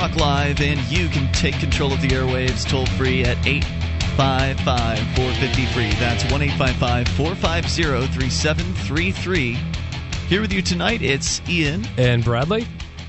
This is Free Talk Live, and you can take control of the airwaves toll free at 855 450 free. That's 1 855 450 3733. Here with you tonight, it's Ian. And Bradley.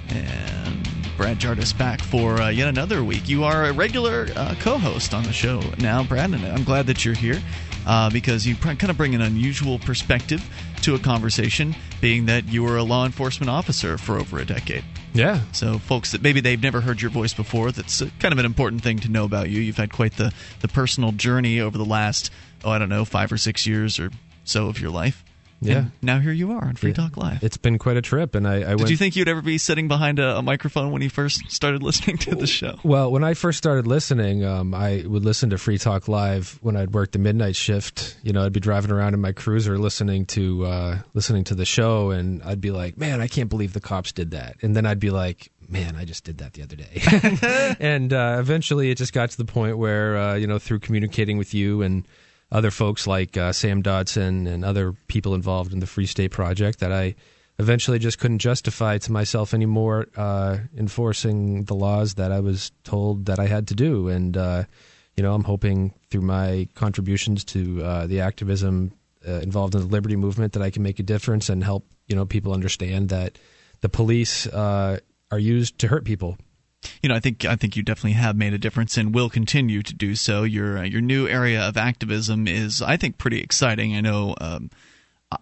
And Brad Jardis back for uh, yet another week. You are a regular uh, co host on the show now, Brad, and I'm glad that you're here uh, because you kind of bring an unusual perspective to a conversation, being that you were a law enforcement officer for over a decade. Yeah. So, folks that maybe they've never heard your voice before, that's kind of an important thing to know about you. You've had quite the, the personal journey over the last, oh, I don't know, five or six years or so of your life. Yeah. And now here you are on Free. Talk Live. It's been quite a trip, and I, I Did went. you think you'd ever be sitting behind a, a microphone when you first started listening to the show? well, when I first started listening, um, I would listen to Free Talk Live when I'd work the midnight shift. You know, I'd be driving around in my cruiser listening to uh, listening to the show, and I'd be like, "Man, I can't believe the cops did that." And then I'd be like, "Man, I just did that the other day." and uh, eventually, it just got to the point where uh, you know, through communicating with you and other folks like uh, Sam Dodson and other people involved in the Free State Project, that I eventually just couldn't justify to myself anymore uh, enforcing the laws that I was told that I had to do. And, uh, you know, I'm hoping through my contributions to uh, the activism uh, involved in the liberty movement that I can make a difference and help, you know, people understand that the police uh, are used to hurt people. You know, I think I think you definitely have made a difference and will continue to do so. Your uh, your new area of activism is, I think, pretty exciting. I know. Um,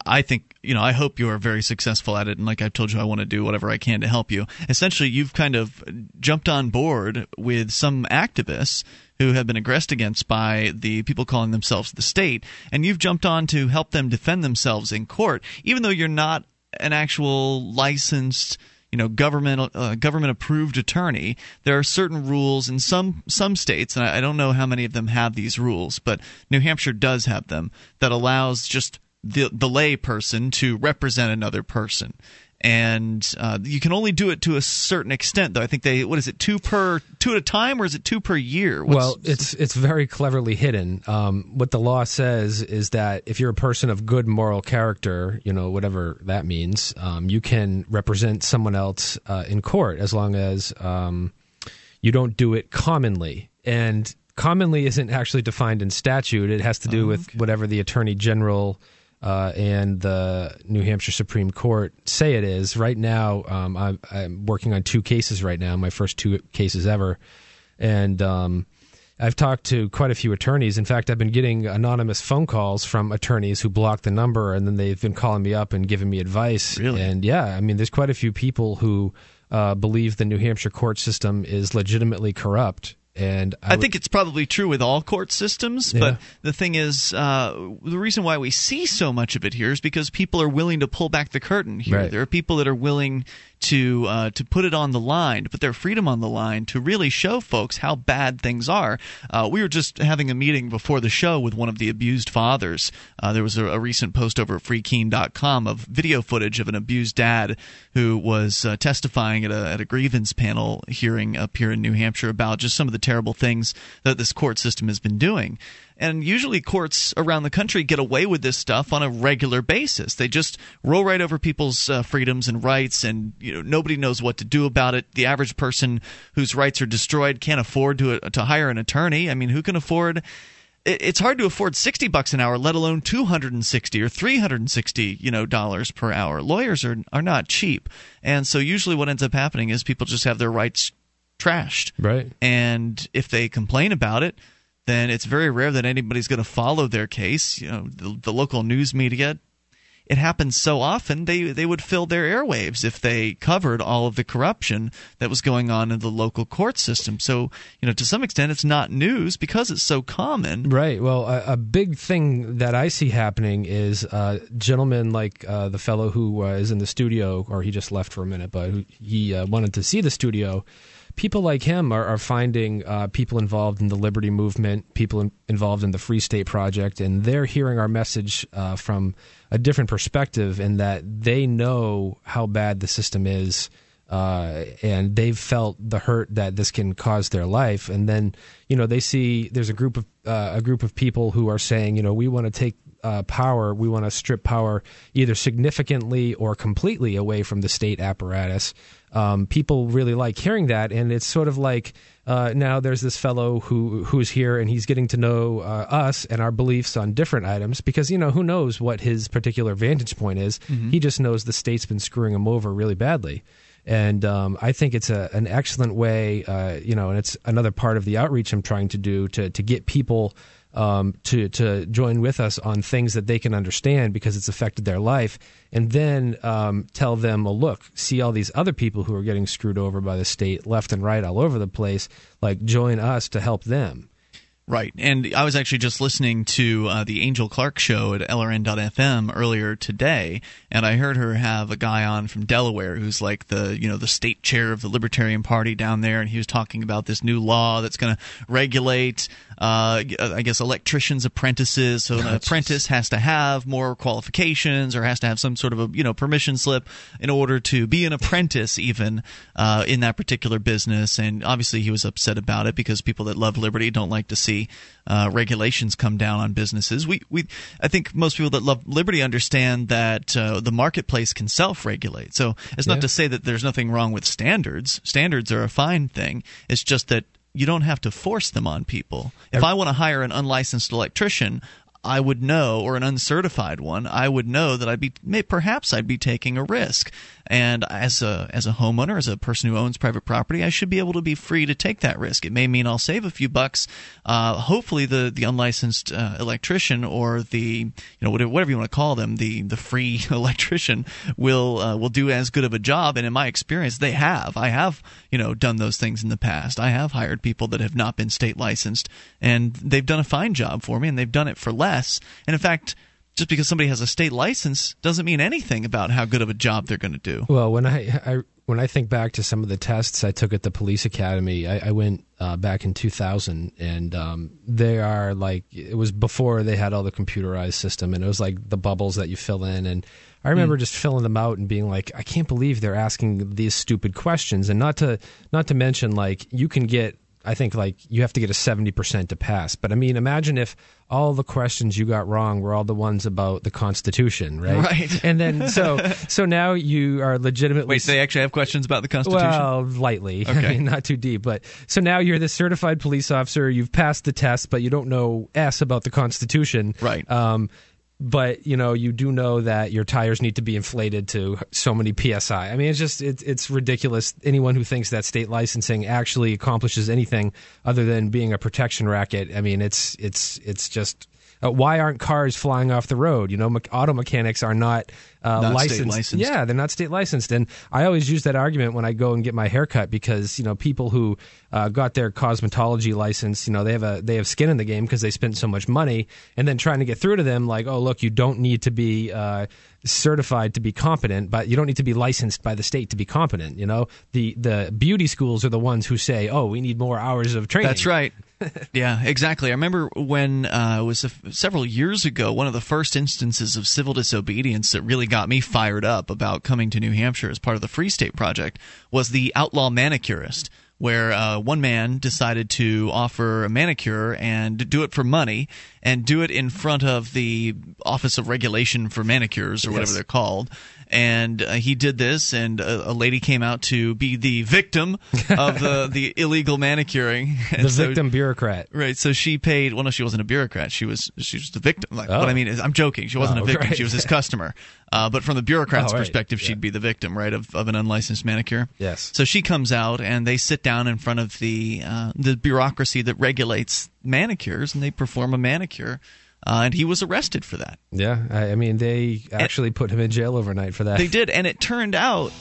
I think you know. I hope you are very successful at it, and like I've told you, I want to do whatever I can to help you. Essentially, you've kind of jumped on board with some activists who have been aggressed against by the people calling themselves the state, and you've jumped on to help them defend themselves in court, even though you're not an actual licensed you know government uh, government approved attorney there are certain rules in some some states and I, I don't know how many of them have these rules but New Hampshire does have them that allows just the the lay person to represent another person and uh, you can only do it to a certain extent though i think they what is it two per two at a time or is it two per year What's- well, it's it's very cleverly hidden. Um, what the law says is that if you're a person of good moral character, you know whatever that means, um, you can represent someone else uh, in court as long as um, you don't do it commonly. And commonly isn't actually defined in statute. It has to do with whatever the attorney general. Uh, and the New Hampshire Supreme Court say it is. Right now, um, I'm, I'm working on two cases right now, my first two cases ever. And um, I've talked to quite a few attorneys. In fact, I've been getting anonymous phone calls from attorneys who blocked the number, and then they've been calling me up and giving me advice. Really? And yeah, I mean, there's quite a few people who uh, believe the New Hampshire court system is legitimately corrupt. And I would- think it's probably true with all court systems, Yeah. but the thing is, uh, the reason why we see so much of it here is because people are willing to pull back the curtain here. Right. There are people that are willing to uh, to put it on the line, to put their freedom on the line, to really show folks how bad things are. Uh, we were just having a meeting before the show with one of the abused fathers. Uh, there was a, a recent post over at freekeene.com of video footage of an abused dad who was uh, testifying at a, at a grievance panel hearing up here in New Hampshire about just some of the terrible things that this court system has been doing. And usually courts around the country get away with this stuff on a regular basis. They just roll right over people's uh, freedoms and rights, and you know nobody knows what to do about it. The average person whose rights are destroyed can't afford to uh, to hire an attorney. I mean, who can afford? it- It's hard to afford sixty bucks an hour, let alone two hundred and sixty or three hundred and sixty, you know, dollars per hour. Lawyers are are not cheap, and so usually what ends up happening is people just have their rights trashed right. and if they complain about it then it's very rare that anybody's going to follow their case you know the, the local news media it happens so often they they would fill their airwaves if they covered all of the corruption that was going on in the local court system so you know to some extent it's not news because it's so common Right. Well, a, a big thing that I see happening is uh, gentlemen like uh, the fellow who uh, is in the studio, or he just left for a minute, but he uh, wanted to see the studio. People like him are, are finding uh, people involved in the liberty movement, people in, involved in the Free State Project, and they're hearing our message uh, from a different perspective in that they know how bad the system is uh, and they've felt the hurt that this can cause their life. And then, you know, they see there's a group of uh, a group of people who are saying, you know, we want to take uh, power, we want to strip power either significantly or completely away from the state apparatus. Um, people really like hearing that, and it's sort of like uh, now there's this fellow who who's here, and he's getting to know uh, us and our beliefs on different items because you know who knows what his particular vantage point is. Mm-hmm. He just knows the state's been screwing him over really badly and um, I think it's a, an excellent way, uh, you know, and it's another part of the outreach I'm trying to do to to get people um, to to join with us on things that they can understand because it's affected their life, and then um, tell them, well, look, see all these other people who are getting screwed over by the state left and right all over the place, like join us to help them. Right. And I was actually just listening to uh, the Angel Clark show at LRN.FM earlier today, and I heard her have a guy on from Delaware who's like the, you know, the state chair of the Libertarian Party down there, and he was talking about this new law that's going to regulate, uh, I guess, electricians' apprentices. So an apprentice has to have more qualifications or has to have some sort of a, you know, permission slip in order to be an apprentice, even uh, in that particular business. And obviously, he was upset about it because people that love liberty don't like to see uh, regulations come down on businesses. We, we, I think most people that love liberty understand that uh, the marketplace can self-regulate. So it's not to say that there's nothing wrong with standards. Standards are a fine thing. It's just that you don't have to force them on people. If I want to hire an unlicensed electrician, I would know, or an uncertified one, I would know that I'd be perhaps I'd be taking a risk. And as a as a homeowner, as a person who owns private property, I should be able to be free to take that risk. It may mean I'll save a few bucks. Uh, hopefully, the the unlicensed uh, electrician or the you know whatever, whatever you want to call them, the the free electrician will uh, will do as good of a job. And in my experience, they have. I have you know done those things in the past. I have hired people that have not been state licensed, and they've done a fine job for me, and they've done it for less. And in fact just because somebody has a state license doesn't mean anything about how good of a job they're going to do. Well, when I, I when I think back to some of the tests I took at the police academy, I, I went uh, back in 2000, and um, they are like it was before they had all the computerized system, and it was like the bubbles that you fill in, and I remember mm. just filling them out and being like, I can't believe they're asking these stupid questions, and not to not to mention like you can get I think like you have to get a 70% to pass. But I mean, imagine if all the questions you got wrong were all the ones about the Constitution, right? Right. And then so so now you are legitimately Wait, so they actually have questions about the Constitution? Well, lightly. Okay. I mean, not too deep, but so now you're the certified police officer, you've passed the test, but you don't know s about the Constitution. Right. Um but you know you do know that your tires need to be inflated to so many psi. I mean, it's just it's it's ridiculous. Anyone who thinks that state licensing actually accomplishes anything other than being a protection racket, I mean, it's it's it's just uh, why aren't cars flying off the road? You know, me- auto mechanics are not, uh, not licensed. licensed. Yeah, they're not state licensed. And I always use that argument when I go and get my haircut because you know people who uh, got their cosmetology license, you know, they have a they have skin in the game because they spent so much money, and then trying to get through to them like, oh look, you don't need to be uh, certified to be competent, but you don't need to be licensed by the state to be competent. You know, the the beauty schools are the ones who say, "Oh, we need more hours of training." That's right. yeah, exactly. I remember when uh, it was a, several years ago, one of the first instances of civil disobedience that really got me fired up about coming to New Hampshire as part of the Free State Project was the outlaw manicurist where uh, one man decided to offer a manicure and do it for money and do it in front of the Office of Regulation for Manicures or whatever yes. they're called and uh, he did this, and a, a, lady came out to be the victim of the the illegal manicuring. And the so, victim bureaucrat, right? So she paid. Well, no, she wasn't a bureaucrat. She was she was the victim. Like, oh. What I mean is, I'm joking. She wasn't oh, a victim. Right. She was his customer. Uh, but from the bureaucrat's oh, right. perspective, yeah. she'd be the victim, right, of, of an unlicensed manicure. Yes. So she comes out, and they sit down in front of the uh, the bureaucracy that regulates manicures, and they perform a manicure uh, and he was arrested for that. Yeah, I, I mean, they actually and put him in jail overnight for that. They did, and it turned out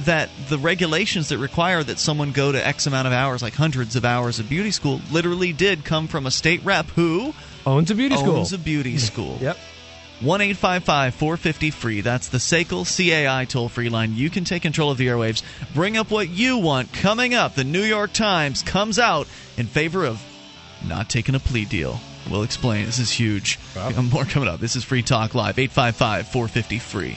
that the regulations that require that someone go to X amount of hours, like hundreds of hours of beauty school, literally did come from a state rep who owns a beauty owns school. Owns a beauty school. yep. One eight five five four fifty free. That's the SACL CAI toll free line. You can take control of the airwaves. Bring up what you want. Coming up, the New York Times comes out in favor of not taking a plea deal. We'll explain. This is huge. Wow. More coming up. This is Free Talk Live, 855 450 free.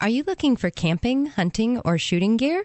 Are you looking for camping, hunting, or shooting gear?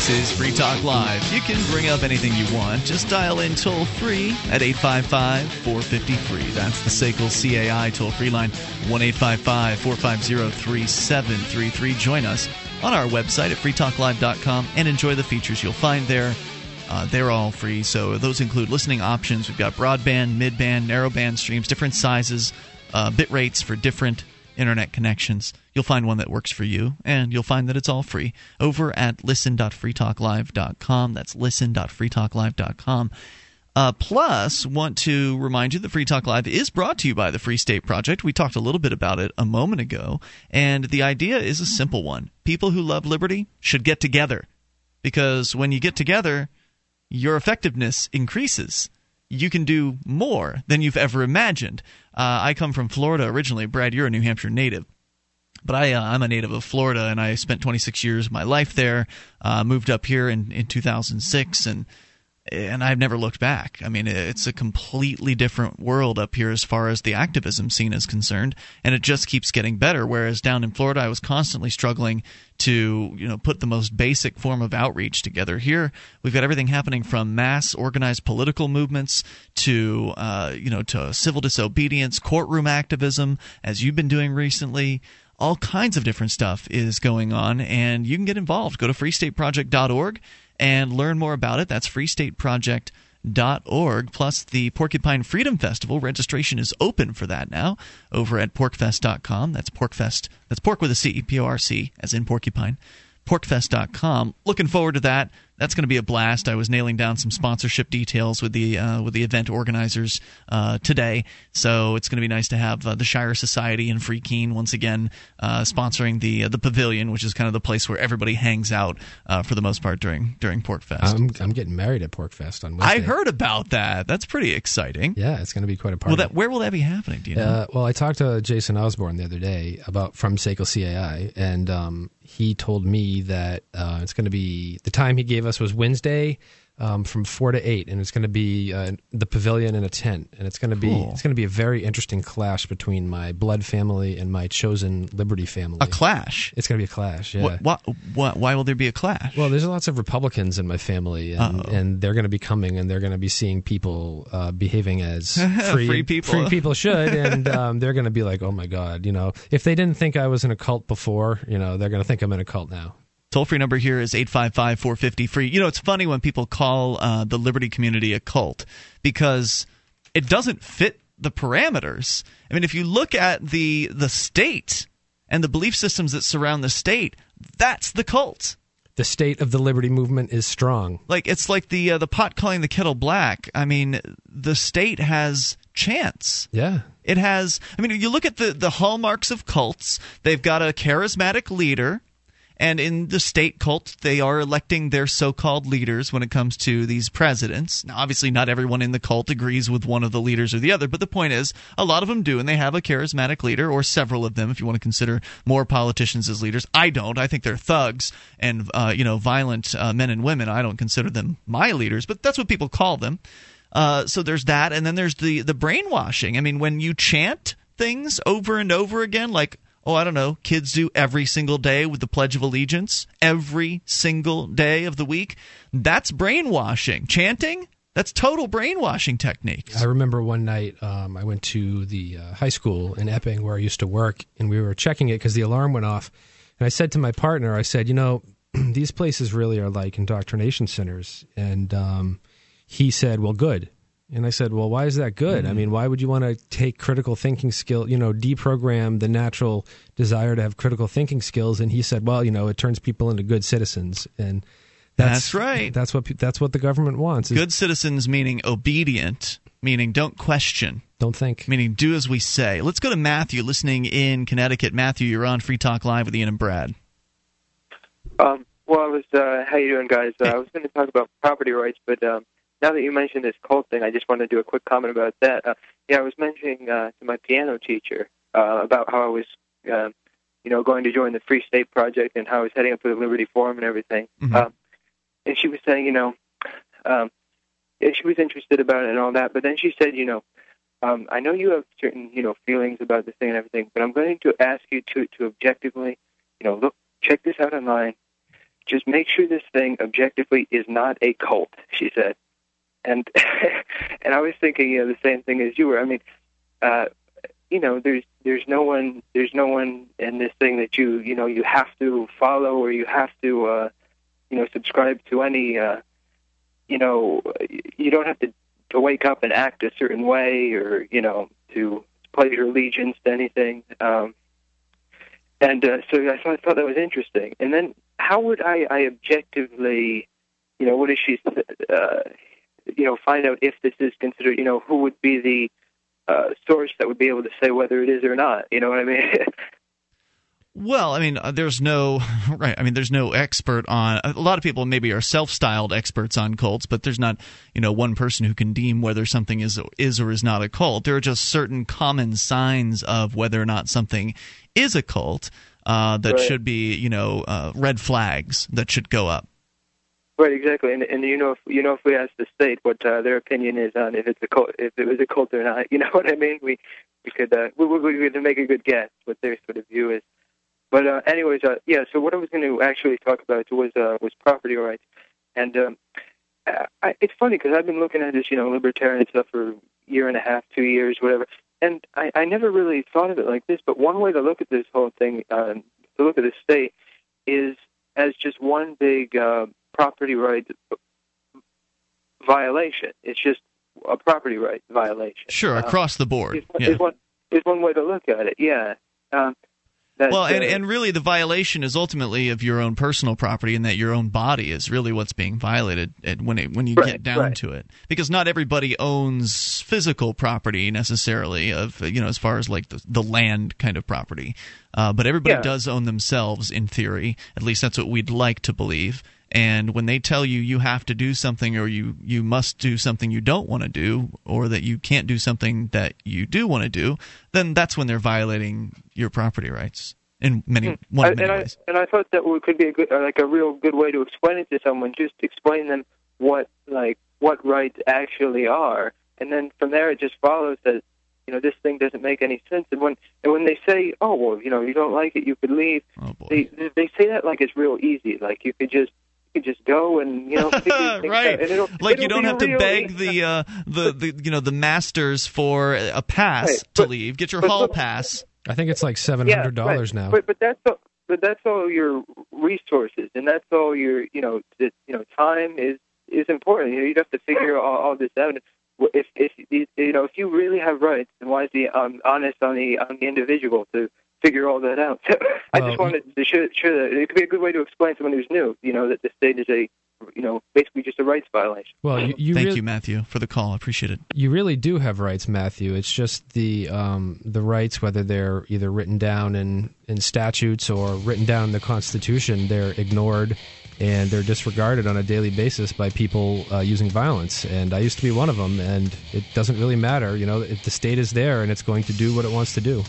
This is Free Talk Live. You can bring up anything you want. Just dial in toll free at 855 450 free. That's the SACL CAI toll free line 1 855 450 3733. Join us on our website at freetalklive.com and enjoy the features you'll find there. Uh, they're all free, so those include listening options. We've got broadband, midband, narrowband streams, different sizes, uh, bit rates for different internet connections. You'll find one that works for you, and you'll find that it's all free over at listen.freetalklive.com. That's listen.freetalklive.com. Uh, plus, want to remind you that Free Talk Live is brought to you by the Free State Project. We talked a little bit about it a moment ago, and the idea is a simple one. People who love liberty should get together because when you get together, your effectiveness increases. You can do more than you've ever imagined. Uh, I come from Florida originally. Brad, you're a New Hampshire native. But I, uh, I'm a native of Florida, and I spent 26 years of my life there. Uh, moved up here in, in 2006, and and I've never looked back. I mean, it's a completely different world up here as far as the activism scene is concerned, and it just keeps getting better. Whereas down in Florida, I was constantly struggling to, you know, put the most basic form of outreach together. Here, we've got everything happening from mass organized political movements to, uh, you know, to civil disobedience, courtroom activism, as you've been doing recently all kinds of different stuff is going on, and you can get involved. Go to freestateproject.org and learn more about it. That's freestateproject.org. Plus, the Porcupine Freedom Festival registration is open for that now over at porcfest.com. That's porkfest. That's pork with a C, P O R C, as in porcupine. Porcfest.com. Looking forward to that that's going to be a blast. I was nailing down some sponsorship details with the uh, with the event organizers uh, today, so it's going to be nice to have uh, the Shire Society and Free Keene once again uh, sponsoring the uh, the pavilion, which is kind of the place where everybody hangs out uh, for the most part during during Porcfest. I'm, I'm getting married at Porcfest on Wednesday. I heard about that. That's pretty exciting. Yeah, it's going to be quite a party. Well, that, where will that be happening? Do you know? well, I talked to Jason Osborne the other day about from SACL CAI, and um, he told me that it's going to be the time he gave us was Wednesday um, from four to eight, and it's going to be uh, the pavilion in a tent, and it's going to be it's going to be a very interesting clash between my blood family and my chosen Liberty family. a clash. It's going to be a clash. Yeah. What, what, what, why will there be a clash? Well, there's lots of Republicans in my family, and, and they're going to be coming, and they're going to be seeing people uh, behaving as free, Free people. free people should, and um, they're going to be like, "Oh my God!" You know, if they didn't think I was in a cult before, you know, they're going to think I'm in a cult now. Toll free number here is 855 450 free. You know, it's funny when people call uh, the liberty community a cult because it doesn't fit the parameters. I mean, if you look at the the state and the belief systems that surround the state, that's the cult. The state of the liberty movement is strong. Like it's like the uh, the pot calling the kettle black. I mean, the state has chance. Yeah. It has. I mean, you look at the the hallmarks of cults. They've got a charismatic leader, and in the state cult, they are electing their so-called leaders when it comes to these presidents. Now, obviously, not everyone in the cult agrees with one of the leaders or the other, but the point is, a lot of them do, and they have a charismatic leader, or several of them, if you want to consider more politicians as leaders. I don't. I think they're thugs and uh, you know violent uh, men and women. I don't consider them my leaders, but that's what people call them. Uh, so there's that, and then there's the the brainwashing. I mean, when you chant things over and over again, like oh, I don't know, kids do every single day with the Pledge of Allegiance, every single day of the week, that's brainwashing. Chanting, that's total brainwashing techniques. I remember one night um, I went to the uh, high school in Epping where I used to work, and we were checking it because the alarm went off. And I said to my partner, I said, you know, these places really are like indoctrination centers. And um, he said, well, good. And I said, well, why is that good? I mean, why would you want to take critical thinking skill, you know, deprogram the natural desire to have critical thinking skills? And he said, well, you know, it turns people into good citizens. And That's right. That's what pe- that's what the government wants. is- Good citizens meaning obedient meaning don't question. Don't think. Meaning do as we say. Let's go to Matthew, listening in Connecticut. Matthew, you're on Free Talk Live with Ian and Brad. Um, well, I was. Uh, how you doing, guys? Uh, I was going to talk about property rights, but um, now that you mentioned this cult thing, I just want to do a quick comment about that. Uh, yeah, I was mentioning uh, to my piano teacher uh, about how I was, uh, you know, going to join the Free State Project and how I was heading up for the Liberty Forum and everything. Mhm. Um, and she was saying, you know, um, she was interested about it and all that. But then she said, you know, um, I know you have certain, you know, feelings about this thing and everything, but I'm going to ask you to to objectively, you know, look, check this out online. Just make sure this thing objectively is not a cult. She said, and and I was thinking, you know, the same thing as you were. I mean, uh, you know, there's there's no one there's no one in this thing that you you know you have to follow or you have to uh, you know subscribe to any uh, you know you don't have to to wake up and act a certain way or you know to pledge your allegiance to anything. Um, and uh, so I thought, I thought that was interesting. And then how would I, I objectively, you know, what does she, uh, you know, find out if this is considered, you know, who would be the uh, source that would be able to say whether it is or not? You know what I mean? Well, I mean, uh, there's no right. I mean, there's no expert on. A lot of people maybe are self-styled experts on cults, but there's not, you know, one person who can deem whether something is is or is not a cult. There are just certain common signs of whether or not something is a cult uh, that Right. should be, you know, uh, red flags that should go up. Right, exactly. And, and you know, if you know, if we ask the state what uh, their opinion is on if it's a cult, if it was a cult or not, you know what I mean? We we could uh, we, we, could make a good guess what their sort of view is. But uh, anyways, uh, yeah. So what I was going to actually talk about was uh, was property rights, and um, I- it's funny because I've been looking at this, you know, libertarian stuff for a year and a half, two years, whatever, and I, I never really thought of it like this. But one way to look at this whole thing, um, to look at the state, is as just one big uh, property right violation. It's just a property right violation. Sure, Uh, across the board. is, one- Yeah. is one is one way to look at it. Yeah. Um, Well, and, uh, and really, the violation is ultimately of your own personal property, and that your own body is really what's being violated when it, when you Right, get down right. to it. Because not everybody owns physical property necessarily, of you know, as far as like the, the land kind of property. Uh, but everybody Yeah. does own themselves in theory. At least that's what we'd like to believe. And when they tell you you have to do something, or you you must do something you don't want to do, or that you can't do something that you do want to do, then that's when they're violating your property rights in many one I, of many and ways. I and I thought that could be a good, uh, like a real good way to explain it to someone. Just explain them what like what rights actually are, and then from there it just follows that you know this thing doesn't make any sense. And when and when they say, oh well, you know you don't like it, you could leave. Oh they- they say that like it's real easy, like you could just you could just go and you know right. And it'll, like it'll you don't be have to beg the uh, the the you know the masters for a pass Right, to but- leave. Get your but hall look- pass. I think it's like seven Yeah, dollars right. now. But but that's all, but that's all your resources, and that's all your you know that you know time is is important. You know, you'd have to figure all, all this out. If if you know if you really have rights, then why is the um, honest on the on the individual to figure all that out? So I just Well, wanted to show, show that it could be a good way to explain to someone who's new. You know that the state is a you know basically just a rights violation. well, you, you Thank really, you, Matthew, for the call. I appreciate it. you really do have rights, Matthew. It's just the um, the rights, whether they're either written down in, in statutes or written down in the Constitution, they're ignored and they're disregarded on a daily basis by people uh, using violence. And I used to be one of them. And it doesn't really matter, you know, if the state is there and it's going to do what it wants to do.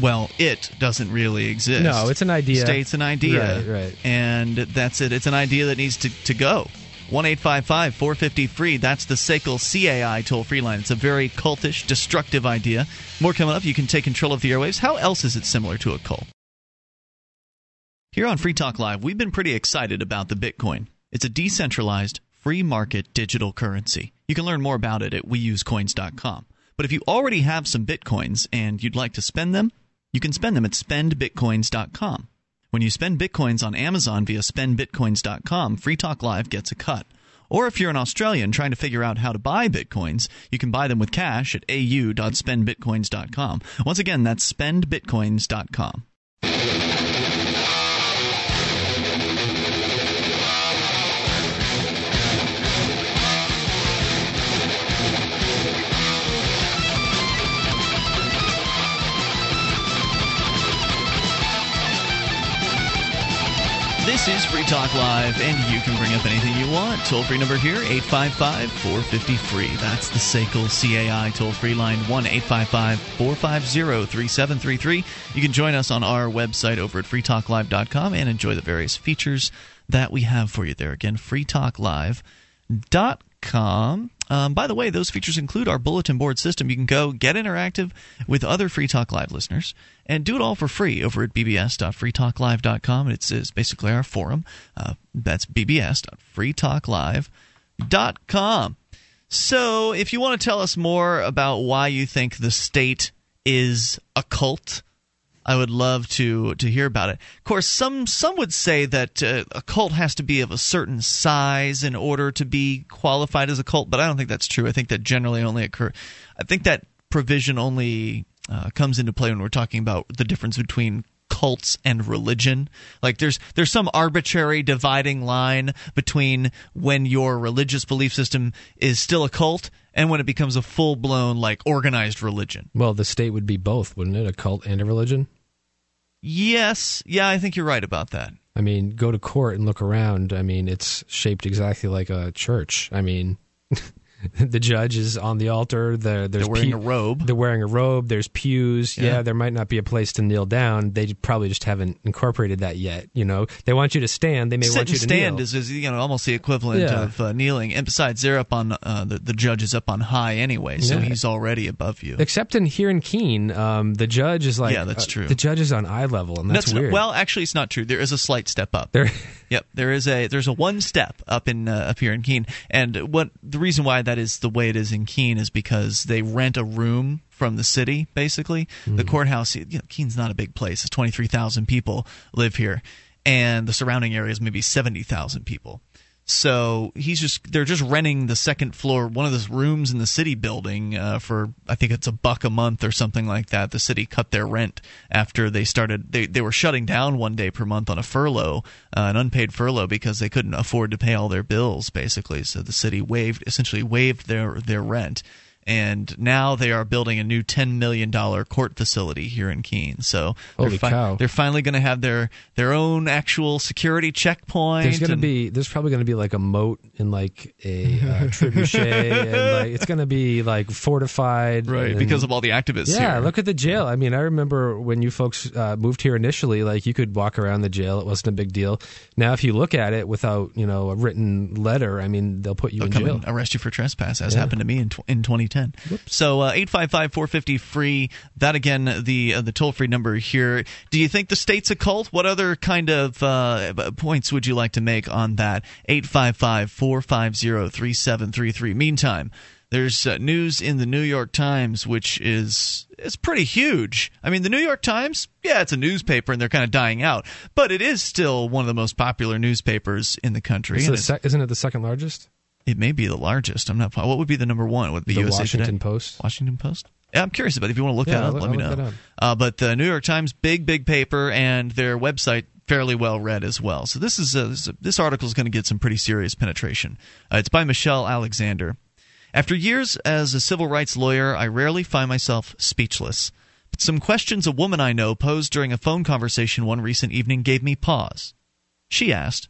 Well, it doesn't really exist. No, it's an idea. State's an idea. Right, right. And that's it. It's an idea that needs to, to go. 1 450 free. That's the SACL CAI toll free line. It's a very cultish, destructive idea. More coming up. You can take control of the airwaves. How else is it similar to a cult? Here on Free Talk Live, we've been pretty excited about the Bitcoin. It's a decentralized, free market digital currency. You can learn more about it at weusecoins.com. But if you already have some Bitcoins and you'd like to spend them, you can spend them at spendbitcoins.com. When you spend Bitcoins on Amazon via spendbitcoins.com, Free Talk Live gets a cut. Or if you're an Australian trying to figure out how to buy Bitcoins, you can buy them with cash at au.spendbitcoins.com. Once again, that's spendbitcoins.com. This is Free Talk Live, and you can bring up anything you want. Toll free number here, 855 450 free. That's the SACL CAI toll free line, 1 855 450 3733. You can join us on our website over at freetalklive.com and enjoy the various features that we have for you there. Again, freetalklive.com. Um, by the way, those features include our bulletin board system. You can go get interactive with other Free Talk Live listeners and do it all for free over at bbs.freetalklive.com. It's, it's basically our forum. Uh, that's bbs.freetalklive.com. So, if you want to tell us more about why you think the state is a cult, I would love to to hear about it. Of course, some some would say that uh, a cult has to be of a certain size in order to be qualified as a cult, but I don't think that's true. I think that generally only occur. I think that provision only uh, comes into play when we're talking about the difference between cults and religion. Like there's there's some arbitrary dividing line between when your religious belief system is still a cult and when it becomes a full blown like organized religion. Well, the state would be both, wouldn't it? A cult and a religion. Yes, yeah, I think you're right about that. I mean, go to court and look around. I mean, it's shaped exactly like a church. I mean, the judge is on the altar. The, there's they're wearing pew- a robe. They're wearing a robe. There's pews. Yeah. yeah. there might not be a place to kneel down. They probably just haven't incorporated that yet. You know, they want you to stand. They may Sit want you to stand kneel. is, is you know almost the equivalent yeah. of uh, kneeling. And besides, they're up on uh, the the judge is up on high anyway, so yeah. he's already above you. Except in here in Keene, um, the judge is like yeah, that's true. Uh, the judge is on eye level, and that's, that's weird. well, actually, it's not true. There is a slight step up. There. Yep, there is a there's a one step up in uh, up here in Keene, and what the reason why that is the way it is in Keene is because they rent a room from the city. Basically, mm-hmm. the courthouse. You know, Keene's not a big place. It's twenty three thousand people live here, and the surrounding area is maybe seventy thousand people. So he's just they're just renting the second floor, one of the rooms in the city building uh, for I think it's a buck a month or something like that. The city cut their rent after they started they they were shutting down one day per month on a furlough, uh, an unpaid furlough because they couldn't afford to pay all their bills basically. So the city waived essentially waived their their rent and now they are building a new ten million dollar court facility here in Keene. So Holy they're, fi- cow. they're finally going to have their their own actual security checkpoint. There's going to and- be there's probably going to be like a moat in like a uh, trebuchet, and like it's going to be like fortified, right? and- because of all the activists. yeah, here. look at the jail. I mean, I remember when you folks uh, moved here initially, like you could walk around the jail; it wasn't a big deal. Now, if you look at it without you know a written letter, I mean, they'll put you They'll in come jail. and arrest you for trespass, as Yeah. happened to me in tw- in 2010. So uh, eight five five four fifty free. That again, the uh, the toll free number here. Do you think the state's a cult? What other kind of uh, points would you like to make on that? Eight five five four five zero three seven three three. Meantime. There's uh, news in the New York Times, which is is pretty huge. I mean, the New York Times, yeah, it's a newspaper, and they're kind of dying out, but it is still one of the most popular newspapers in the country. Is it it- sec- isn't it the second largest? It may be the largest. I'm not. What would be the number one? Would be the USA Washington Today? Post. Washington Post. Yeah, I'm curious about. It. If you want to look Yeah, that up, let me know. Uh, but the New York Times, big big paper, and their website fairly well read as well. So this is, uh this, this article is going to get some pretty serious penetration. Uh, it's by Michelle Alexander. After years as a civil rights lawyer, I rarely find myself speechless. But some questions a woman I know posed during a phone conversation one recent evening gave me pause. She asked,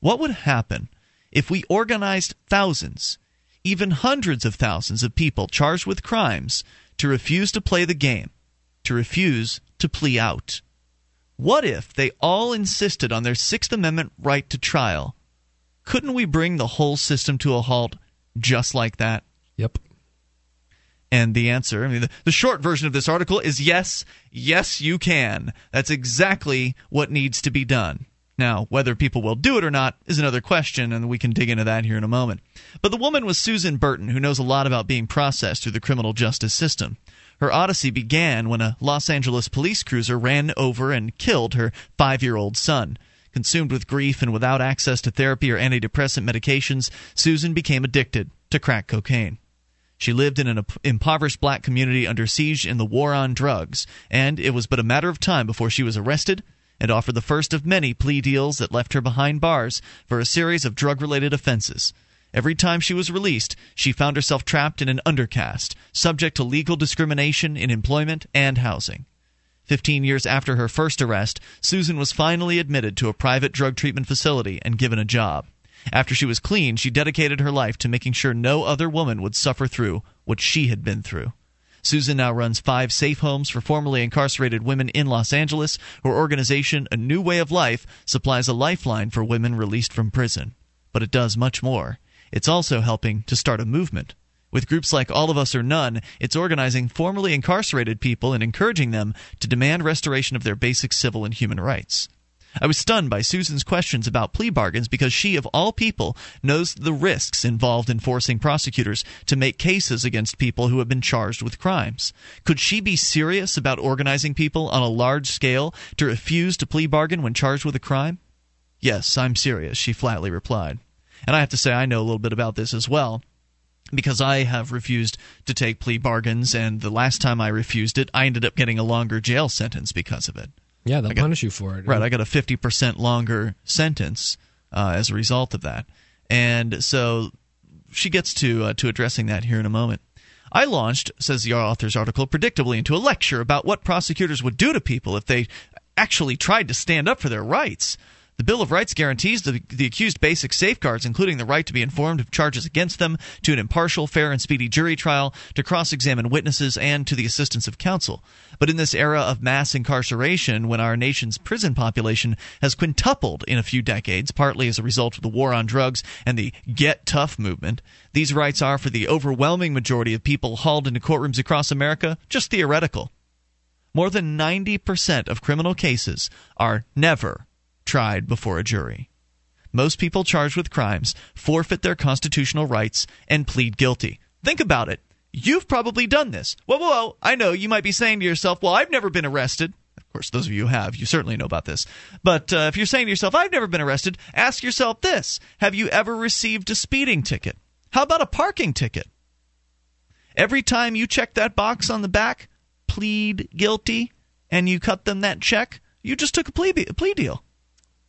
What would happen if we organized thousands, even hundreds of thousands of people charged with crimes to refuse to play the game, to refuse to plea out? What if they all insisted on their Sixth Amendment right to trial? Couldn't we bring the whole system to a halt just like that? Yep. And the answer, I mean, the, the short version of this article is yes, yes, you can. That's exactly what needs to be done. Now, whether people will do it or not is another question, and we can dig into that here in a moment. But the woman was Susan Burton, who knows a lot about being processed through the criminal justice system. Her odyssey began when a Los Angeles police cruiser ran over and killed her five year old son. Consumed with grief and without access to therapy or antidepressant medications, Susan became addicted to crack cocaine. She lived in an impoverished black community under siege in the war on drugs, and it was but a matter of time before she was arrested and offered the first of many plea deals that left her behind bars for a series of drug related offenses. Every time she was released, she found herself trapped in an undercaste, subject to legal discrimination in employment and housing. Fifteen years after her first arrest, Susan was finally admitted to a private drug treatment facility and given a job. After she was clean, she dedicated her life to making sure no other woman would suffer through what she had been through. Susan now runs five safe homes for formerly incarcerated women in Los Angeles. Her organization, A New Way of Life, supplies a lifeline for women released from prison. But it does much more. It's also helping to start a movement. With groups like All of Us or None, it's organizing formerly incarcerated people and encouraging them to demand restoration of their basic civil and human rights. I was stunned by Susan's questions about plea bargains because she, of all people, knows the risks involved in forcing prosecutors to make cases against people who have been charged with crimes. Could she be serious about organizing people on a large scale to refuse to plea bargain when charged with a crime? Yes, I'm serious, she flatly replied. And I have to say, I know a little bit about this as well because I have refused to take plea bargains, and the last time I refused it, I ended up getting a longer jail sentence because of it. Yeah, they'll got, punish you for it. Right, I got a 50% longer sentence uh, as a result of that. And so she gets to uh, to addressing that here in a moment. I launched, says the author's article, predictably into a lecture about what prosecutors would do to people if they actually tried to stand up for their rights. The Bill of Rights guarantees the, the accused basic safeguards, including the right to be informed of charges against them, to an impartial, fair, and speedy jury trial, to cross examine witnesses, and to the assistance of counsel. But in this era of mass incarceration, when our nation's prison population has quintupled in a few decades, partly as a result of the war on drugs and the Get Tough movement, these rights are, for the overwhelming majority of people hauled into courtrooms across America, just theoretical. More than 90% of criminal cases are never tried before a jury. Most people charged with crimes forfeit their constitutional rights and plead guilty. Think about it. You've probably done this. Whoa, whoa, whoa. I know you might be saying to yourself, well, I've never been arrested. Of course, those of you who have, you certainly know about this. But uh, if you're saying to yourself, I've never been arrested, ask yourself this Have you ever received a speeding ticket? How about a parking ticket? Every time you check that box on the back, plead guilty, and you cut them that check, you just took a plea, a plea deal.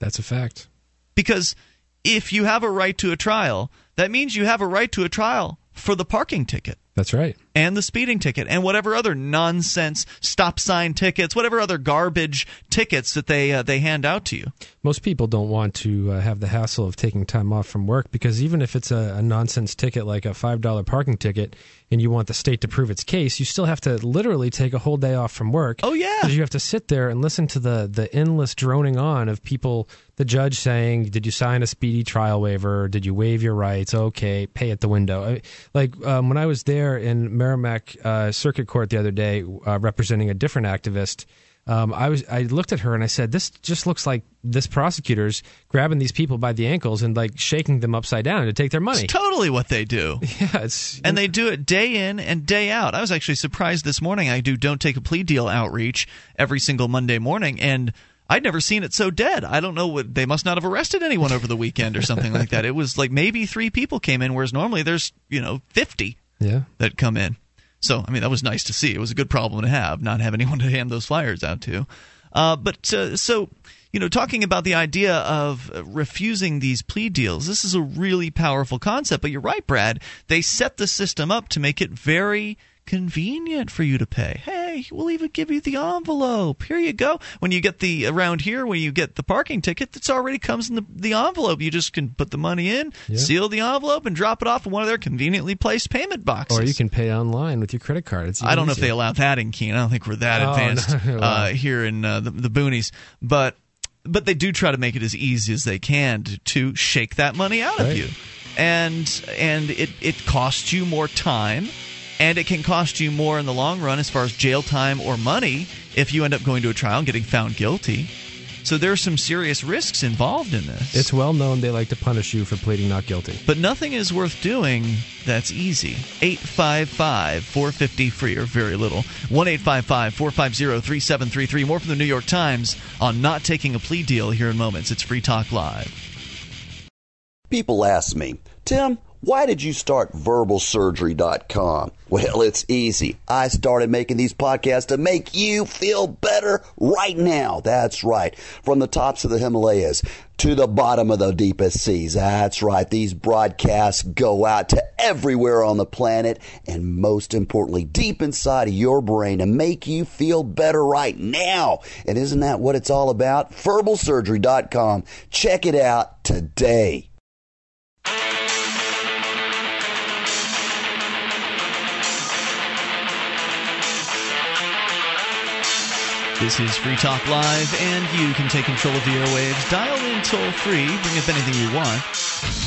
That's a fact. Because if you have a right to a trial, that means you have a right to a trial for the parking ticket. That's right. And the speeding ticket and whatever other nonsense stop sign tickets, whatever other garbage tickets that they uh, they hand out to you. Most people don't want to uh, have the hassle of taking time off from work because even if it's a, a nonsense ticket like a five dollar parking ticket, and you want the state to prove its case, you still have to literally take a whole day off from work. Oh yeah, because you have to sit there and listen to the the endless droning on of people. The judge saying, "Did you sign a speedy trial waiver? Did you waive your rights? Okay, pay at the window." Like um, when I was there in Merrimack uh, Circuit Court the other day, uh, representing a different activist um, I was I looked at her and I said, "This just looks like this prosecutor's grabbing these people by the ankles and like shaking them upside down to take their money." It's totally what they do. Yeah, it's and they do it day in and day out. I was actually surprised this morning. I do don't take a plea deal outreach every single Monday morning, and I'd never seen it so dead. I don't know what they must not have arrested anyone over the weekend or something like that. It was like maybe three people came in, whereas normally there's you know fifty yeah. that come in. So, I mean, that was nice to see. It was a good problem to have, not have anyone to hand those flyers out to. Uh, but uh, so, you know, talking about the idea of refusing these plea deals, this is a really powerful concept. But you're right, Brad. They set the system up to make it very convenient for you to pay. Hey, we'll even give you the envelope. Here you go. When you get the around here, when you get the parking ticket, it's already comes in the, the envelope. You just can put the money in, yeah. seal the envelope, and drop it off in one of their conveniently placed payment boxes. Or you can pay online with your credit card. It's I don't easier. know if they allow that in Keene. I don't think we're that oh, advanced no. uh, here in uh, the, the boonies, but but they do try to make it as easy as they can to, to shake that money out right. of you and and it, it costs you more time and it can cost you more in the long run as far as jail time or money if you end up going to a trial and getting found guilty. So there are some serious risks involved in this. It's well known they like to punish you for pleading not guilty. But nothing is worth doing that's easy. 855 450 free or very little. 1 855 450 3733. More from the New York Times on not taking a plea deal here in moments. It's Free Talk Live. People ask me, Tim, Why did you start verbalsurgery.com? Well, it's easy. I started making these podcasts to make you feel better right now. That's right. From the tops of the Himalayas to the bottom of the deepest seas. That's right. These broadcasts go out to everywhere on the planet and most importantly, deep inside of your brain to make you feel better right now. And isn't that what it's all about? Verbalsurgery.com. Check it out today. This is Free Talk Live, and you can take control of the airwaves. Dial in toll free, bring up anything you want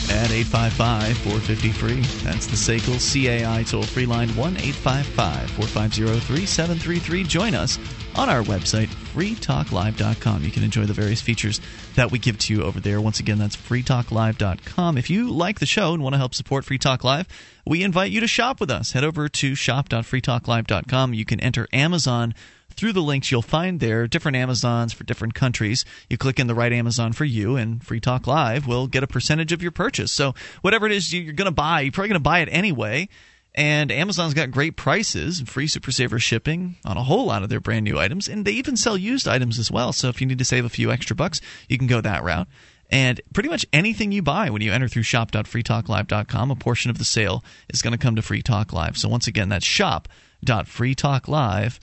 at 855 450 free. That's the SACL CAI toll free line 1 855 450 3733. Join us on our website, freetalklive.com. You can enjoy the various features that we give to you over there. Once again, that's freetalklive.com. If you like the show and want to help support Free Talk Live, we invite you to shop with us. Head over to shop.freetalklive.com. You can enter Amazon through the links you'll find there different Amazons for different countries. You click in the right Amazon for you, and Free Talk Live will get a percentage of your purchase. So, whatever it is you're going to buy, you're probably going to buy it anyway. And Amazon's got great prices, and free Super Saver shipping on a whole lot of their brand new items. And they even sell used items as well. So, if you need to save a few extra bucks, you can go that route. And pretty much anything you buy when you enter through shop.freetalklive.com, a portion of the sale is going to come to Free Talk Live. So, once again, that's shop.freetalklive.com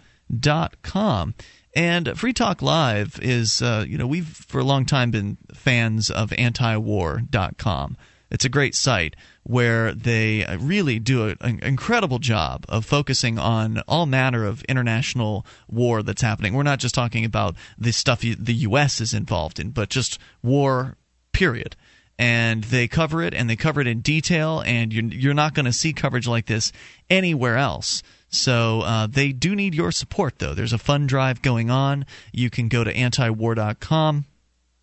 com. And Free Talk Live is, uh, you know, we've for a long time been fans of antiwar.com. It's a great site where they really do an incredible job of focusing on all manner of international war that's happening. We're not just talking about the stuff the U.S. is involved in, but just war, period and they cover it and they cover it in detail and you're, you're not going to see coverage like this anywhere else so uh, they do need your support, though. There's a fund drive going on. You can go to antiwar.com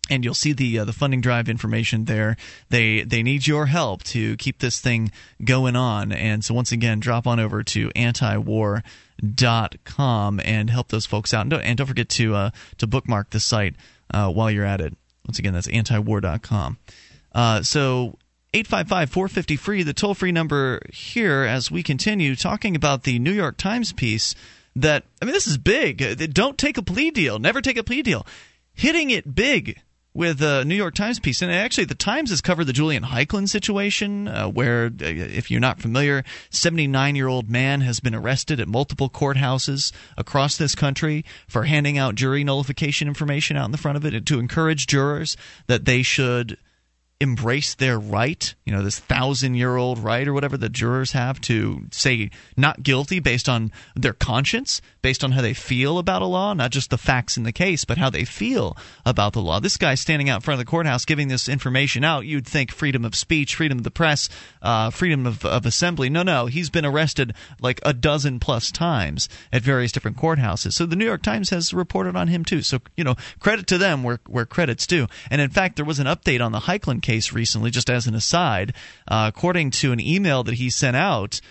and you'll see the uh, the funding drive information there. They they need your help to keep this thing going on. And so once again, drop on over to antiwar.com and help those folks out. And don't, and don't forget to uh, to bookmark the site uh, while you're at it. Once again, that's antiwar.com. Uh, so 855 450 free, the toll free number here as we continue talking about the New York Times piece that, I mean, this is big. Don't take a plea deal. Never take a plea deal. Hitting it big with a New York Times piece. And actually, the Times has covered the Julian Heicklen situation, uh, where, uh, if you're not familiar, 79 year old man has been arrested at multiple courthouses across this country for handing out jury nullification information out in the front of it to encourage jurors that they should embrace their right, you know, this thousand year old right or whatever the jurors have to say not guilty based on their conscience, based on how they feel about a law, not just the facts in the case, but how they feel about the law. This guy standing out in front of the courthouse giving this information out, you'd think freedom of speech, freedom of the press, uh, freedom of, of assembly. No, no, he's been arrested like a dozen plus times at various different courthouses. So the New York Times has reported on him too. So, you know, credit to them where, where credit's due. And in fact, there was an update on the Heicklen case case recently, just as an aside. Uh, according to an email that he sent out,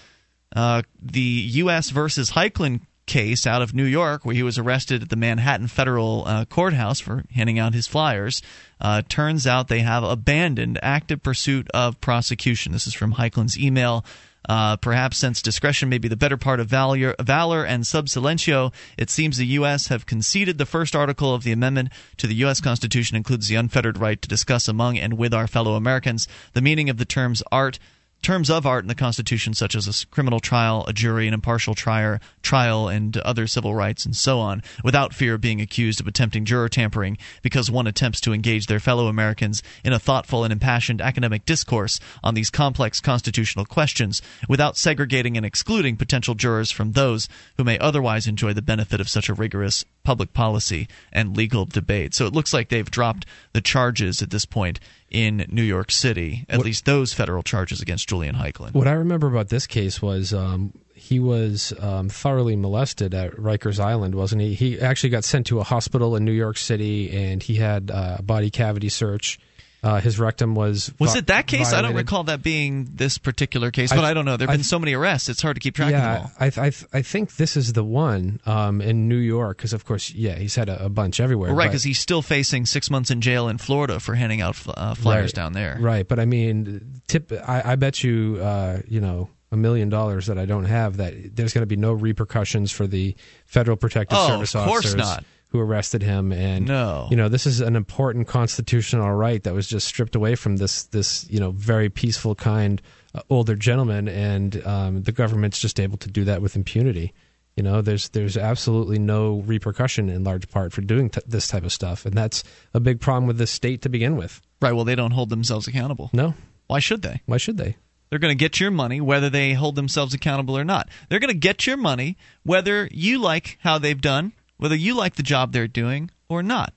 uh, the U.S. versus Heicklen case out of New York, where he was arrested at the Manhattan Federal uh, Courthouse for handing out his flyers. Uh, turns out they have abandoned active pursuit of prosecution. This is from Heicklen's email. Uh, perhaps since discretion may be the better part of valor, valor and sub silentio, it seems the U.S. have conceded the first article of the amendment to the U.S. Constitution includes the unfettered right to discuss among and with our fellow Americans the meaning of the terms art, terms of art in the Constitution, such as a criminal trial, a jury, an impartial trier, trial, and other civil rights, and so on, without fear of being accused of attempting juror tampering because one attempts to engage their fellow Americans in a thoughtful and impassioned academic discourse on these complex constitutional questions, without segregating and excluding potential jurors from those who may otherwise enjoy the benefit of such a rigorous public policy and legal debate. So it looks like they've dropped the charges at this point in New York City, at what, least those federal charges against Julian Heicklen. What I remember about this case was um, he was um, thoroughly molested at Rikers Island, wasn't he? He actually got sent to a hospital in New York City, and he had uh, a body cavity search. Uh, his rectum was Was vi- it that case? I don't recall that being this particular case, I- but I, don't know. There have been I- so many arrests; it's hard to keep track of them all. I, I I think this is the one um, in New York because of course, yeah, he's had a, a bunch everywhere. Well, right, because he's still facing six months in jail in Florida for handing out uh, flyers Right. down there. Right, but I mean, tip. I, I bet you, uh, you know, a million dollars that I don't have that there's going to be no repercussions for the Federal Protective Oh, Service of course officers not. Who arrested him. And No. you know, this is an important constitutional right that was just stripped away from this this you know very peaceful, kind uh, older gentleman, and um, the government's just able to do that with impunity. You know, there's there's absolutely no repercussion in large part for doing t- this type of stuff, and that's a big problem with this state to begin with. Right. Well, they don't hold themselves accountable. No, Why should they? why should they? They're going to get your money whether they hold themselves accountable or not. They're going to get your money whether you like how they've done, whether you like the job they're doing or not.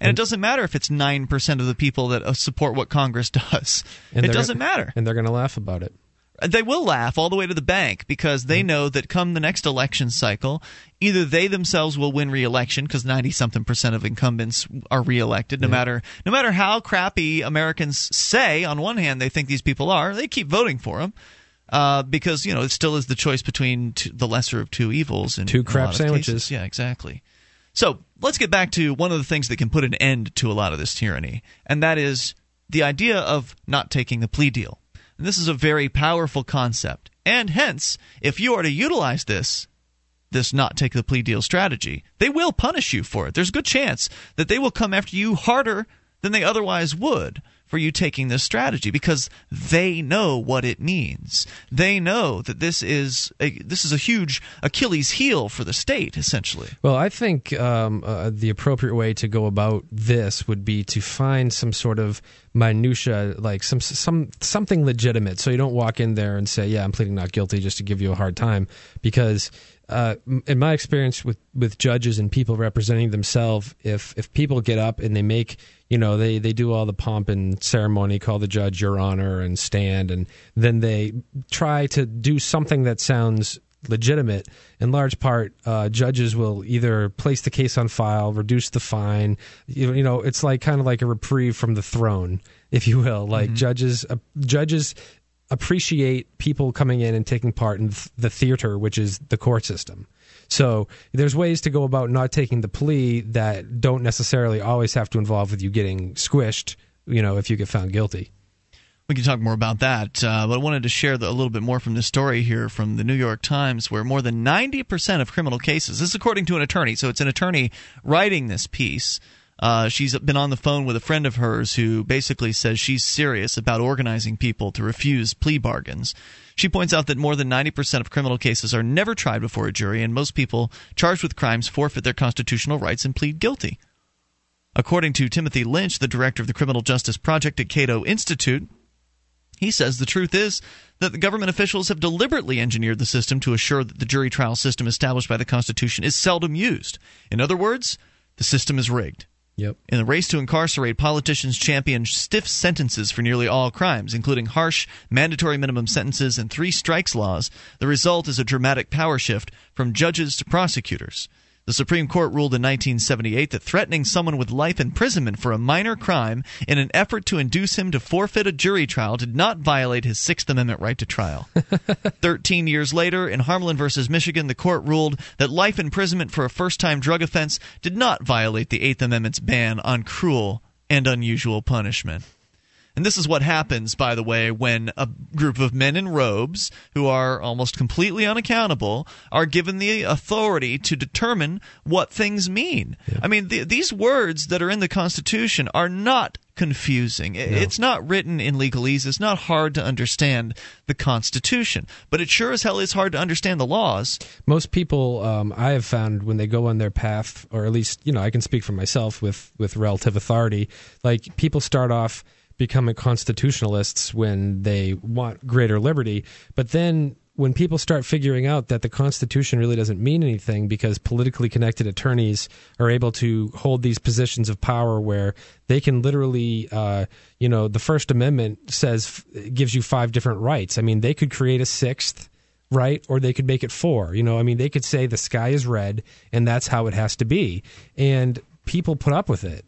And it doesn't matter if it's 9% of the people that uh, support what Congress does. It doesn't gonna- matter. and they're going to laugh about it. They will laugh all the way to the bank because they know that come the next election cycle, either they themselves will win re-election because 90 something percent of incumbents are re-elected no matter no matter how crappy Americans say on one hand they think these people are, they keep voting for them. Uh, because you know it still is the choice between two, the lesser of two evils and Two crap sandwiches. Yeah, exactly. So let's get back to one of the things that can put an end to a lot of this tyranny, and that is the idea of not taking the plea deal. And this is a very powerful concept. And hence, if you are to utilize this, this not take the plea deal strategy, they will punish you for it. There's a good chance that they will come after you harder than they otherwise would for you taking this strategy because they know what it means. They know that this is a, this is a huge Achilles heel for the state essentially. Well, I think um, uh, the appropriate way to go about this would be to find some sort of minutia, like some some something legitimate. So you don't walk in there and say, "Yeah, I'm pleading not guilty," just to give you a hard time, because. Uh, in my experience with, with judges and people representing themselves, if if people get up and they make you know they, they do all the pomp and ceremony, call the judge your honor and stand, and then they try to do something that sounds legitimate. In large part, uh, judges will either place the case on file, reduce the fine. You, you know, it's like kind of like a reprieve from the throne, if you will. Like judges, uh, judges appreciate people coming in and taking part in th- the theater, which is the court system. So there's ways to go about not taking the plea that don't necessarily always have to involve with you getting squished. You know, if you get found guilty. We can talk more about that, uh, but I wanted to share the, a little bit more from this story here from the New York Times, where more than 90% of criminal cases, this is according to an attorney, so it's an attorney writing this piece. Uh, she's been on the phone with a friend of hers who basically says she's serious about organizing people to refuse plea bargains. She points out that more than 90% of criminal cases are never tried before a jury, and most people charged with crimes forfeit their constitutional rights and plead guilty. According to Timothy Lynch, the director of the Criminal Justice Project at Cato Institute, he says the truth is that the government officials have deliberately engineered the system to assure that the jury trial system established by the Constitution is seldom used. In other words, the system is rigged. Yep. In the race to incarcerate, politicians champion stiff sentences for nearly all crimes, including harsh, mandatory minimum sentences and three strikes laws. The result is a dramatic power shift from judges to prosecutors. The Supreme Court ruled in 1978 that threatening someone with life imprisonment for a minor crime in an effort to induce him to forfeit a jury trial did not violate his Sixth Amendment right to trial. Thirteen years later, in Harmelin v. Michigan, the court ruled that life imprisonment for a first time drug offense did not violate the Eighth Amendment's ban on cruel and unusual punishment. And this is what happens, by the way, when a group of men in robes who are almost completely unaccountable are given the authority to determine what things mean. I mean, the, these words that are in the Constitution are not confusing. I- It's not written in legalese. It's not hard to understand the Constitution. But it sure as hell is hard to understand the laws. most people um, I have found when they go on their path, or at least you know I can speak for myself with with relative authority. Like people start off becoming constitutionalists when they want greater liberty, but then when people start figuring out that the Constitution really doesn't mean anything because politically connected attorneys are able to hold these positions of power where they can literally, uh, you know, the First Amendment says gives you five different rights. I mean, they could create a sixth right? Or they could make it four. You know, I mean, they could say the sky is red and that's how it has to be. And people put up with it.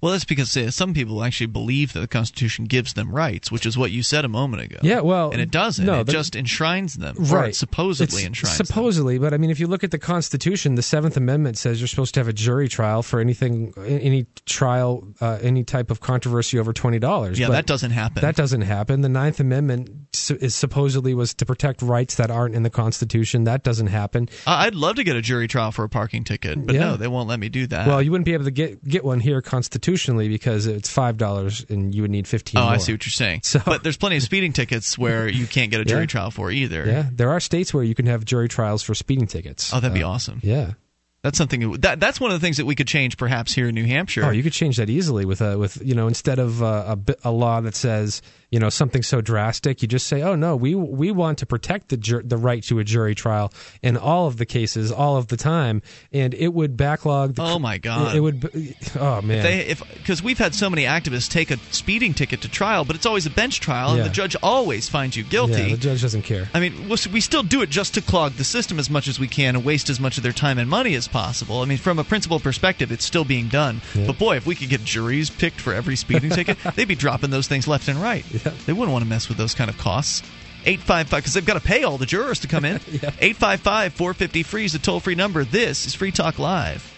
Well, that's because uh, some people actually believe that the Constitution gives them rights, which is what you said a moment ago. Yeah, well, and it doesn't. no, it the- just enshrines them, Right. supposedly It's enshrines them. supposedly, but I mean, if you look at the Constitution, the Seventh Amendment says you're supposed to have a jury trial for anything, any trial, uh, any type of controversy over twenty dollars. Yeah, that doesn't happen. That doesn't happen. The Ninth Amendment is supposedly was to protect rights that aren't in the Constitution. That doesn't happen. I'd love to get a jury trial for a parking ticket, but Yeah. no, they won't let me do that. Well, you wouldn't be able to get get one here constitutionally because it's five dollars and you would need fifteen. oh, I see what you're saying. So- but there's plenty of speeding tickets where you can't get a jury Yeah. trial for either. Yeah, there are states where you can have jury trials for speeding tickets. Oh, that'd be Uh, awesome. Yeah. That's something that that's one of the things that we could change perhaps here in New Hampshire. Oh, you could change that easily with a with you know instead of uh, a a law that says you know something so drastic, you just say, oh no, we we want to protect the jur- the right to a jury trial in all of the cases, all of the time, and it would backlog. The, Oh, my God. It, would. Oh man. if because we've had so many activists take a speeding ticket to trial, but it's always a bench trial, and the judge always finds you guilty. yeah, the judge doesn't care. I mean, we'll- we still do it just to clog the system as much as we can and waste as much of their time and money as possible. I mean, from a principal perspective, it's still being done. But boy, if we could get juries picked for every speeding ticket, they'd be dropping those things left and right. They wouldn't want to mess with those kind of costs. 855 because they've got to pay all the jurors to come in. 855 450 free is the toll free number. This is Free Talk Live.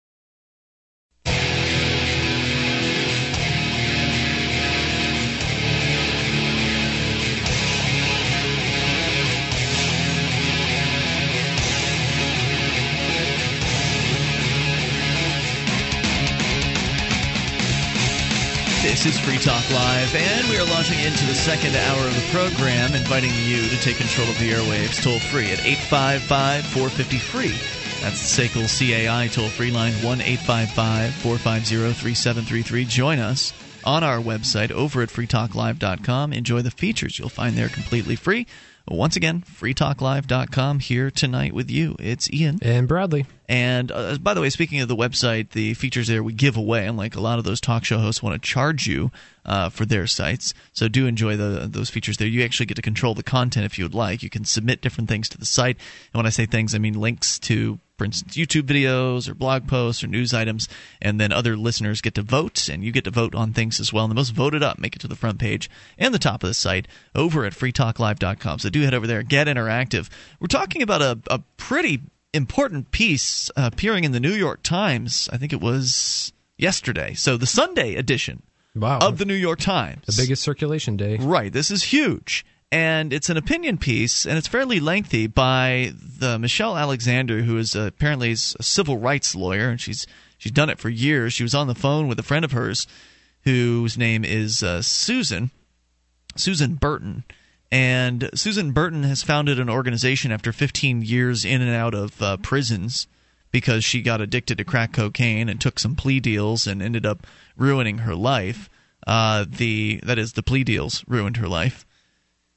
This is Free Talk Live, and we are launching into the second hour of the program, inviting you to take control of the airwaves toll free at 855 450 free. That's the SACL CAI toll free line 1 855 450 3733. Join us on our website over at freetalklive.com. Enjoy the features you'll find there completely free. Once again, freetalklive.com here tonight with you. It's Ian. And Bradley. And uh, by the way, speaking of the website, the features there we give away, unlike a lot of those talk show hosts want to charge you uh, for their sites. So do enjoy the, those features there. You actually get to control the content if you would like. You can submit different things to the site. And when I say things, I mean links to, for instance, YouTube videos or blog posts or news items. And then other listeners get to vote, and you get to vote on things as well. And the most voted up make it to the front page and the top of the site over at freetalklive.com. So do head over there, get interactive. We're talking about a, a pretty important piece uh, appearing in the New York Times. I think it was yesterday. So the Sunday edition Wow. of the New York Times. the biggest circulation day. Right. This is huge. And it's an opinion piece, and it's fairly lengthy by the Michelle Alexander, who is apparently a civil rights lawyer, and she's she's done it for years. She was on the phone with a friend of hers, whose name is uh, Susan, Susan Burton, and Susan Burton has founded an organization after 15 years in and out of uh, prisons because she got addicted to crack cocaine and took some plea deals and ended up ruining her life. Uh, the that is the plea deals ruined her life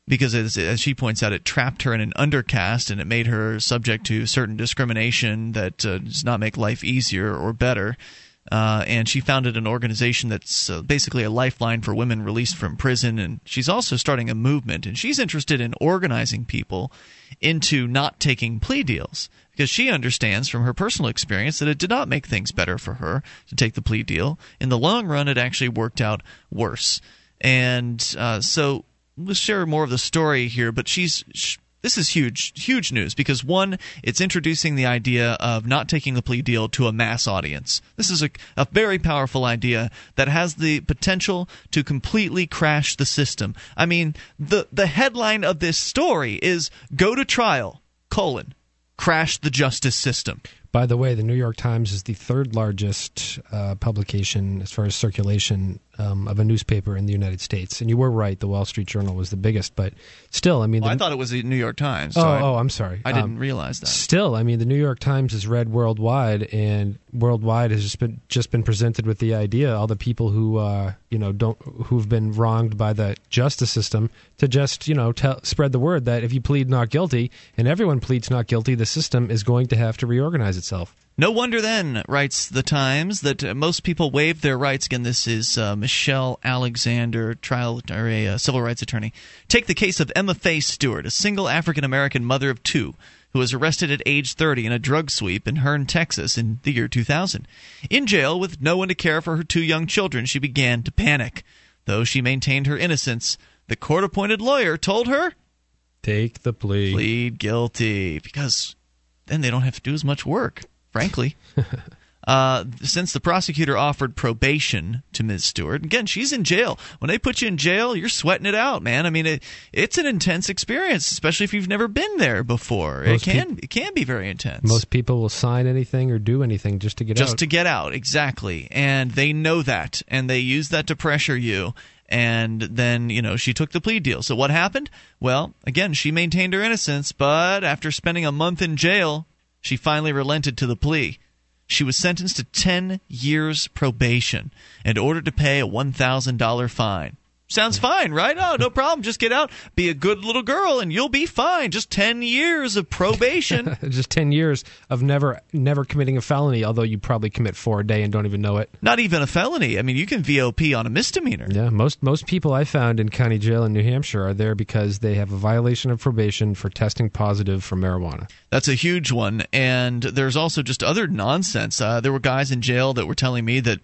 because as, as she points out, it trapped her in an undercaste and it made her subject to certain discrimination that uh, does not make life easier or better. Uh, and she founded an organization that's uh, basically a lifeline for women released from prison. And she's also starting a movement, and she's interested in organizing people into not taking plea deals because she understands from her personal experience that it did not make things better for her to take the plea deal. In the long run, it actually worked out worse. And uh, so let's share more of the story here. But she's sh- this is huge, huge news because one, it's introducing the idea of not taking the plea deal to a mass audience. This is a, a very powerful idea that has the potential to completely crash the system. I mean, the the headline of this story is "Go to trial: colon crash the justice system." By the way, the New York Times is the third largest uh, publication as far as circulation um, of a newspaper in the United States. And you were right; the Wall Street Journal was the biggest, but still, I mean, Well, the, I thought it was the New York Times. So oh, I, oh, I'm sorry. I Um, didn't realize that. Still, I mean, the New York Times is read worldwide, and worldwide has just been just been presented with the idea all the people who uh, you know don't who've been wronged by the justice system to just you know tell, spread the word that if you plead not guilty and everyone pleads not guilty, the system is going to have to reorganize itself. No wonder then, writes the Times, that uh, most people waive their rights. Again, this is uh, Michelle Alexander, trial or a uh, civil rights attorney. Take the case of Emma Faye Stewart, a single African American mother of two, who was arrested at age 30 in a drug sweep in Hearne, Texas, in the year 2000. In jail with no one to care for her two young children, she began to panic. Though she maintained her innocence, the court-appointed lawyer told her Take the plea. plead guilty because then they don't have to do as much work, frankly. Uh, since the prosecutor offered probation to Ms. Stewart, again, she's in jail. When they put you in jail, you're sweating it out, man. I mean, it, it's an intense experience, especially if you've never been there before. Most it can it can be very intense. Most people will sign anything or do anything just to get just out. to get out, exactly, and they know that, and they use that to pressure you. And then, you know, she took the plea deal. So what happened? Well, again, she maintained her innocence, but after spending a month in jail, she finally relented to the plea. She was sentenced to 10 years probation and ordered to pay a $1,000 fine. Sounds fine, right? Oh, no problem. Just get out, be a good little girl, and you'll be fine. Just 10 years of probation. just 10 years of never never committing a felony although you probably commit four a day and don't even know it Not even a felony. I mean, you can VOP on a misdemeanor. yeah most most people i found in county jail in new hampshire are there because they have a violation of probation for testing positive for marijuana That's a huge one. And there's also just other nonsense. Uh, there were guys in jail that were telling me that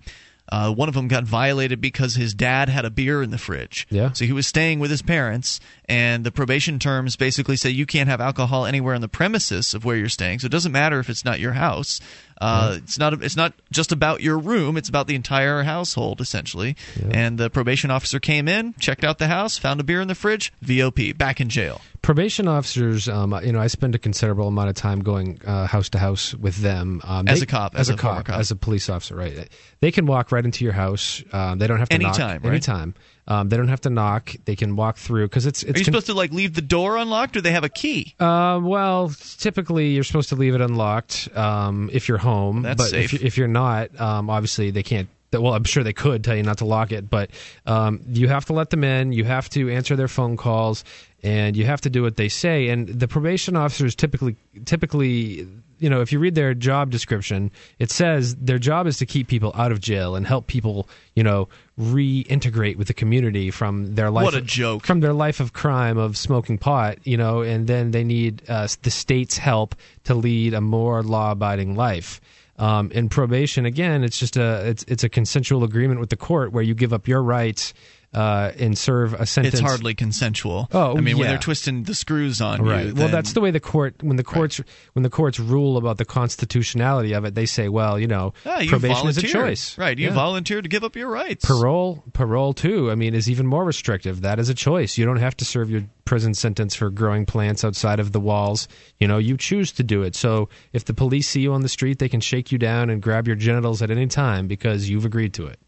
uh, one of them got violated because his dad had a beer in the fridge. Yeah. So he was staying with his parents, and the probation terms basically say you can't have alcohol anywhere on the premises of where you're staying. So it doesn't matter if it's not your house. Uh, It's not. It's not just about your room. It's about the entire household, essentially. And the probation officer came in, checked out the house, found a beer in the fridge. VOP, back in jail. Probation officers um, you know i spend a considerable amount of time going uh, house to house with them um, As they- a cop, as, as a, a cop, cop. as a police officer right they can walk right into your house um, they don't have to knock Anytime, right? anytime um, they don't have to knock they can walk through because it's it's Are you con- supposed to like leave the door unlocked, or they have a key? Uh, well, typically you're supposed to leave it unlocked um, if you're home. That's but safe. If, if you're not, um, obviously they can't. Well, I'm sure they could tell you not to lock it, but um, you have to let them in. You have to answer their phone calls, and you have to do what they say. And the probation officers typically, typically, you know, if you read their job description, it says their job is to keep people out of jail and help people, you know, reintegrate with the community from their life. What a joke. From their life of crime of smoking pot, you know, and then they need uh, the state's help to lead a more law-abiding life. Um, in probation, again, it's just a it's it's a consensual agreement with the court where you give up your rights uh, and serve a sentence. It's hardly consensual. Oh, I mean, when they're twisting the screws on Right. you. well, then- that's the way the court when the courts when the courts rule about the constitutionality of it, they say, well, you know, Ah, you probation is a choice. Right. You Yeah. volunteered to give up your rights. Parole, parole too. I mean, is even more restrictive. That is a choice. You don't have to serve your prison sentence for growing plants outside of the walls. You know, you choose to do it. So if the police see you on the street, they can shake you down and grab your genitals at any time because you've agreed to it.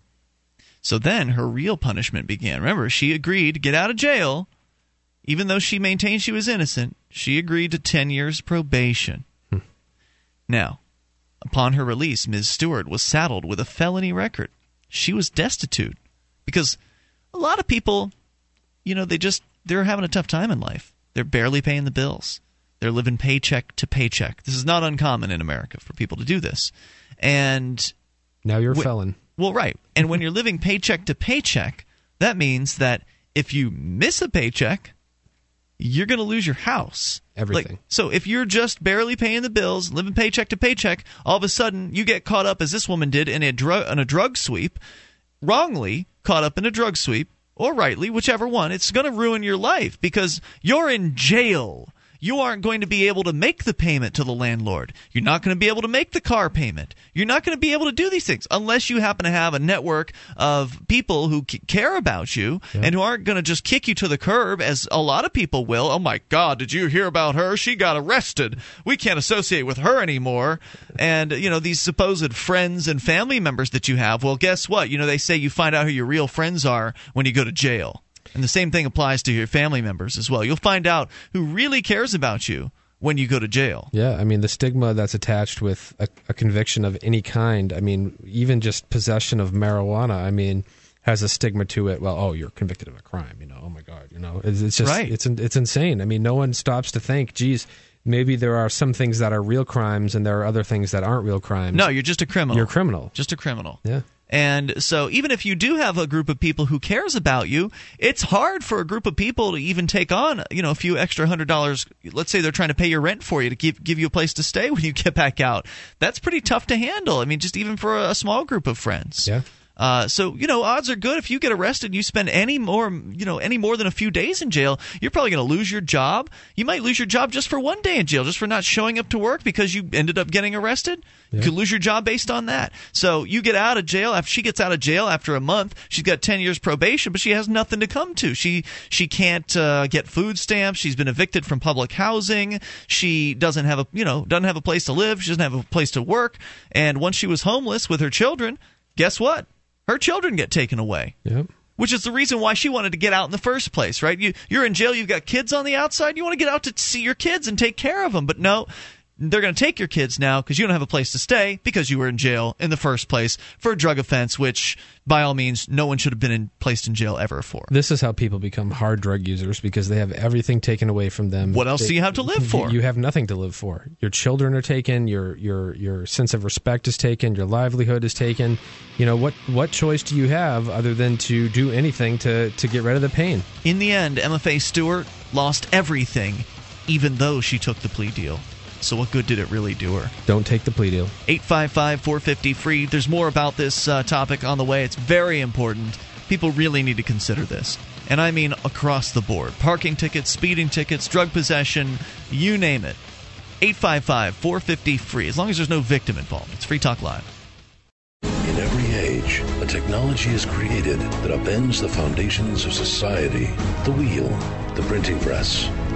So then her real punishment began. Remember, she agreed to get out of jail, even though she maintained she was innocent. She agreed to 10 years probation. Hmm. Now, upon her release, Ms. Stewart was saddled with a felony record. She was destitute because a lot of people, you know, they just they're having a tough time in life. They're barely paying the bills. They're living paycheck to paycheck. This is not uncommon in America for people to do this. And Now you're a felon. Well, right. And when you're living paycheck to paycheck, that means that if you miss a paycheck, you're going to lose your house. Everything. Like, so if you're just barely paying the bills, living paycheck to paycheck, all of a sudden you get caught up as this woman did in a drug in a drug sweep, wrongly caught up in a drug sweep or rightly, whichever one, it's going to ruin your life because you're in jail. You aren't going to be able to make the payment to the landlord. You're not going to be able to make the car payment. You're not going to be able to do these things unless you happen to have a network of people who care about you yeah. and who aren't going to just kick you to the curb as a lot of people will. Oh my God, did you hear about her? She got arrested. We can't associate with her anymore. And, you know, these supposed friends and family members that you have, well, guess what? You know, they say you find out who your real friends are when you go to jail. And the same thing applies to your family members as well. You'll find out who really cares about you when you go to jail. Yeah, I mean the stigma that's attached with a, a, conviction of any kind. I mean, even just possession of marijuana. I mean, has a stigma to it. Well, oh, you're convicted of a crime. You know, oh my god. You know, it's, it's just right. it's it's insane. I mean, no one stops to think, geez. Maybe there are some things that are real crimes and there are other things that aren't real crimes. No, you're just a criminal. You're a criminal. Just a criminal. Yeah. And so, even if you do have a group of people who cares about you, it's hard for a group of people to even take on, you know, a few extra hundred dollars. Let's say they're trying to pay your rent for you to give give you a place to stay when you get back out. That's pretty tough to handle. I mean, just even for a small group of friends. Yeah. Uh, so you know, odds are good if you get arrested and you spend any more, you know, any more than a few days in jail, you're probably going to lose your job. You might lose your job just for one day in jail, just for not showing up to work because you ended up getting arrested. Yeah. You could lose your job based on that. So you get out of jail after she gets out of jail after a month. She's got ten years probation, but she has nothing to come to. She she can't uh, get food stamps. She's been evicted from public housing. She doesn't have a you know doesn't have a place to live. She doesn't have a place to work. And once she was homeless with her children, guess what? Her children get taken away. Yep. Which is the reason why she wanted to get out in the first place, right? You, you're in jail, you've got kids on the outside, you want to get out to see your kids and take care of them. But no, they're going to take your kids now because you don't have a place to stay because you were in jail in the first place for a drug offense, which by all means no one should have been in, placed in jail ever for. This is how people become hard drug users because they have everything taken away from them. What else they, do you have to live for? You have nothing to live for. Your children are taken. Your your your sense of respect is taken. Your livelihood is taken. You know what what choice do you have other than to do anything to to get rid of the pain? In the end, Emma Faye Stewart lost everything, even though she took the plea deal. So, what good did it really do her? Don't take the plea deal. 855 450 free. There's more about this uh, topic on the way. It's very important. People really need to consider this. And I mean across the board parking tickets, speeding tickets, drug possession, you name it. 855 450 free. As long as there's no victim involved. It's Free Talk Live. In every age, a technology is created that upends the foundations of society the wheel, the printing press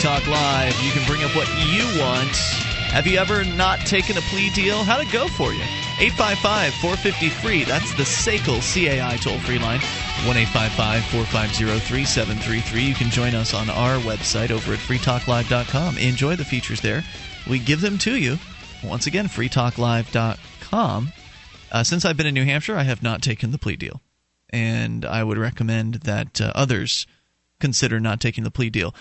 Talk Live. You can bring up what you want. Have you ever not taken a plea deal? How'd it go for you? 855 450 free. That's the SACL CAI toll free line. 1 855 450 3733. You can join us on our website over at freetalklive.com. Enjoy the features there. We give them to you. Once again, freetalklive.com. Uh, since I've been in New Hampshire, I have not taken the plea deal. And I would recommend that uh, others consider not taking the plea deal.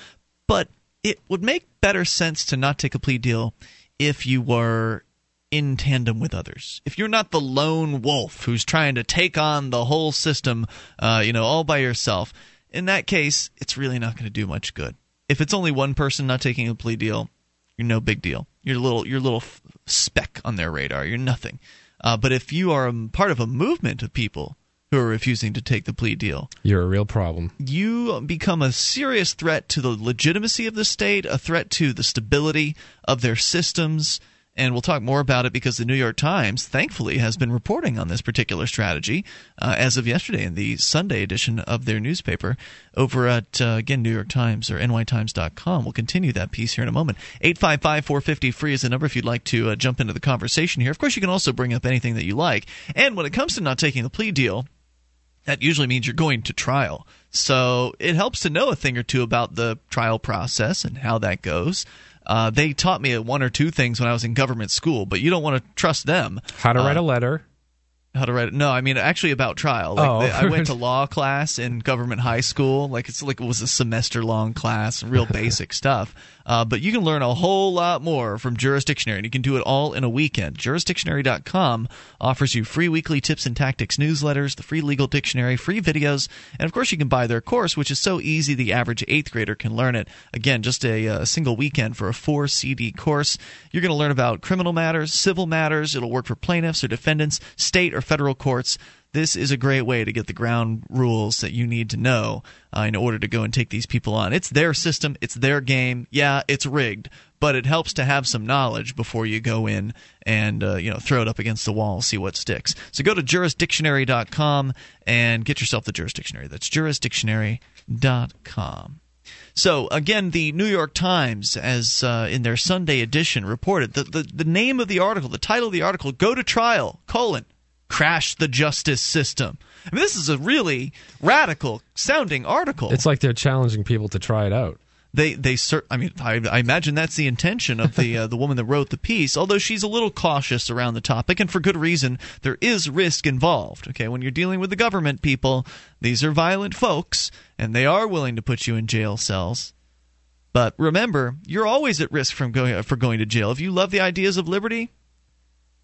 But it would make better sense to not take a plea deal if you were in tandem with others. If you're not the lone wolf who's trying to take on the whole system, uh, you know, all by yourself, in that case, it's really not going to do much good. If it's only one person not taking a plea deal, you're no big deal. You're a little, you're a little speck on their radar. You're nothing. Uh, but if you are a, part of a movement of people who are refusing to take the plea deal. You're a real problem. You become a serious threat to the legitimacy of the state, a threat to the stability of their systems, and we'll talk more about it because the New York Times, thankfully, has been reporting on this particular strategy uh, as of yesterday in the Sunday edition of their newspaper over at, uh, again, New York Times or nytimes.com. We'll continue that piece here in a moment. 855 450 free is the number if you'd like to uh, jump into the conversation here. Of course, you can also bring up anything that you like. And when it comes to not taking the plea deal, that usually means you're going to trial. So it helps to know a thing or two about the trial process and how that goes. Uh, they taught me one or two things when I was in government school, but you don't want to trust them. How to write uh, a letter. How to write it? No, I mean actually about trial. Like Oh. the- I went to law class in government high school. Like it's like it was a semester long class, real basic stuff. Uh, but you can learn a whole lot more from Jurisdictionary, and you can do it all in a weekend. Jurisdictionary.com offers you free weekly tips and tactics newsletters, the free legal dictionary, free videos, and of course you can buy their course, which is so easy the average eighth grader can learn it. Again, just a, uh single weekend for a four CD course. You're going to learn about criminal matters, civil matters. It'll work for plaintiffs or defendants, state or federal courts. This is a great way to get the ground rules that you need to know uh, in order to go and take these people on. It's their system, it's their game. Yeah, it's rigged, but it helps to have some knowledge before you go in and uh, you know throw it up against the wall, and see what sticks. So go to jurisdictionary.com and get yourself the jurisdictionary. That's jurisdictionary.com. So again, the New York Times, as uh, in their Sunday edition, reported the, the the name of the article, the title of the article: "Go to trial: colon crash the justice system." I mean, this is a really radical sounding article. It's like they're challenging people to try it out. they they cer- I mean, I, I imagine that's the intention of the uh, the woman that wrote the piece. Although she's a little cautious around the topic, and for good reason. There is risk involved. Okay, when you're dealing with the government people, these are violent folks, and they are willing to put you in jail cells. But remember, you're always at risk from going for going to jail. If you love the ideas of liberty,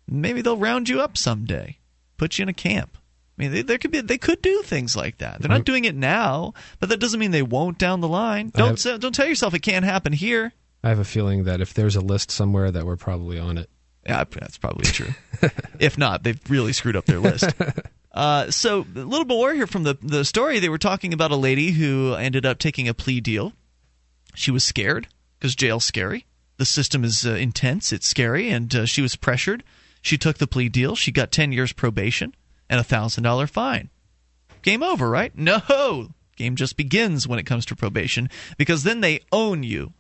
maybe they'll round you up someday, put you in a camp. I mean, they, there could be they could do things like that. They're not doing it now, but that doesn't mean they won't down the line. Don't have- don't tell yourself it can't happen here. I have a feeling that if there's a list somewhere, that we're probably on it. Yeah, that's probably true. if not, they've really screwed up their list. Uh, so a little bit more here from the the story. They were talking about a lady who ended up taking a plea deal. She was scared because jail's scary. The system is uh, intense. It's scary, and uh, she was pressured. She took the plea deal. She got ten years probation and a thousand dollar fine. Game over, right? No. Game just begins when it comes to probation because then they own you.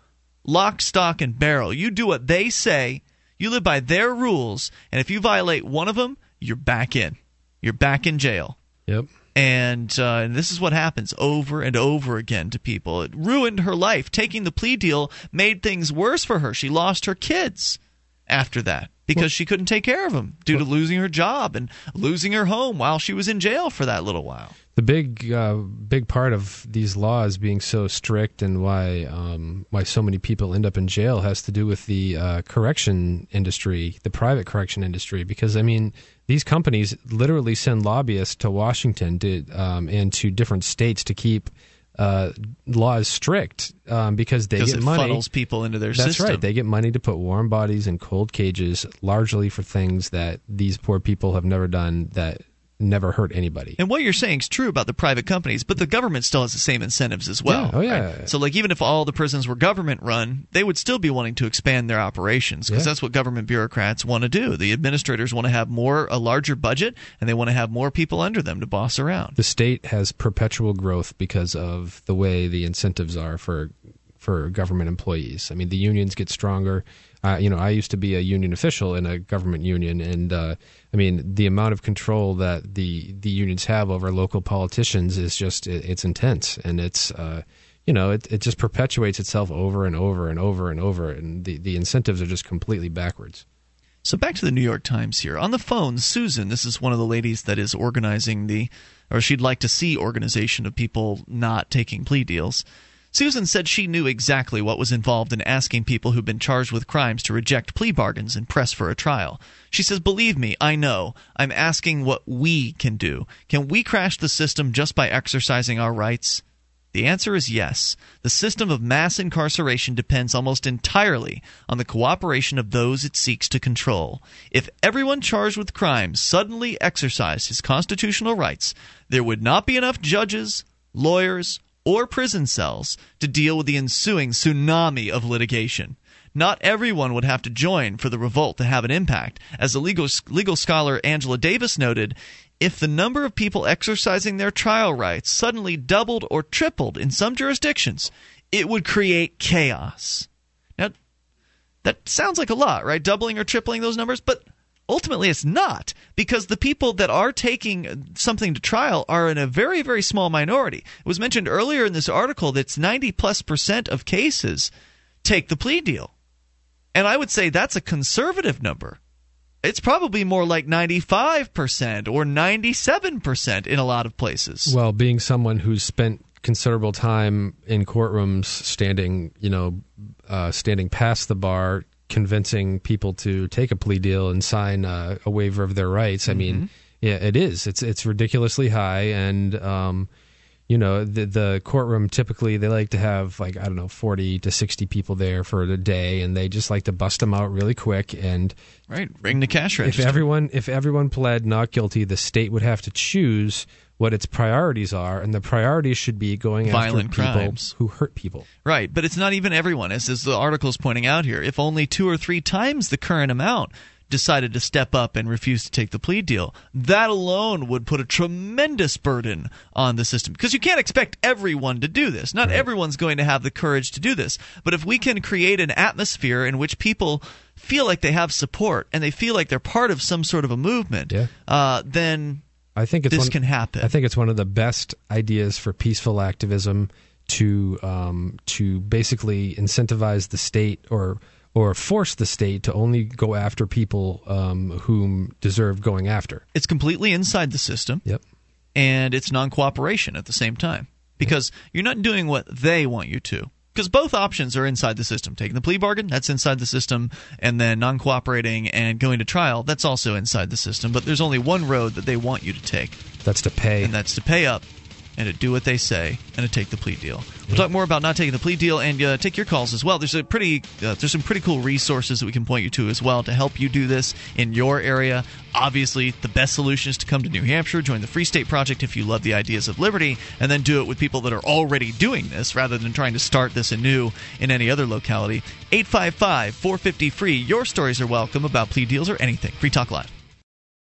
Lock, stock, and barrel. You do what they say, you live by their rules, and if you violate one of them, you're back in. You're back in jail. Yep. And, uh, and this is what happens over and over again to people. It ruined her life. Taking the plea deal made things worse for her. She lost her kids after that because she couldn't take care of him due to losing her job and losing her home while she was in jail for that little while. The big, uh, big part of these laws being so strict and why um, why so many people end up in jail has to do with the uh, correction industry, the private correction industry. Because I mean, these companies literally send lobbyists to Washington to, um, and to different states to keep uh, law is strict um, because they get it money. funnels people into their system. That's system. right. They get money to put warm bodies in cold cages, largely for things that these poor people have never done that never hurt anybody. And what you're saying is true about the private companies, but the government still has the same incentives as well. Yeah. Oh, yeah. right? So, like, even if all the prisons were government run, they would still be wanting to expand their operations because Yeah. that's what government bureaucrats want to do. The administrators want to have more, a larger budget, and they want to have more people under them to boss around. The state has perpetual growth because of the way the incentives are for for government employees. I mean, the unions get stronger. Uh, you know, I used to be a union official in a government union, and uh, I mean, the amount of control that the the unions have over local politicians is just it, it's intense, and it's uh, you know, it it just perpetuates itself over and over and over and over, and the the incentives are just completely backwards. So back to the New York Times here. On the phone, Susan, this is one of the ladies that is organizing the, or she'd like to see organization of people not taking plea deals. Susan said she knew exactly what was involved in asking people who've been charged with crimes to reject plea bargains and press for a trial. She says, Believe me, I know. I'm asking what we can do. Can we crash the system just by exercising our rights? The answer is yes. The system of mass incarceration depends almost entirely on the cooperation of those it seeks to control. If everyone charged with crimes suddenly exercised his constitutional rights, there would not be enough judges, lawyers, or prison cells to deal with the ensuing tsunami of litigation. Not everyone would have to join for the revolt to have an impact. As the legal, legal scholar Angela Davis noted, if the number of people exercising their trial rights suddenly doubled or tripled in some jurisdictions, it would create chaos. Now, that sounds like a lot, right? Doubling or tripling those numbers, but ultimately it's not because the people that are taking something to trial are in a very very small minority. It was mentioned earlier in this article that it's 90 plus percent of cases take the plea deal. And I would say that's a conservative number. It's probably more like 95% or 97% in a lot of places. Well, being someone who's spent considerable time in courtrooms, standing, you know, uh, standing past the bar, convincing people to take a plea deal and sign uh, a waiver of their rights. I Mm-hmm. mean, yeah, it is. It's it's ridiculously high, and um, you know, the the courtroom typically they like to have like I don't know, forty to sixty people there for the day, and they just like to bust them out really quick. And right, ring the cash register. if everyone if everyone pled not guilty, the state would have to choose what its priorities are, and the priorities should be going Violent after people crimes. who hurt people. Right, but it's not even everyone, as, as the article is pointing out here. If only two or three times the current amount decided to step up and refuse to take the plea deal, that alone would put a tremendous burden on the system. Because you can't expect everyone to do this. Not everyone's going to have the courage to do this. But if we can create an atmosphere in which people feel like they have support and they feel like they're part of some sort of a movement, Yeah. uh, then I think it's this one, can happen. I think it's one of the best ideas for peaceful activism to um, to basically incentivize the state or or force the state to only go after people um, whom deserve going after. it's completely inside the system. Yep. and it's non cooperation at the same time. Because you're not doing what they want you to. Because both options are inside the system. Taking the plea bargain, that's inside the system, and then non cooperating and going to trial, that's also inside the system. But there's only one road that they want you to take, That's to pay. and that's to pay up and to do what they say and to take the plea deal. We'll talk more about not taking the plea deal and uh, take your calls as well. There's a pretty uh, there's some pretty cool resources that we can point you to as well to help you do this in your area. Obviously, the best solution is to come to New Hampshire, join the Free State Project if you love the ideas of liberty, and then do it with people that are already doing this rather than trying to start this anew in any other locality. 855 450 free. Your stories are welcome about plea deals or anything. Free Talk Live.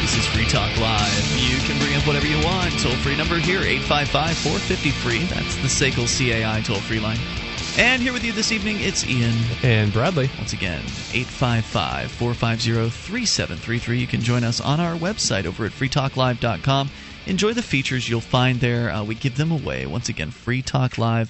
This is Free Talk Live. You can bring up whatever you want. Toll free number here, 855 450 free. That's the SACL CAI toll free line. And here with you this evening, it's Ian. and Bradley. Once again, 855 450 3733. You can join us on our website over at freetalklive.com. Enjoy the features you'll find there. Uh, we give them away. Once again, freetalklive.com.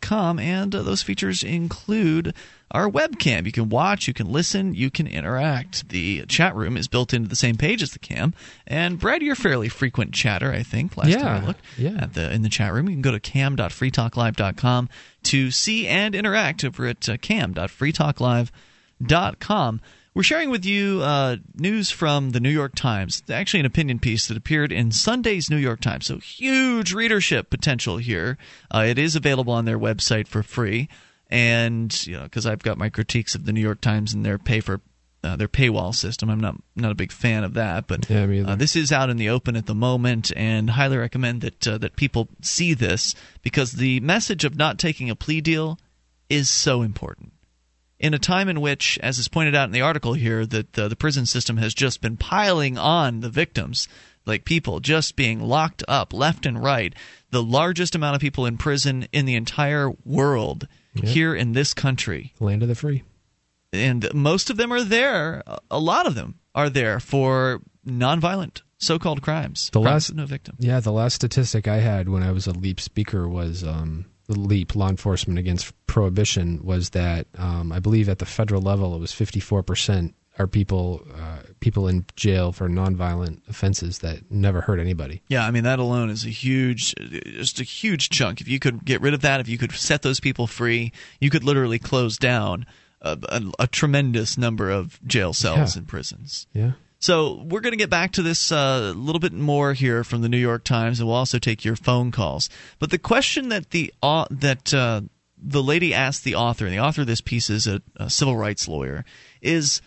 Com, and uh, those features include our webcam. You can watch, you can listen, you can interact. The chat room is built into the same page as the cam. And Brad, you're fairly frequent chatter, I think, last time I looked yeah. at the in the chat room. You can go to cam.freetalklive.com to see and interact over at uh, cam.freetalklive.com. We're sharing with you uh, news from the New York Times. It's actually an opinion piece that appeared in Sunday's New York Times. So huge readership potential here. Uh, it is available on their website for free, and you know because I've got my critiques of the New York Times and their pay for uh, their paywall system. I'm not not a big fan of that, but Yeah, uh, this is out in the open at the moment, and highly recommend that uh, that people see this because the message of not taking a plea deal is so important. In a time in which, as is pointed out in the article here, that uh, the prison system has just been piling on the victims, like people just being locked up left and right, the largest amount of people in prison in the entire world here in this country Land of the free. and most of them are there. A lot of them are there for nonviolent so-called crimes. The crimes last- no victim. Yeah, the last statistic I had when I was a LEAP speaker was um, the LEAP, Law Enforcement Against Prohibition, was that um, I believe at the federal level it was 54% are people uh, people in jail for nonviolent offenses that never hurt anybody. Yeah, I mean that alone is a huge, just a huge chunk. If you could get rid of that, if you could set those people free, you could literally close down a, a, a tremendous number of jail cells Yeah. and prisons. Yeah. So we're going to get back to this uh, a little bit more here from the New York Times, and we'll also take your phone calls. But the question that the au- that uh, the lady asked the author, and the author of this piece is a, a civil rights lawyer, is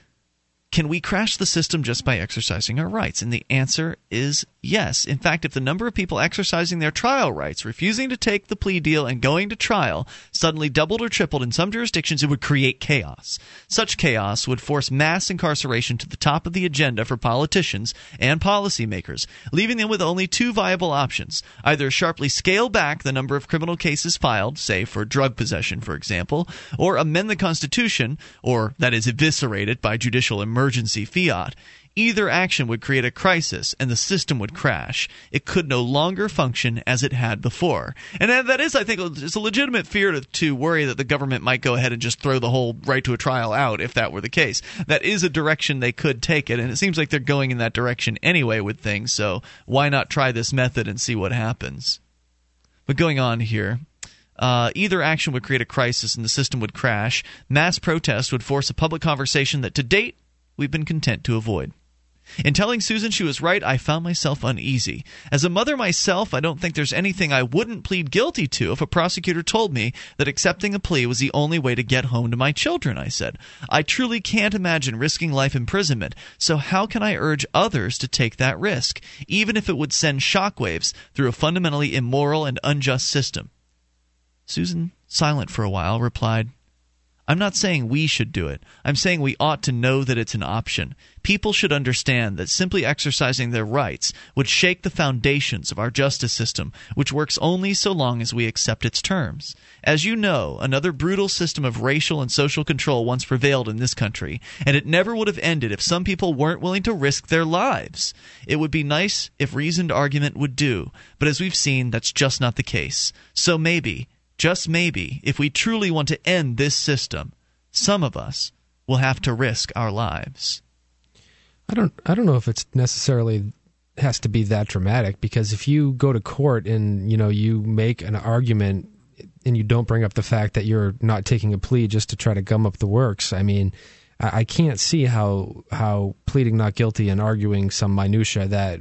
Can we crash the system just by exercising our rights? And the answer is yes. In fact, if the number of people exercising their trial rights, refusing to take the plea deal and going to trial, suddenly doubled or tripled in some jurisdictions, it would create chaos. Such chaos would force mass incarceration to the top of the agenda for politicians and policymakers, leaving them with only two viable options either sharply scale back the number of criminal cases filed, say for drug possession, for example, or amend the Constitution, or that is, eviscerate it by judicial emergency fiat. Either action would create a crisis and the system would crash. It could no longer function as it had before. And that is, I think, it's a legitimate fear to, to worry that the government might go ahead and just throw the whole right to a trial out if that were the case. That is a direction they could take it, and it seems like they're going in that direction anyway with things, so why not try this method and see what happens? But going on here. Uh, either action would create a crisis and the system would crash. Mass protest would force a public conversation that to date we've been content to avoid. In telling Susan she was right, I found myself uneasy. As a mother myself, I don't think there's anything I wouldn't plead guilty to if a prosecutor told me that accepting a plea was the only way to get home to my children, I said. I truly can't imagine risking life imprisonment, so how can I urge others to take that risk, even if it would send shockwaves through a fundamentally immoral and unjust system? Susan, silent for a while, replied, I'm not saying we should do it. I'm saying we ought to know that it's an option. People should understand that simply exercising their rights would shake the foundations of our justice system, which works only so long as we accept its terms. As you know, another brutal system of racial and social control once prevailed in this country, and it never would have ended if some people weren't willing to risk their lives. It would be nice if reasoned argument would do, but as we've seen, that's just not the case. So maybe, just maybe, if we truly want to end this system, some of us will have to risk our lives. I don't I don't know if it's necessarily has to be that dramatic because if you go to court and you know you make an argument and you don't bring up the fact that you're not taking a plea just to try to gum up the works, I mean, I can't see how how pleading not guilty and arguing some minutia that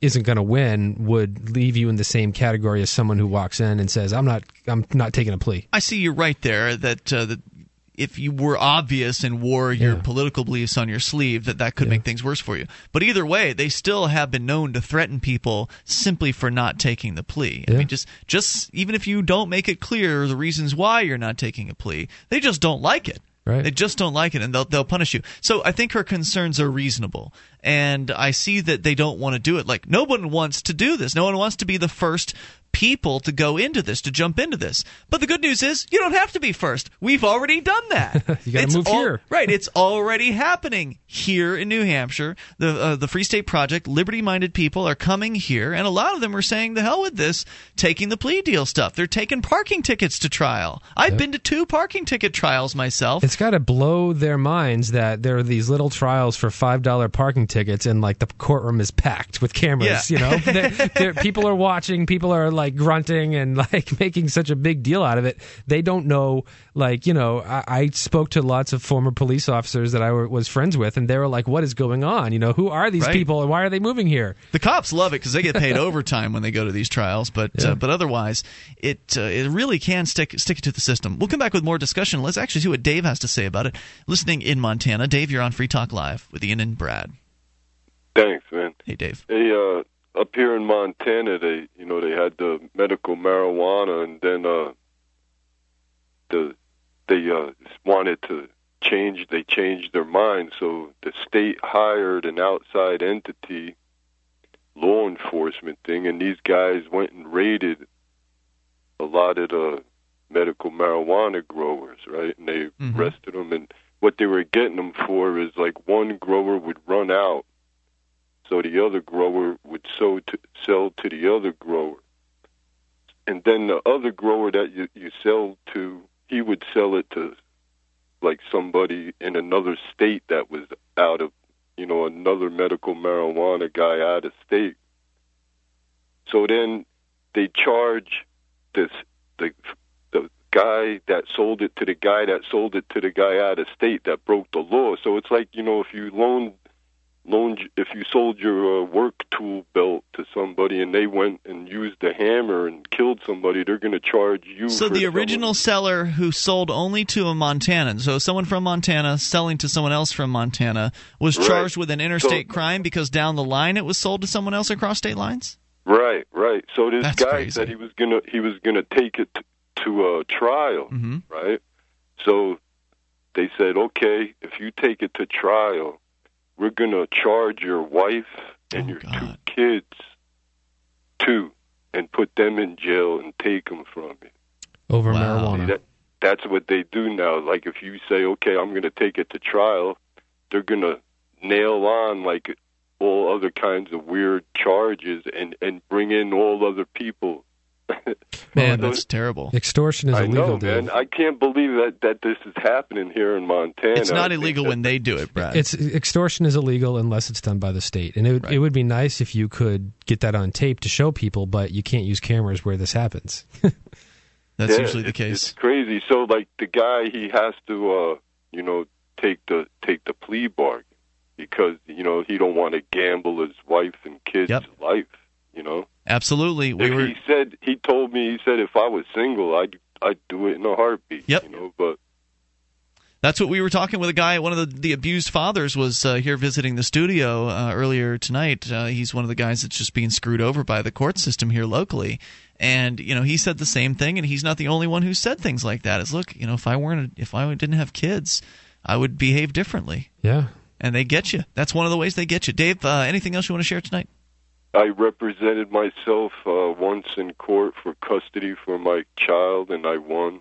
isn't going to win would leave you in the same category as someone who walks in and says, "I'm not I'm not taking a plea." I see you're right there. That uh, that if you were obvious and wore your yeah. political beliefs on your sleeve, that that could yeah. make things worse for you. But either way, they still have been known to threaten people simply for not taking the plea. Yeah. I mean, just just even if you don't make it clear the reasons why you're not taking a plea, they just don't like it. Right. They just don't like it, and they'll they'll punish you. So I think her concerns are reasonable, and I see that they don't want to do it. Like no one wants to do this. No one wants to be the first people to go into this, to jump into this. But the good news is you don't have to be first. We've already done that. you got to move al- here. Right. It's already happening here in New Hampshire. The uh, the Free State Project, liberty-minded people are coming here, and a lot of them are saying the hell with this, taking the plea deal stuff. They're taking parking tickets to trial. I've yep. been to two parking ticket trials myself. It's got to blow their minds that there are these little trials for five dollar parking tickets, and like the courtroom is packed with cameras. Yeah. You know, they're, they're, people are watching. People are like grunting and like making such a big deal out of it. They don't know, like, you know, I, I spoke to lots of former police officers that I were, was friends with, and they were like, what is going on? You know, who are these right. people and why are they moving here? The cops love it because they get paid overtime when they go to these trials, but uh, yeah. uh, but otherwise, it uh, it really can stick stick it to the system. We'll come back with more discussion. Let's actually see what Dave has to say about it. Listening in Montana, Dave, you're on Free Talk Live with Ian and Brad. Thanks, man. Hey, Dave. Hey, uh, up here in Montana, they you know they had the medical marijuana, and then uh, the they uh, wanted to change. They changed their mind, so the state hired an outside entity, law enforcement thing, and these guys went and raided a lot of the medical marijuana growers, right? And they mm-hmm. arrested them, and what they were getting them for is like one grower would run out so the other grower would sell to, sell to the other grower. And then the other grower that you, you sell to, he would sell it to like somebody in another state that was out of, you know, another medical marijuana guy out of state. So then they charge this the the guy that sold it to the guy that sold it to the guy out of state that broke the law. So it's like, you know, if you loan loaned if you sold your uh, work tool belt to somebody and they went and used a hammer and killed somebody, they're going to charge you. So the someone- original seller who sold only to a Montanan, so someone from Montana selling to someone else from Montana, was Right. charged with an interstate So- crime because down the line it was sold to someone else across state lines. Right, right. So this That's guy crazy. said he was gonna he was gonna take it to, to a trial, Mm-hmm. right? So they said, okay, if you take it to trial, we're gonna charge your wife and Oh, your God. two kids too, and put them in jail and take them from you. Over Wow. marijuana. That that's what they do now. Like if you say, okay, I'm going to take it to trial, they're going to nail on like all other kinds of weird charges and and bring in all other people. Man, that's terrible. Extortion is I illegal, know, Dave. man. I can't believe that that this is happening here in Montana. It's not illegal when they do it, Brad. It's extortion is illegal unless it's done by the state, and it would, Right. it would be nice if you could get that on tape to show people, but you can't use cameras where this happens. that's Yeah, usually the case. It's crazy. So like the guy, he has to, uh, you know, take the take the plea bargain because you know he don't want to gamble his wife and kids' Yep. life. You know, Absolutely. We if were he said he told me he said if I was single, I'd I'd do it in a heartbeat. Yep. You know, but That's what we were talking with a guy. One of the, the abused fathers was uh, here visiting the studio uh, earlier tonight. Uh, he's one of the guys that's just being screwed over by the court system here locally. And you know, he said the same thing, and he's not the only one who said things like that. Is look, you know, if I weren't, if I didn't have kids, I would behave differently. yeah. And they get you. That's one of the ways they get you. Dave, uh, anything else you want to share tonight? I represented myself uh, once in court for custody for my child, and I won.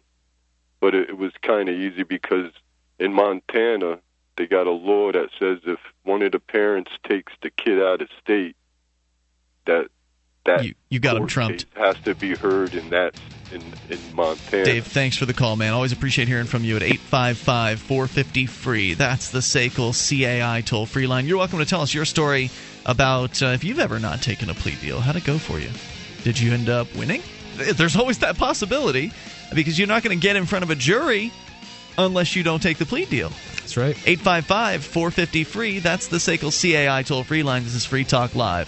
But it, it was kind of easy because in Montana they got a law that says if one of the parents takes the kid out of state, that that You- you got 'em court trumped. case has to be heard in that in in Montana. Dave, thanks for the call, man. Always appreciate hearing from you at 855 450 free. That's the SACL CAI toll free line. You're welcome to tell us your story about uh, if you've ever not taken a plea deal. How'd it go for you? Did you end up winning? There's always that possibility because you're not going to get in front of a jury unless you don't take the plea deal. That's right. 855 450 free. That's the SACL CAI toll free line. This is Free Talk Live.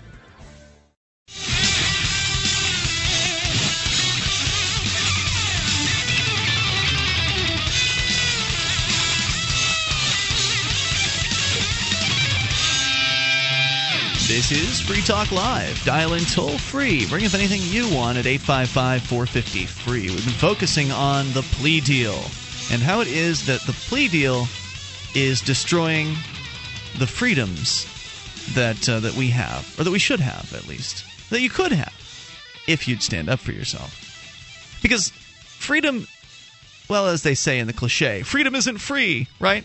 This is Free Talk Live. Dial in toll free. Bring up anything you want at 855 450 free. We've been focusing on the plea deal and how it is that the plea deal is destroying the freedoms that uh, that we have, or that we should have at least, that you could have if you'd stand up for yourself. Because freedom, well, as they say in the cliche, freedom isn't free, right?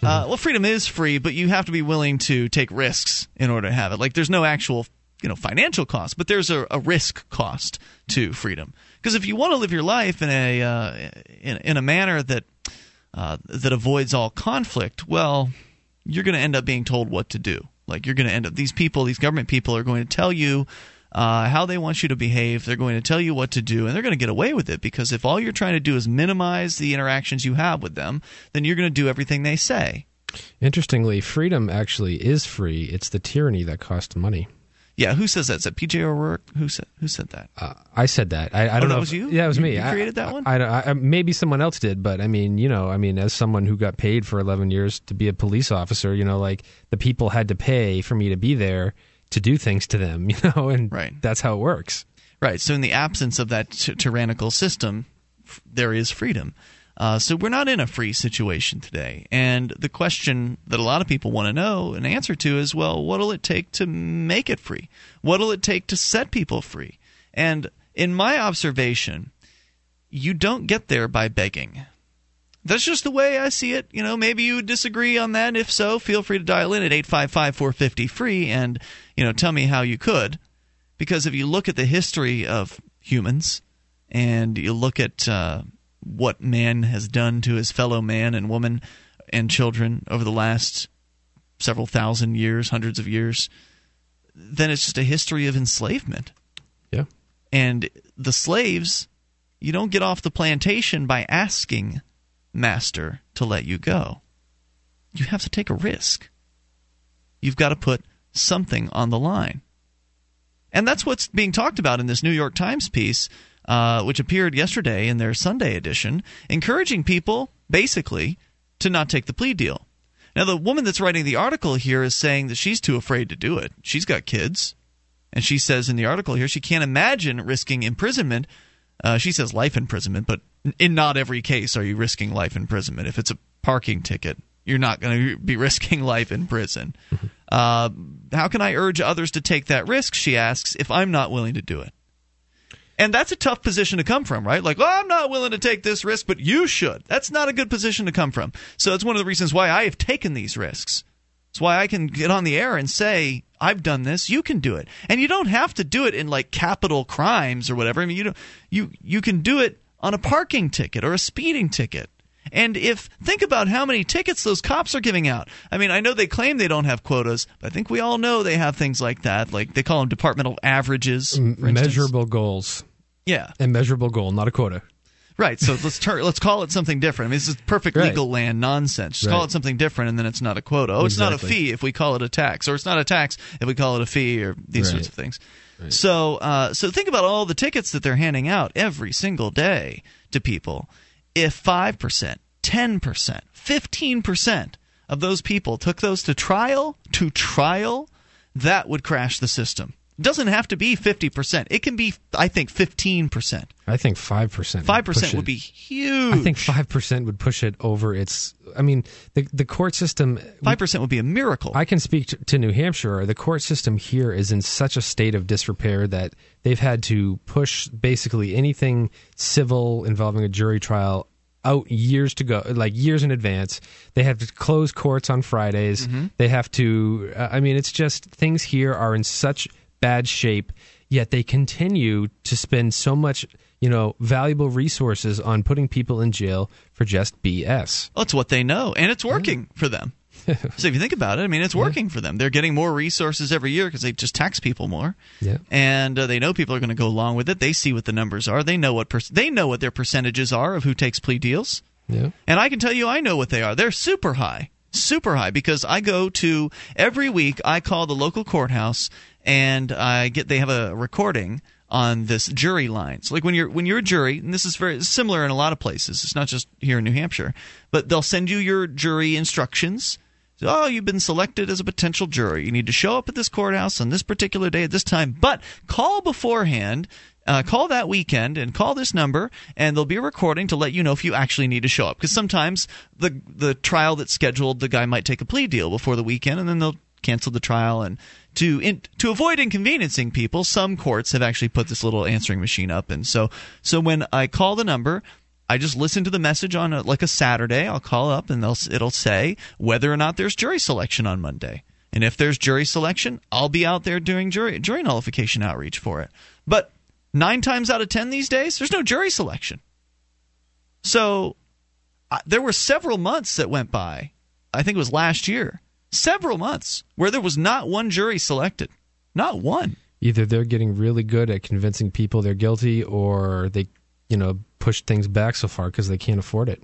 Uh, well, freedom is free, but you have to be willing to take risks in order to have it. Like, there's no actual, you know, financial cost, but there's a, a risk cost to freedom. Because if you want to live your life in a uh, in, in a manner that uh, that avoids all conflict, well, you're going to end up being told what to do. Like, you're going to end up these people, these government people, are going to tell you uh, how they want you to behave. They're going to tell you what to do, and they're going to get away with it because if all you're trying to do is minimize the interactions you have with them, then you're going to do everything they say. Interestingly, freedom actually is free. It's the tyranny that costs money. Yeah, who says that? Is that PJ O'Rourke? Who said who said that? Uh, I said that. I, I Oh, don't that know. was if- you? Yeah, it was You- me. you I- created that one? I, I, I- maybe someone else did, but I mean, you know, I mean, as someone who got paid for 11 years to be a police officer, you know, like the people had to pay for me to be there to do things to them, you know, and Right. that's how it works. Right. So in the absence of that t- tyrannical system, f- there is freedom. Uh, so we're not in a free situation today. And the question that a lot of people want to know an answer to is, well, what'll it take to make it free? What'll it take to set people free? And in my observation, you don't get there by begging. That's just the way I see it. You know, maybe you would disagree on that. If so, feel free to dial in at 855 450 free and, you know, tell me how you could. Because if you look at the history of humans and you look at uh, what man has done to his fellow man and woman and children over the last several thousand years, hundreds of years, then it's just a history of enslavement. Yeah. And the slaves, you don't get off the plantation by asking master to let you go. You have to take a risk. You've got to put something on the line. And that's what's being talked about in this New York Times piece, uh, which appeared yesterday in their Sunday edition, encouraging people, basically, to not take the plea deal. Now, the woman that's writing the article here is saying that she's too afraid to do it. She's got kids. And she says in the article here she can't imagine risking imprisonment. Uh, she says life imprisonment, but in not every case are you risking life imprisonment. If it's a parking ticket, you're not going to be risking life in prison. Uh, how can I urge others to take that risk? She asks, if I'm not willing to do it. And that's a tough position to come from, right? Like, oh, I'm not willing to take this risk, but you should. That's not a good position to come from. So that's one of the reasons why I have taken these risks. It's why I can get on the air and say, I've done this, you can do it. And you don't have to do it in like capital crimes or whatever. I mean, you don't, you you can do it on a parking ticket or a speeding ticket. And if think about how many tickets those cops are giving out. I mean, I know they claim they don't have quotas, but I think we all know they have things like that. Like they call them departmental averages. Measurable goals. Yeah. A measurable goal, not a quota. Right. So let's turn. Let's call it something different. I mean, this is perfect Right. legal land nonsense. Just call it something different, and then it's not a quota. Oh, it's not a fee if we call it a tax, or it's not a tax if we call it a fee, or these Right. sorts of things. So, uh, so think about all the tickets that they're handing out every single day to people. If five percent, ten percent, fifteen percent of those people took those to trial, to trial, that would crash the system. It doesn't have to be fifty percent. It can be, I think, fifteen percent. I think five percent. Five percent would be huge. I think five percent would push it over its. I mean, the the court system. Five percent would be a miracle. I can speak to, to New Hampshire. The court system here is in such a state of disrepair that they've had to push basically anything civil involving a jury trial out years to go, like years in advance. They have to close courts on Fridays. Mm-hmm. They have to. Uh, I mean, it's just things here are in such bad shape. Yet they continue to spend so much, you know, valuable resources on putting people in jail for just BS. Well, it's what they know, and it's working for them. so if you think about it, I mean, it's working for them. They're getting more resources every year because they just tax people more, Yeah. and uh, they know people are going to go along with it. They see what the numbers are. They know what per- they know what their percentages are of who takes plea deals. Yeah. And I can tell you, I know what they are. They're super high, super high, because I go to every week. I call the local courthouse, and I get they have a recording on this jury line. So like when you're when you're a jury, and this is very similar in a lot of places. It's not just here in New Hampshire, but they'll send you your jury instructions. So, oh, you've been selected as a potential jury. You need to show up at this courthouse on this particular day at this time, but call beforehand. Uh, call that weekend and call this number, and there'll be a recording to let you know if you actually need to show up. Because sometimes the the trial that's scheduled, the guy might take a plea deal before the weekend, and then they'll cancel the trial. And to in, to avoid inconveniencing people, some courts have actually put this little answering machine up. And so so when I call the number, I just listen to the message on a, like a Saturday. I'll call up and they'll, it'll say whether or not there's jury selection on Monday. And if there's jury selection, I'll be out there doing jury jury nullification outreach for it. But nine times out of ten these days, there's no jury selection. So uh, there were several months that went by. I think it was last year. Several months where there was not one jury selected. Not one. either they're getting really good at convincing people they're guilty or they you know push things back so far because they can't afford it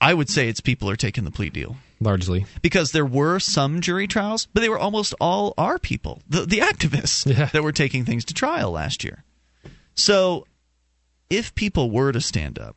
I would say it's people are taking the plea deal. largely because there were some jury trials, but they were almost all our people, the the activists Yeah. that were taking things to trial last year. So, if people were to stand up,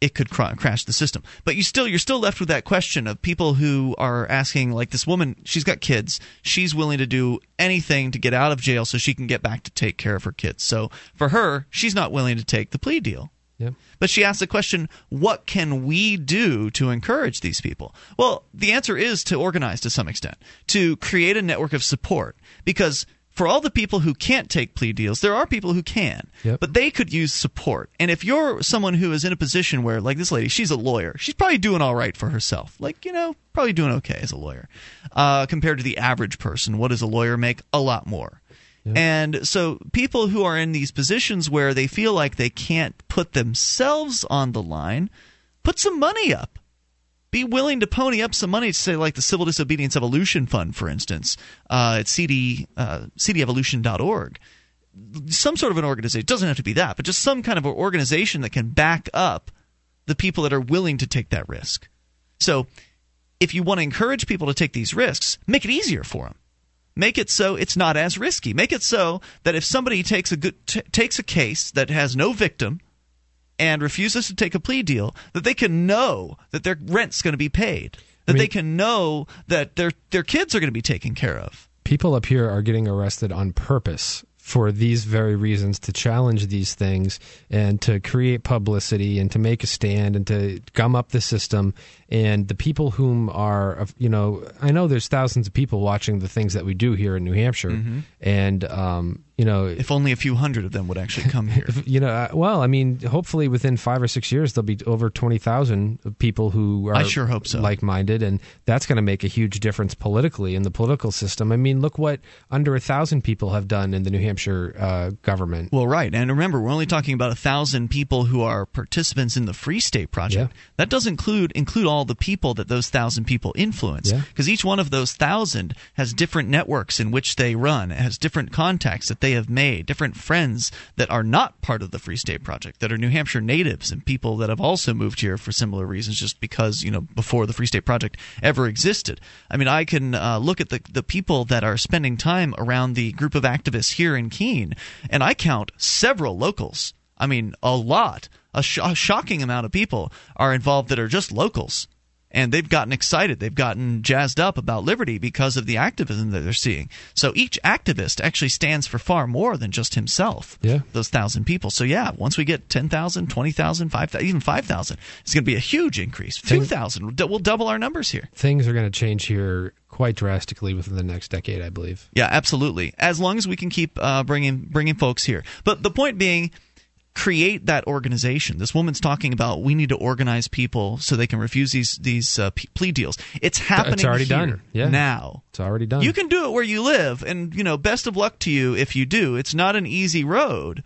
it could cr- crash the system. But you still you're still left with that question of people who are asking like this woman, she's got kids, she's willing to do anything to get out of jail so she can get back to take care of her kids. So, for her, she's not willing to take the plea deal. yeah But she asked the question, what can we do to encourage these people? Well, the answer is to organize to some extent, to create a network of support. Because for all the people who can't take plea deals, there are people who can, Yep. but they could use support. And if you're someone who is in a position where, like this lady, she's a lawyer, she's probably doing all right for herself. Like, you know, probably doing okay as a lawyer. Uh, compared to the average person, what does a lawyer make? A lot more. And so people who are in these positions where they feel like they can't put themselves on the line, put some money up be willing to pony up some money to say like the Civil Disobedience Evolution Fund, for instance, uh, at CD uh, cdevolution.org. Some sort of an organization. It doesn't have to be that, but just some kind of an organization that can back up the people that are willing to take that risk. So, if you want to encourage people to take these risks, make it easier for them. Make it so it's not as risky. Make it so that if somebody takes a good t- takes a case that has no victim and refuses to take a plea deal, that they can know that their rent's going to be paid, that I mean- they can know that their their kids are going to be taken care of. people up here are getting arrested on purpose for these very reasons to challenge these things and to create publicity and to make a stand and to gum up the system. And the people whom are you know i know there's thousands of people watching the things that we do here in new hampshire. And um, you know If only a few hundred of them would actually come here. if, you know, well, I mean, hopefully within five or six years there'll be over twenty thousand people who are I sure hope so. like-minded, and that's going to make a huge difference politically in the political system. I mean, look what under a thousand people have done in the New Hampshire uh, government. Well, right, and remember, we're only talking about a thousand people who are participants in the Free State Project. Yeah. That does include include all the people that those thousand people influence, Yeah. because each one of those thousand has different networks in which they run, has different contacts that they have made, different friends that are not part of the Free State Project, that are New Hampshire natives and people that have also moved here for similar reasons, just because you know before the Free State Project ever existed. I mean, I can uh, look at the the people that are spending time around the group of activists here in Keene, and I count several locals. I mean, a lot, a, sh- a shocking amount of people are involved that are just locals. And they've gotten excited. They've gotten jazzed up about liberty because of the activism that they're seeing. So each activist actually stands for far more than just himself. Yeah. Those thousand people. So yeah, once we get 10,000, 20,000, 5,000, even 5,000, it's going to be a huge increase. 2,000. We'll double our numbers here. Things are going to change here quite drastically within the next decade, I believe. Yeah, absolutely. As long as we can keep uh, bringing bringing folks here. But the point being, create that organization. This woman's talking about we need to organize people so they can refuse these these uh, plea deals. It's happening It's already done. Yeah. now. It's already done. You can do it where you live, and you know, best of luck to you if you do. It's not an easy road,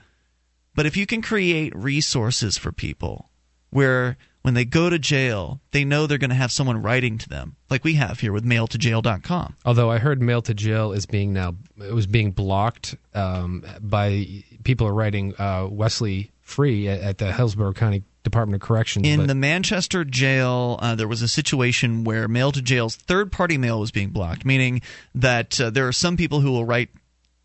but if you can create resources for people where when they go to jail, they know they're going to have someone writing to them, like we have here with mailtojail.com. Although I heard mail to jail is being now it was being blocked um, by people are writing uh, Wesley Free at, at the Hillsborough County Department of Corrections. In but- the Manchester jail, uh, there was a situation where mail to jail's third party mail was being blocked, meaning that uh, there are some people who will write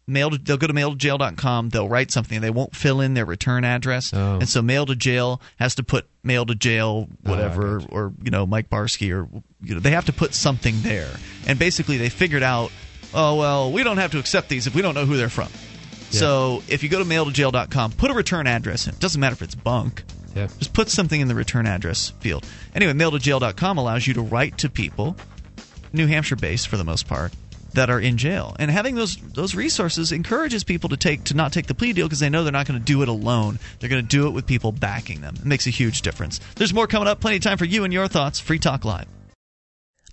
mail to, they'll go to mailtojail.com, they'll write something, they won't fill in their return address. Oh. And so mail to jail has to put mail to jail Ah, whatever or you know Mike Barsky or you know they have to put something there. And basically they figured out, oh well, we don't have to accept these if we don't know who they're from. So if you go to mailtojail.com, put a return address in. It doesn't matter if it's bunk. yeah. Just put something in the return address field. Anyway, mailtojail.com allows you to write to people, New Hampshire based for the most part, that are in jail. And having those those resources encourages people to take to not take the plea deal because they know they're not going to do it alone. They're going to do it with people backing them. It makes a huge difference. There's more coming up. Plenty of time for you and your thoughts. Free Talk Live.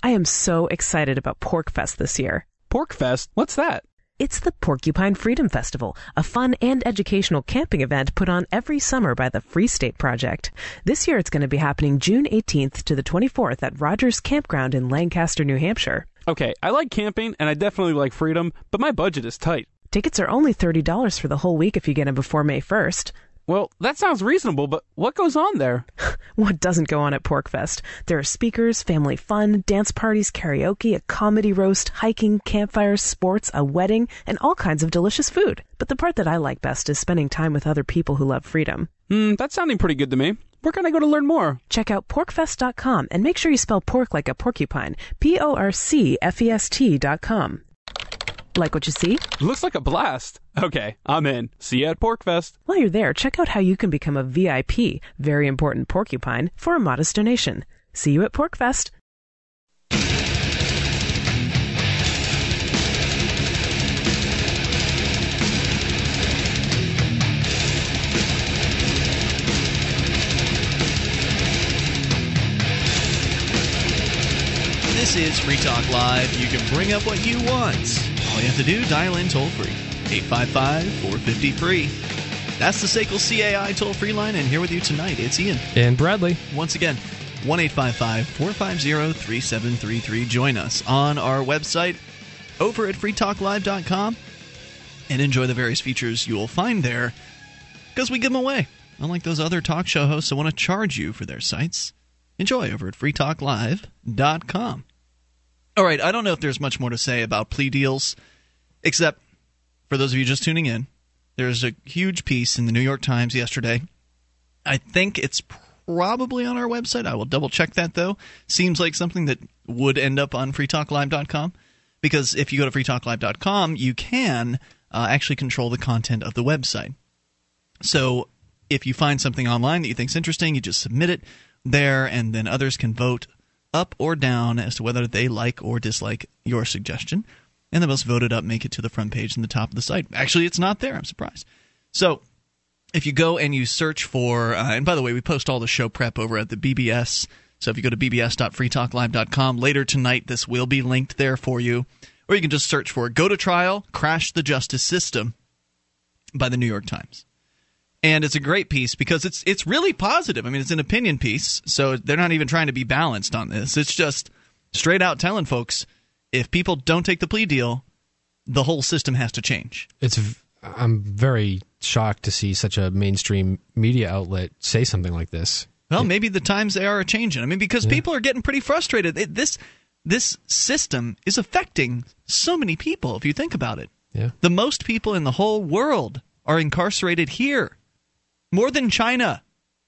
I am so excited about Porcfest this year. Porcfest? What's that? It's the Porcupine Freedom Festival, a fun and educational camping event put on every summer by the Free State Project. This year it's going to be happening June 18th to the 24th at Rogers Campground in Lancaster, New Hampshire. Okay, I like camping and I definitely like freedom, but my budget is tight. Tickets are only $30 for the whole week if you get them before May 1st. Well, that sounds reasonable, but what goes on there? What doesn't go on at Porcfest? There are speakers, family fun, dance parties, karaoke, a comedy roast, hiking, campfires, sports, a wedding, and all kinds of delicious food. But the part that I like best is spending time with other people who love freedom. Hmm, that's sounding pretty good to me. Where can I go to learn more? Check out porcfest.com and make sure you spell pork like a porcupine. P O R C F E S T.com. Like what you see? Looks like a blast. Okay, I'm in. See you at Porcfest. While you're there, check out how you can become a VIP, very important porcupine, for a modest donation. See you at Porcfest. This is Free Talk Live. You can bring up what you want. All you have to do, dial in toll free. 855 450 free. That's the SACL CAI toll free line, and here with you tonight, it's Ian. And Bradley. Once again, 1 450 3733. Join us on our website over at freetalklive.com and enjoy the various features you will find there because we give them away. Unlike those other talk show hosts that want to charge you for their sites, enjoy over at freetalklive.com. All right, I don't know if there's much more to say about plea deals, except for those of you just tuning in, there's a huge piece in the New York Times yesterday. I think it's probably on our website. I will double check that though. Seems like something that would end up on freetalklive.com because if you go to freetalklive.com, you can uh, actually control the content of the website. So if you find something online that you think is interesting, you just submit it there, and then others can vote up or down as to whether they like or dislike your suggestion. And the most voted up make it to the front page and the top of the site. Actually, it's not there. I'm surprised. So if you go and you search for, uh, and by the way, we post all the show prep over at the BBS. So if you go to bbs.freetalklive.com later tonight, this will be linked there for you. Or you can just search for Go to Trial, Crash the Justice System by the New York Times. And it's a great piece because it's it's really positive. I mean, it's an opinion piece, so they're not even trying to be balanced on this. It's just straight out telling folks if people don't take the plea deal, the whole system has to change. It's I'm very shocked to see such a mainstream media outlet say something like this. Well, maybe the times they are changing. I mean, because yeah. people are getting pretty frustrated. It, this this system is affecting so many people. If you think about it, yeah. the most people in the whole world are incarcerated here, more than China.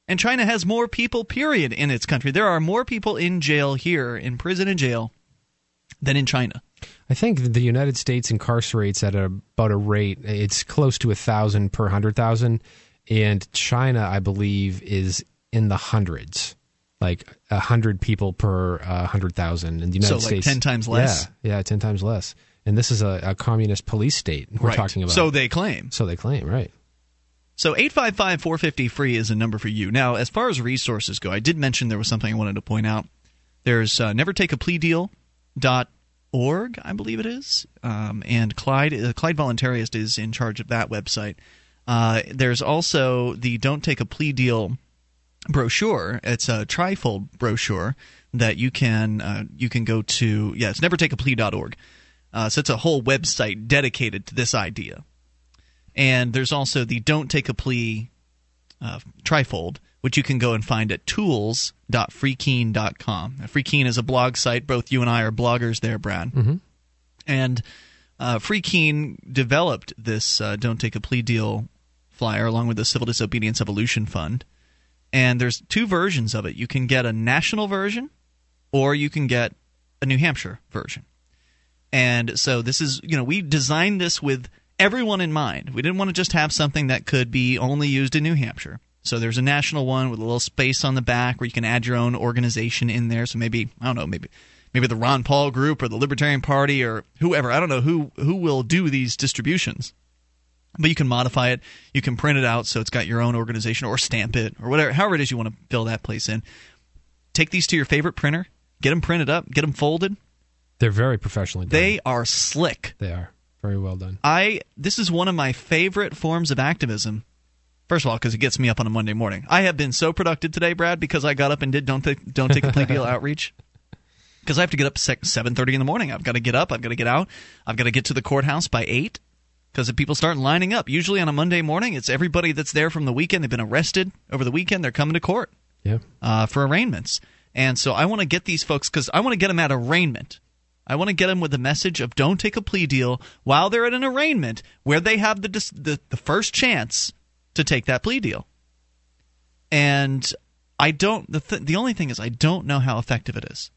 And China has more people, period, in its country. There are more people in jail here, in prison and jail, than in China. I think the United States incarcerates at a, about a rate, it's close to a thousand per hundred thousand. And China, I believe, is in the hundreds like a hundred people per uh, hundred thousand in the United so, States. ten times less. Yeah, yeah, ten times less. And this is a, a communist police state we're right. talking about. So they claim. So they claim, right? So 855 450 free is a number for you. Now, as far as resources go, I did mention there was something I wanted to point out. There's uh, never take a plea deal dot org, I believe it is, um, and Clyde uh, Clyde Voluntarist is in charge of that website. Uh, there's also the Don't Take a Plea Deal brochure. It's a trifold brochure that you can uh, you can go to. Yeah, it's nevertakeaplea.org. Uh, so it's a whole website dedicated to this idea. And there's also the Don't Take a Plea uh, trifold, which you can go and find at tools.freekeene.com. Now, FreeKeene is a blog site. Both you and I are bloggers there, Brad. Mm-hmm. And uh, FreeKeene developed this uh, Don't Take a Plea Deal flyer along with the Civil Disobedience Evolution Fund and there's two versions of it. You can get a national version, or you can get a New Hampshire version. And so this is, you know, we designed this with everyone in mind. We didn't want to just have something that could be only used in New Hampshire. So there's a national one with a little space on the back where you can add your own organization in there. So maybe I don't know, maybe maybe the Ron Paul group or the Libertarian Party or whoever. I don't know who who will do these distributions but you can modify it. You can print it out so it's got your own organization or stamp it or whatever, however it is you want to fill that place in. Take these to your favorite printer, get them printed up, get them folded. They're very professionally done. They are slick. They are very well done. I this is one of my favorite forms of activism. First of all, because it gets me up on a Monday morning. I have been so productive today, Brad, because I got up and did don't th- don't take a plea deal outreach. Because I have to get up seven thirty in the morning. I've got to get up. I've got to get out. I've got to get to the courthouse by eight because if people start lining up. Usually on a Monday morning, it's everybody that's there from the weekend. They've been arrested over the weekend. They're coming to court yeah. uh, for arraignments. And so I want to get these folks because I want to get them at arraignment. I want to get them with the message of don't take a plea deal while they're at an arraignment where they have the the, the first chance to take that plea deal. And I don't. The th- the only thing is I don't know how effective it is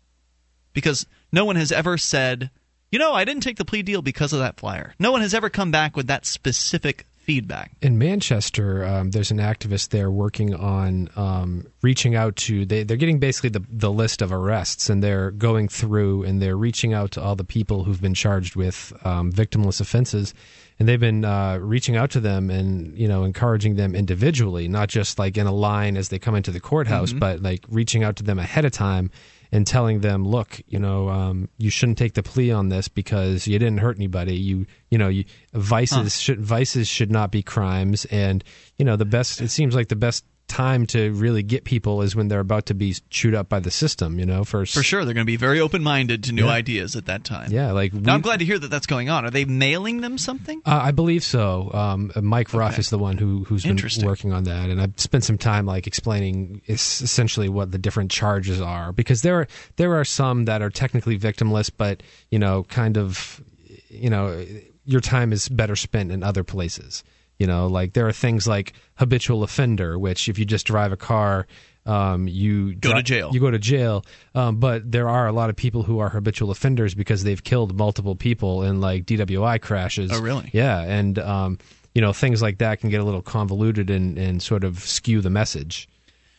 because no one has ever said you know, I didn't take the plea deal because of that flyer. No one has ever come back with that specific feedback. In Manchester, um, there's an activist there working on um, reaching out to. They, they're getting basically the the list of arrests, and they're going through and they're reaching out to all the people who've been charged with um, victimless offenses, and they've been uh, reaching out to them and you know encouraging them individually, not just like in a line as they come into the courthouse, mm-hmm. but like reaching out to them ahead of time and telling them, look, you know, um, you shouldn't take the plea on this because you didn't hurt anybody. You, you know, you, vices huh. should vices should not be crimes, and you know, the best. It seems like the best time to really get people is when they're about to be chewed up by the system. You know, for for sure they're going to be very open minded to new yeah. ideas at that time. Yeah, like I'm glad to hear that that's going on. Are they mailing them something? Uh, I believe so. Um, Mike Ruff okay. is the one who who's been working on that, and I've spent some time like explaining essentially what the different charges are because there are there are some that are technically victimless, but you know, kind of, you know, your time is better spent in other places. You know, like there are things like habitual offender, which if you just drive a car, um, you go to jail. You go to jail. Um, but there are a lot of people who are habitual offenders because they've killed multiple people in like DWI crashes. Oh, really? Yeah, and um, you know things like that can get a little convoluted and, and sort of skew the message.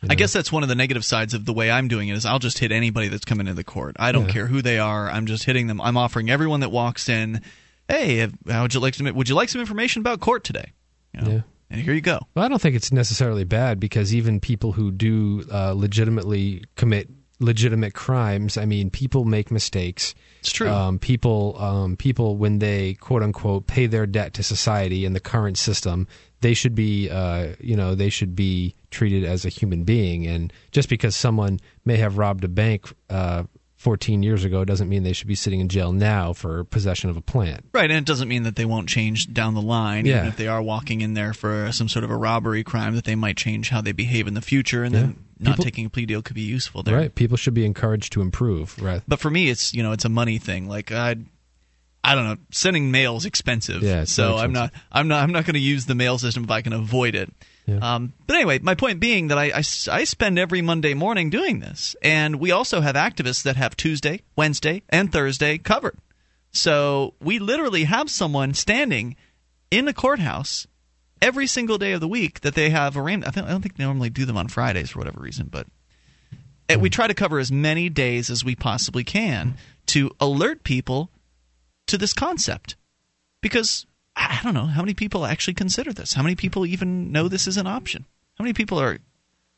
You know? I guess that's one of the negative sides of the way I'm doing it is I'll just hit anybody that's coming into the court. I don't yeah. care who they are. I'm just hitting them. I'm offering everyone that walks in, hey, how would you like some? Would you like some information about court today? You know? Yeah. And here you go. Well, I don't think it's necessarily bad because even people who do uh, legitimately commit legitimate crimes, I mean, people make mistakes. It's true. Um, people, um, people, when they quote unquote pay their debt to society in the current system, they should be, uh, you know, they should be treated as a human being. And just because someone may have robbed a bank uh, 14 years ago doesn't mean they should be sitting in jail now for possession of a plant. Right, and it doesn't mean that they won't change down the line. Yeah. Even if they are walking in there for some sort of a robbery crime, that they might change how they behave in the future, and yeah. then not People, taking a plea deal could be useful there. Right, people should be encouraged to improve. Right, but for me, it's you know it's a money thing. Like I. I don't know. Sending mail is expensive, yeah, so I'm not. I'm not. I'm not going to use the mail system if I can avoid it. Yeah. Um, but anyway, my point being that I, I, I, spend every Monday morning doing this. And we also have activists that have Tuesday, Wednesday, and Thursday covered. So we literally have someone standing in the courthouse every single day of the week that they have arraigned. I, I don't think they normally do them on Fridays for whatever reason, but we try to cover as many days as we possibly can to alert people to this concept. Because I don't know how many people actually consider this. How many people even know this is an option? How many people are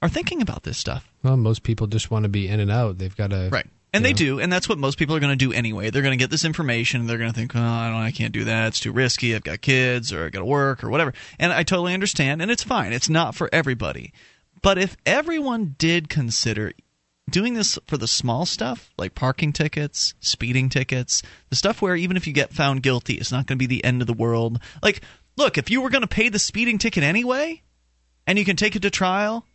are thinking about this stuff? Well, most people just want to be in and out. They've got to right. And they know. do, and that's what most people are going to do anyway. They're going to get this information, and they're going to think, "Oh, I don't, I can't do that. It's too risky. I've got kids, or I got to work, or whatever." And I totally understand, and it's fine. It's not for everybody. But if everyone did consider doing this for the small stuff like parking tickets, speeding tickets, the stuff where even if you get found guilty, it's not going to be the end of the world. Like, look, if you were going to pay the speeding ticket anyway, and you can take it to trial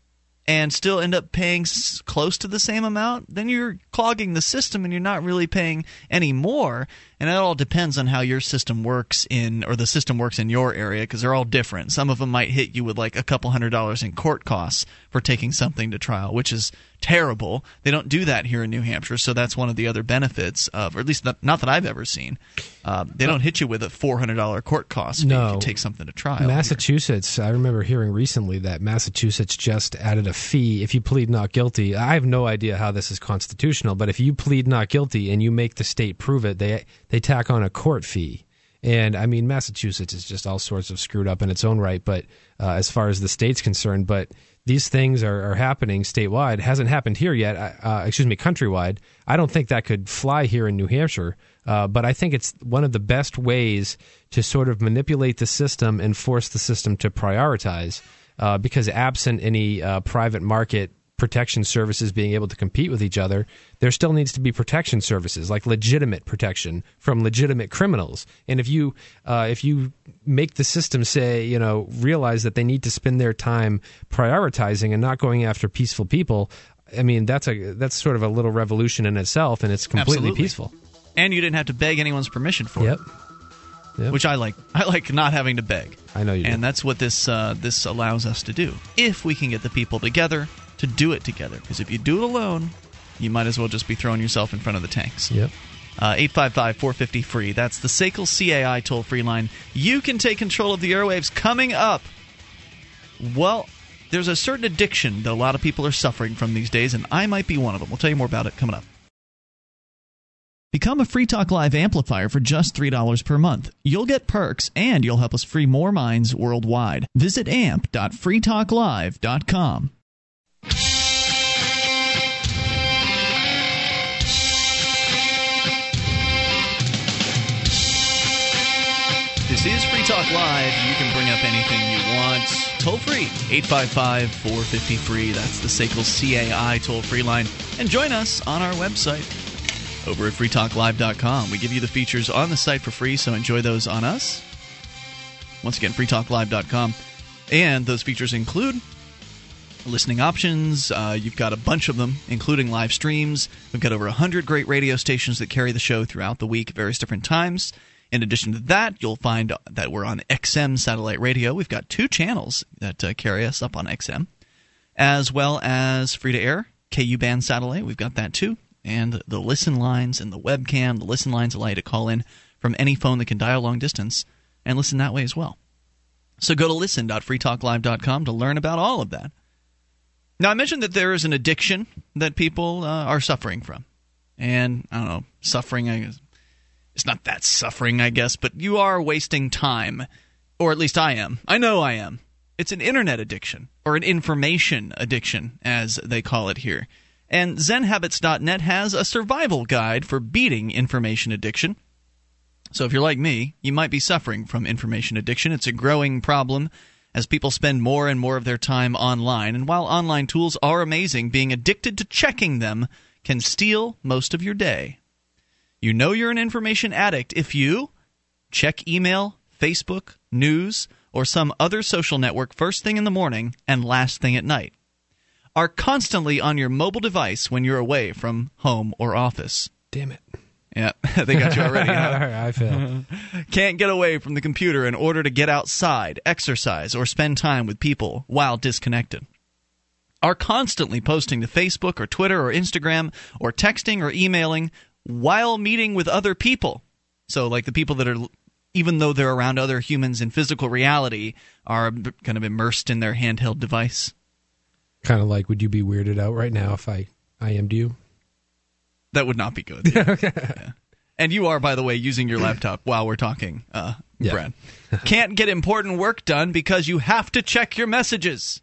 and still end up paying close to the same amount, then you're clogging the system and you're not really paying any more. And it all depends on how your system works in, or the system works in your area, because they're all different. Some of them might hit you with like a couple hundred dollars in court costs for taking something to trial, which is terrible. They don't do that here in New Hampshire, so that's one of the other benefits of, or at least not, not that I've ever seen. Uh, they don't hit you with a four hundred dollar court cost no. if you take something to trial. Massachusetts, here. I remember hearing recently that Massachusetts just added a fee if you plead not guilty. I have no idea how this is constitutional, but if you plead not guilty and you make the state prove it, they they tack on a court fee. And I mean, Massachusetts is just all sorts of screwed up in its own right, but uh, as far as the state's concerned, but these things are, are happening statewide. Hasn't happened here yet. Uh, uh, excuse me, countrywide. I don't think that could fly here in New Hampshire. Uh, but I think it's one of the best ways to sort of manipulate the system and force the system to prioritize. Uh, because absent any uh, private market protection services being able to compete with each other, there still needs to be protection services, like legitimate protection from legitimate criminals. And if you uh, if you make the system say, you know, realize that they need to spend their time prioritizing and not going after peaceful people, I mean, that's a that's sort of a little revolution in itself, and it's completely Absolutely. peaceful. And you didn't have to beg anyone's permission for yep. it. Yep. Which I like. I like not having to beg. I know you. And do. that's what this uh, this allows us to do. If we can get the people together to do it together. Because if you do it alone, you might as well just be throwing yourself in front of the tanks. Yep. Uh, 855 450 free. That's the SACL CAI toll free line. You can take control of the airwaves coming up. Well, there's a certain addiction that a lot of people are suffering from these days, and I might be one of them. We'll tell you more about it coming up. Become a Free Talk Live amplifier for just $3 per month. You'll get perks and you'll help us free more minds worldwide. Visit amp.freetalklive.com. This is Free Talk Live. You can bring up anything you want. Toll free, 855 450 free. That's the SACL CAI toll free line. And join us on our website over at freetalklive.com. We give you the features on the site for free, so enjoy those on us. Once again, freetalklive.com. And those features include listening options. Uh, you've got a bunch of them, including live streams. We've got over 100 great radio stations that carry the show throughout the week at various different times. In addition to that, you'll find that we're on XM satellite radio. We've got two channels that uh, carry us up on XM, as well as free to air KU band satellite. We've got that too. And the listen lines and the webcam. The listen lines allow you to call in from any phone that can dial long distance and listen that way as well. So go to listen.freetalklive.com to learn about all of that. Now, I mentioned that there is an addiction that people uh, are suffering from. And, I don't know, suffering, I guess it's not that suffering, I guess, but you are wasting time. Or at least I am. I know I am. It's an internet addiction, or an information addiction, as they call it here. And ZenHabits.net has a survival guide for beating information addiction. So if you're like me, you might be suffering from information addiction. It's a growing problem as people spend more and more of their time online. And while online tools are amazing, being addicted to checking them can steal most of your day. You know you're an information addict if you check email, Facebook, news, or some other social network first thing in the morning and last thing at night. Are constantly on your mobile device when you're away from home or office. Damn it. Yeah, they got you already. Huh? I feel. Can't get away from the computer in order to get outside, exercise, or spend time with people while disconnected. Are constantly posting to Facebook or Twitter or Instagram or texting or emailing while meeting with other people. So, like the people that are, even though they're around other humans in physical reality, are kind of immersed in their handheld device. Kind of like, would you be weirded out right now if I IM'd you? That would not be good. Yeah. And you are, by the way, using your laptop while we're talking, uh, Yeah. Brad. Can't get important work done because you have to check your messages.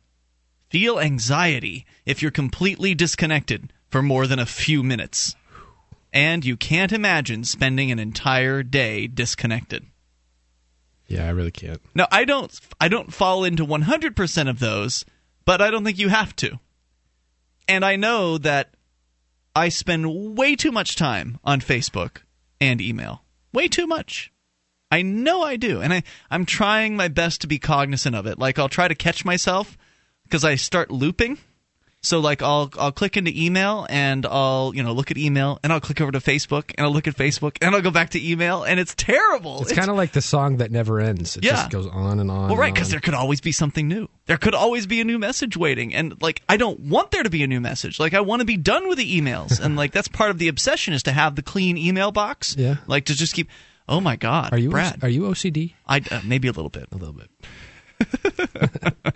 Feel anxiety if you're completely disconnected for more than a few minutes. And you can't imagine spending an entire day disconnected. Yeah, I really can't. Now, I don't I don't fall into 100% of those, but I don't think you have to. And I know that I spend way too much time on Facebook and email. Way too much. I know I do. And I, I'm trying my best to be cognizant of it. Like, I'll try to catch myself because I start looping. So, like, I'll, I'll click into email and I'll, you know, look at email and I'll click over to Facebook and I'll look at Facebook and I'll go back to email and it's terrible. It's, kind of like the song that never ends. It Yeah. just goes on and on. Well, right, because there could always be something new. There could always be a new message waiting, and like I don't want there to be a new message. Like I want to be done with the emails, and like that's part of the obsession is to have the clean email box. Yeah. Like to just keep. Oh my God, Are you Brad? are you OCD? I uh, maybe a little bit. A little bit.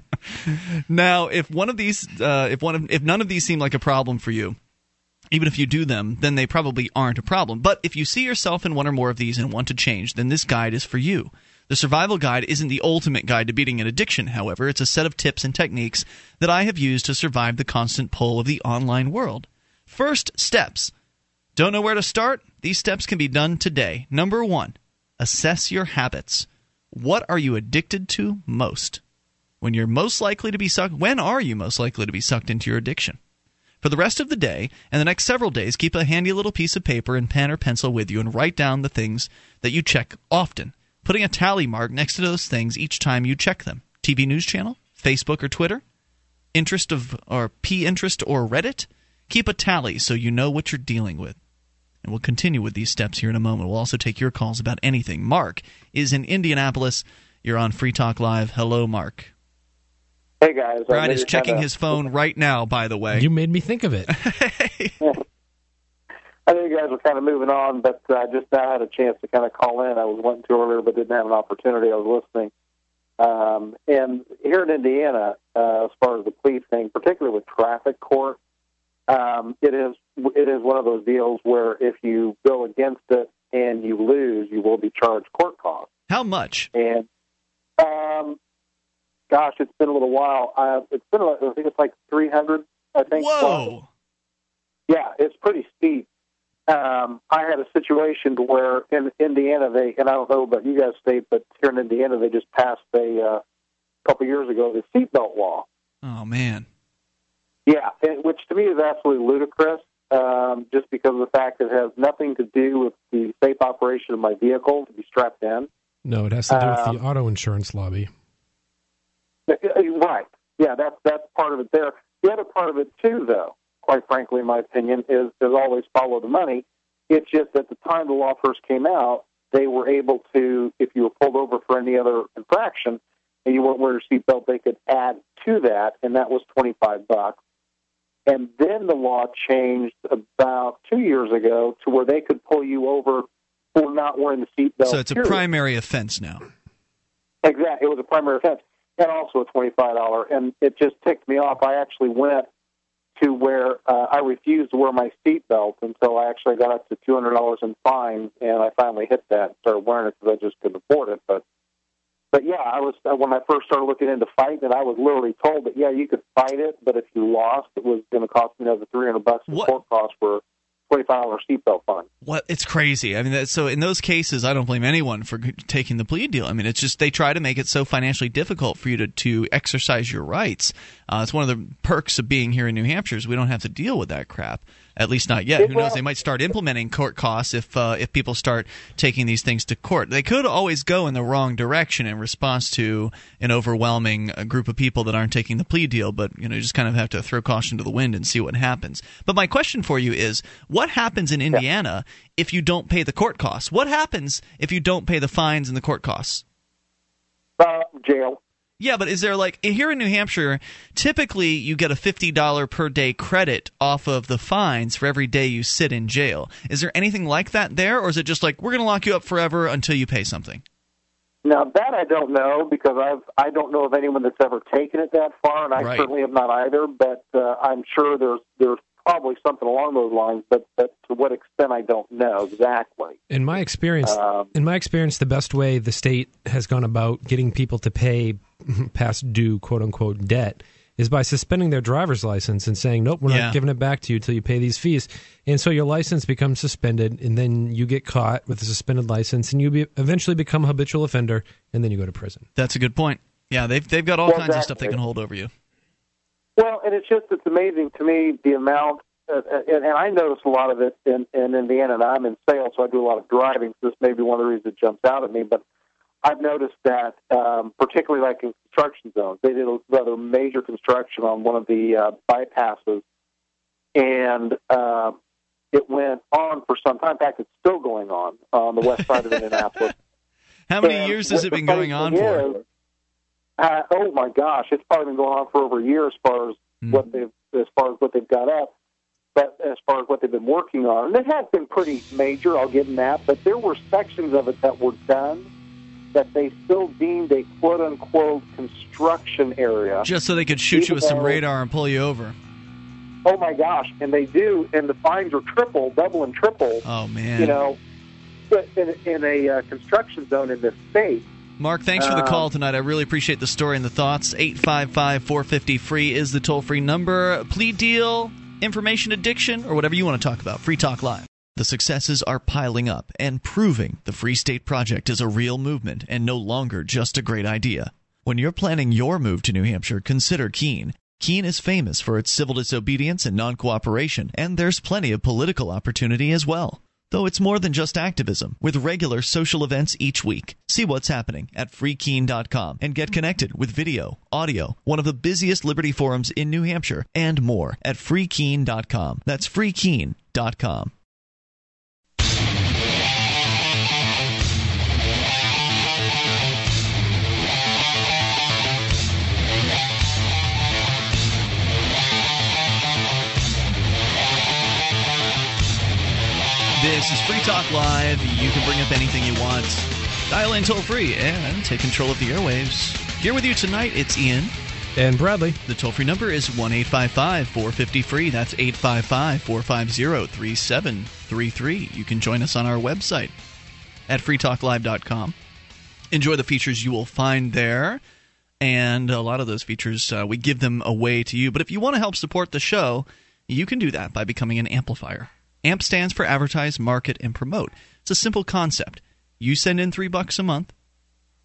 Now, if one of these, uh, if one of, if none of these seem like a problem for you, even if you do them, then they probably aren't a problem. But if you see yourself in one or more of these and want to change, then this guide is for you. The survival guide isn't the ultimate guide to beating an addiction, however. It's a set of tips and techniques that I have used to survive the constant pull of the online world. First steps. Don't know where to start? These steps can be done today. Number one, assess your habits. What are you addicted to most? When you're most likely to be sucked, when are you most likely to be sucked into your addiction? For the rest of the day and the next several days, keep a handy little piece of paper and pen or pencil with you and write down the things that you check often, putting a tally mark next to those things each time you check them. TV news channel, Facebook or Twitter, interest of or Pinterest or Reddit. Keep a tally so you know what you're dealing with. And we'll continue with these steps here in a moment. We'll also take your calls about anything. Mark is in Indianapolis. You're on Free Talk Live. Hello, Mark. Hey guys, I Brad is checking kinda- his phone right now, by the way. You made me think of it. I know you guys were kind of moving on, but I just now had a chance to kind of call in. I was wanting to earlier, but didn't have an opportunity. I was listening. Um, and here in Indiana, uh, as far as the police thing, particularly with traffic court, um, it is it is one of those deals where if you go against it and you lose, you will be charged court costs. How much? And um, gosh, it's been a little while. Uh, it's been I think it's like three hundred. I think. Whoa! Yeah, it's pretty steep. um, I had a situation where in Indiana they, and I don't know about you guys state, but here in Indiana they just passed a uh, couple years ago the seatbelt law. Oh man. Yeah, and, which to me is absolutely ludicrous. Um, just because of the fact that it has nothing to do with the safe operation of my vehicle to be strapped in. No, it has to do with Um, the auto insurance lobby. Right. Yeah, that's that's part of it there. The other part of it too, though, quite frankly, in my opinion, is is always follow the money. It's just at the time the law first came out, they were able to, if you were pulled over for any other infraction and you weren't wearing your seatbelt, they could add to that, and that was twenty five bucks. And then the law changed about two years ago to where they could pull you over for not wearing the seatbelt. So it's a primary offense now. Exactly. It was a primary offense and also a twenty-five dollar. And it just ticked me off. I actually went to where uh, I refused to wear my seatbelt until I actually got up to two hundred dollars in fines, and I finally hit that and started wearing it because I just couldn't afford it. But but yeah, I was uh, when I first started looking into fighting it, I was literally told that yeah, you could fight it, but if you lost, it was going to cost me another three hundred bucks in court costs for twenty-five dollar seatbelt fine. What it's crazy. I mean, that, so in those cases, I don't blame anyone for taking the plea deal. I mean, it's just they try to make it so financially difficult for you to to exercise your rights. Uh, it's one of the perks of being here in New Hampshire is we don't have to deal with that crap. At least not yet. Who knows? They might start implementing court costs if uh, if people start taking these things to court. They could always go in the wrong direction in response to an overwhelming uh, group of people that aren't taking the plea deal. But you know, you just kind of have to throw caution to the wind and see what happens. But my question for you is, what happens in Indiana if you don't pay the court costs? What happens if you don't pay the fines and the court costs? Uh, jail. Yeah, but is there like here in New Hampshire, typically you get a $50 per day credit off of the fines for every day you sit in jail. Is there anything like that there or is it just like we're going to lock you up forever until you pay something? Now that I don't know because I've I don't know of anyone that's ever taken it that far, and I Right. certainly have not either. But uh, I'm sure there's there's probably something along those lines, but, but to what extent I don't know exactly. In my experience, Um, in my experience, the best way the state has gone about getting people to pay past due "quote unquote" debt is by suspending their driver's license and saying, "Nope, we're Yeah. not giving it back to you until you pay these fees." And so your license becomes suspended, and then you get caught with a suspended license, and you be, eventually become a habitual offender, and then you go to prison. That's a good point. Yeah, they've they've got all Well, kinds of stuff they can hold over you. Well, and it's just it's amazing to me the amount, uh, and, and I notice a lot of it in, in Indiana. And I'm in sales, so I do a lot of driving. So this may be one of the reasons it jumps out at me. But I've noticed that, um, particularly like in construction zones, they did a rather major construction on one of the uh, bypasses, and uh, it went on for some time. In fact, it's still going on on the west side of Indianapolis. How many And years has it been going on thing for? is, uh, oh my gosh, it's probably been going on for over a year as far as Hmm. what they've as far as what they've got up. But as far as what they've been working on, and it has been pretty major, I'll give them that. But there were sections of it that were done that they still deemed a quote unquote construction area. Just so they could shoot you with some radar and pull you over. Oh my gosh, and they do, and the fines are triple, double, and triple. Oh man. You know, but in, in a uh, construction zone in this state. Mark, thanks for the Um, call tonight. I really appreciate the story and the thoughts. 855 450 free is the toll free number. Plea deal, information addiction, or whatever you want to talk about. Free Talk Live. The successes are piling up and proving the Free State Project is a real movement and no longer just a great idea. When you're planning your move to New Hampshire, consider Keene. Keene is famous for its civil disobedience and non cooperation, and there's plenty of political opportunity as well. Though it's more than just activism, with regular social events each week. See what's happening at freekeene.com and get connected with video, audio, one of the busiest liberty forums in New Hampshire, and more at freekeene.com. That's freekeene.com. This is Free Talk Live. You can bring up anything you want. Dial in toll free and take control of the airwaves. Here with you tonight, it's Ian. And Bradley. The toll free number is 1 855 450 free. That's 855 450 3733. You can join us on our website at freetalklive.com. Enjoy the features you will find there. And a lot of those features, uh, we give them away to you. But if you want to help support the show, you can do that by becoming an amplifier. AMP stands for Advertise, Market, and Promote. It's a simple concept. You send in three bucks a month,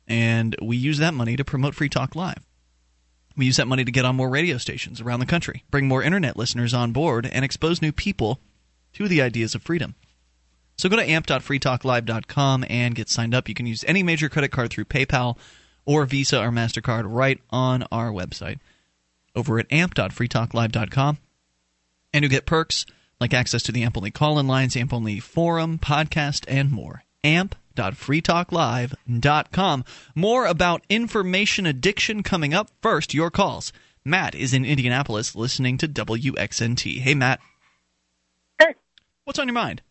and we use that money to promote Free Talk Live. We use that money to get on more radio stations around the country, bring more internet listeners on board, and expose new people to the ideas of freedom. So go to amp.freetalklive.com and get signed up. You can use any major credit card through PayPal or Visa or MasterCard right on our website over at amp.freetalklive.com. And you get perks like access to the AMP only call in lines, AMP only forum, podcast, and more. amp.freetalklive.com. More about information addiction coming up. First, your calls. Matt is in Indianapolis listening to WXNT. Hey, Matt. Hey. What's on your mind?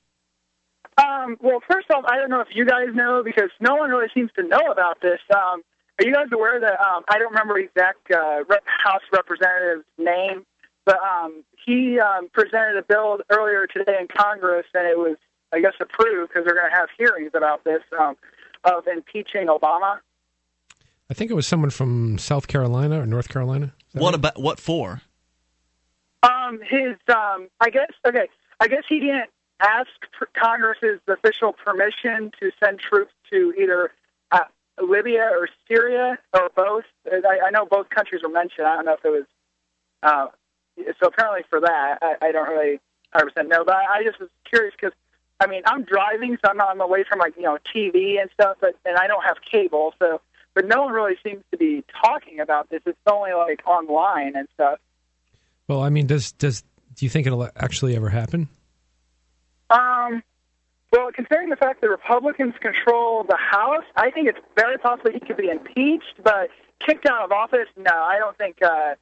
Um, well, first off, I don't know if you guys know because no one really seems to know about this. Um, are you guys aware that um, I don't remember exact uh, House representative's name, but um, he um, presented a bill earlier today in Congress, and it was, I guess, approved because they're going to have hearings about this um, of impeaching Obama. I think it was someone from South Carolina or North Carolina. What about what for? Um, his, um, I guess, okay, I guess he didn't ask Congress's official permission to send troops to either uh, Libya or Syria or both. I, I know both countries were mentioned. I don't know if it was. Uh, so apparently for that, I, I don't really 100% know. But I, I just was curious because, I mean, I'm driving, so I'm not I'm away from like you know TV and stuff, but and I don't have cable, so but no one really seems to be talking about this. It's only like online and stuff. Well, I mean, does does do you think it'll actually ever happen? Um, well, considering the fact that Republicans control the House, I think it's very possible he could be impeached, but kicked out of office. No, I don't think uh,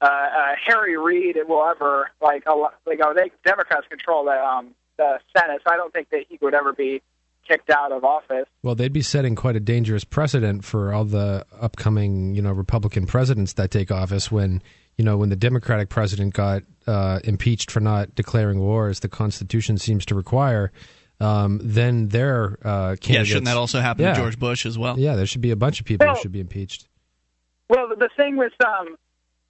uh, uh, Harry Reid will ever like a lot, like oh they Democrats control the um, the Senate, so I don't think that he would ever be kicked out of office. Well, they'd be setting quite a dangerous precedent for all the upcoming, you know, Republican presidents that take office when, you know, when the Democratic president got uh, impeached for not declaring war, as the Constitution seems to require. Um, then their uh, candidates. Yeah, shouldn't that also happen Yeah. to George Bush as well? Yeah, there should be a bunch of people Well- who should be impeached. Well, the- the thing with um,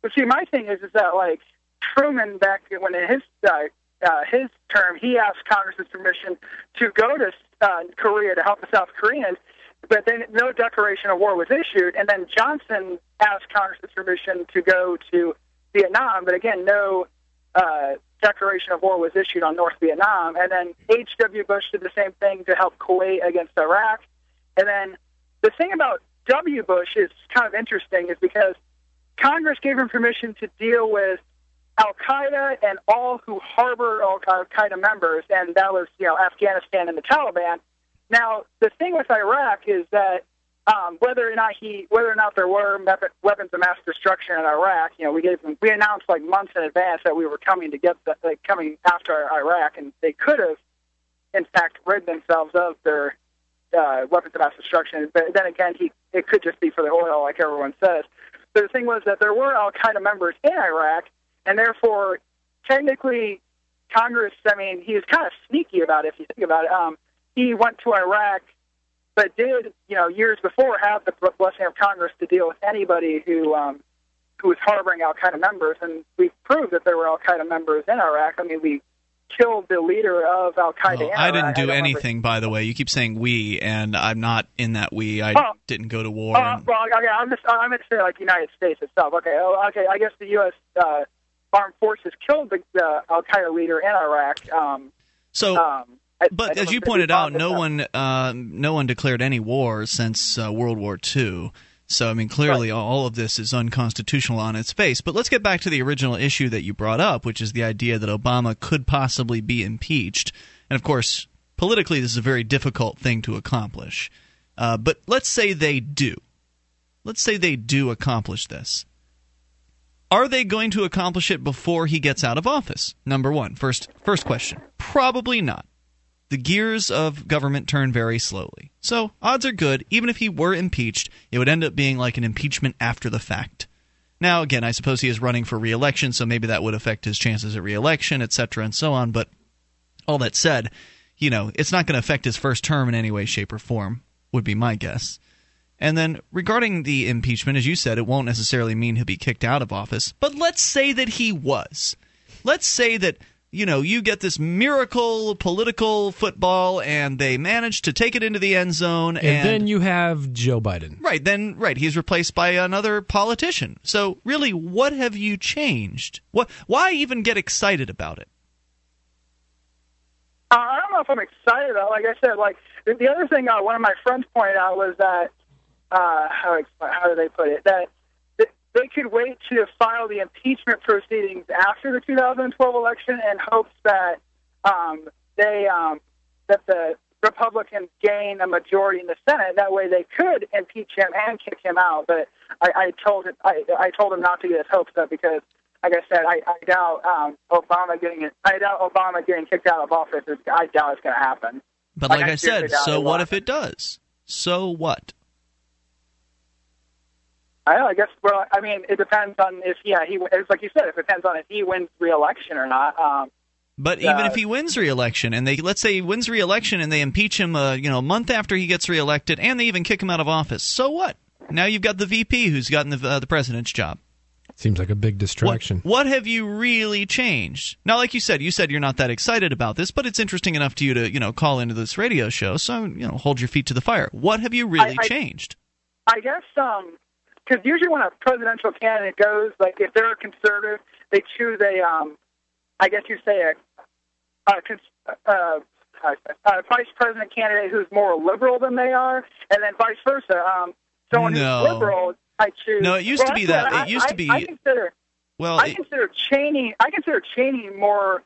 but see, my thing is is that like Truman back when in his uh, uh, his term, he asked Congress's permission to go to uh, Korea to help the South Koreans, but then no declaration of war was issued. And then Johnson asked Congress's permission to go to Vietnam, but again, no uh, declaration of war was issued on North Vietnam. And then H.W. Bush did the same thing to help Kuwait against Iraq. And then the thing about W. Bush is kind of interesting is because Congress gave him permission to deal with Al Qaeda and all who harbor Al Qaeda members, and that was you know Afghanistan and the Taliban. Now the thing with Iraq is that um, whether or not he, whether or not there were weapons of mass destruction in Iraq, you know, we gave them, we announced like months in advance that we were coming to get the, like coming after Iraq, and they could have, in fact, rid themselves of their uh, weapons of mass destruction. But then again, he, it could just be for the oil, like everyone says. The thing was that there were Al Qaeda members in Iraq, and therefore, technically, Congress. I mean, he was kind of sneaky about it. If you think about it, um, he went to Iraq, but did you know years before have the blessing of Congress to deal with anybody who um, who was harboring Al Qaeda members, and we proved that there were Al Qaeda members in Iraq. I mean, we killed the leader of Al Qaeda. in I didn't do remember- anything, by the way. You keep saying we, and I'm not in that we. I Oh. didn't go to war. Uh, well, okay, I'm just I'm going to say like United States itself. Okay, oh, okay. I guess the U.S. Uh, armed forces killed the, the Al Qaeda leader in Iraq. Um, So, um, I- I but as you pointed out, no one, uh, no one declared any war since uh, World War II. So, I mean, clearly, all of this is unconstitutional on its face. But let's get back to the original issue that you brought up, which is the idea that Obama could possibly be impeached. And of course, politically, this is a very difficult thing to accomplish. Uh, but let's say they do. Let's say they do accomplish this. Are they going to accomplish it before he gets out of office? Number one, first, first question. Probably not. The gears of government turn very slowly. So, odds are good, even if he were impeached, it would end up being like an impeachment after the fact. Now, again, I suppose he is running for re election, so maybe that would affect his chances at re election, etc., and so on. But all that said, you know, it's not going to affect his first term in any way, shape, or form, would be my guess. And then regarding the impeachment, as you said, it won't necessarily mean he'll be kicked out of office. But let's say that he was. Let's say that you know, you get this miracle political football, and they manage to take it into the end zone, And, and, then you have Joe Biden. right then, right, he's replaced by another politician. So, really, what have you changed? What? Why even get excited about it? Uh, I don't know if I'm excited. Though. Like I said, like the, the other thing uh, one of my friends pointed out was that uh, how how do they put it that th- they could wait to file the impeachment proceedings after the 2012 election in hopes that um, they um, that the Republicans gain a majority in the Senate. That way, they could impeach him and kick him out. But I, I told it, I, I told him not to get his hopes up because, like I said, I, I doubt um, Obama getting it. I doubt Obama getting kicked out of office. Is, I doubt it's going to happen. But Like, like, I I, said, so what if it does? So what? I, I guess. Well, I mean, it depends on if yeah he. It's like you said, it depends on if he wins re-election or not. Um, But even Uh, if he wins re-election, and they let's say he wins re-election, and they impeach him, uh, you know, a month after he gets reelected, and they even kick him out of office, so what? Now you've got the VP who's gotten the, uh, the president's job. Seems like a big distraction. What have you really changed? Now, like you said, you said you're not that excited about this, but it's interesting enough to you to, you know, call into this radio show. So, you know, hold your feet to the fire. What have you really I- changed? I guess um 'cause usually when a presidential candidate goes, like if they're a conservative, they choose a um, I guess you say a, a, uh, a, a vice president candidate who's more liberal than they are, and then vice versa. Um, someone No. who's liberal, I choose. No, it used to be that- what it used I, to be- I, I consider. Well, I it- consider Cheney. I consider Cheney more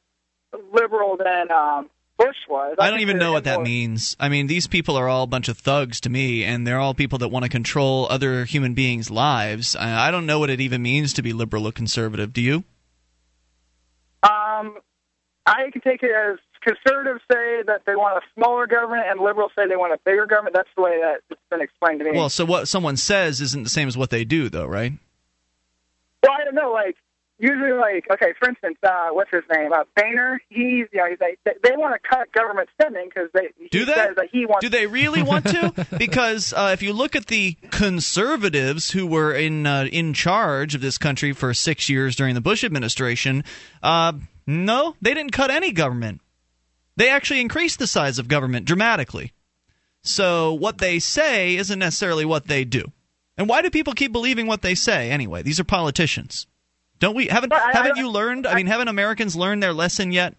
liberal than um, Bush was. I don't even know what that more- means. I mean, these people are all a bunch of thugs to me, and they're all people that want to control other human beings' lives. I I don't know what it even means to be liberal or conservative. Do you? Um, I can take it as conservatives say that they want a smaller government, and liberals say they want a bigger government. That's the way that it's been explained to me. Well, so what someone says isn't the same as what they do, though, right? Well, I don't know. Like usually, like okay, for instance, uh, what's his name? Uh, Boehner. He's you know he's like, they, they want to cut government spending because they Do they? says that he wants. Do they really want to? because uh, if you look at the conservatives who were in uh, in charge of this country for six years during the Bush administration, uh, no, they didn't cut any government. They actually increased the size of government dramatically. So what they say isn't necessarily what they do. And why do people keep believing what they say anyway? These are politicians. Don't we haven't I- haven't I- you learned? I mean, haven't Americans learned their lesson yet?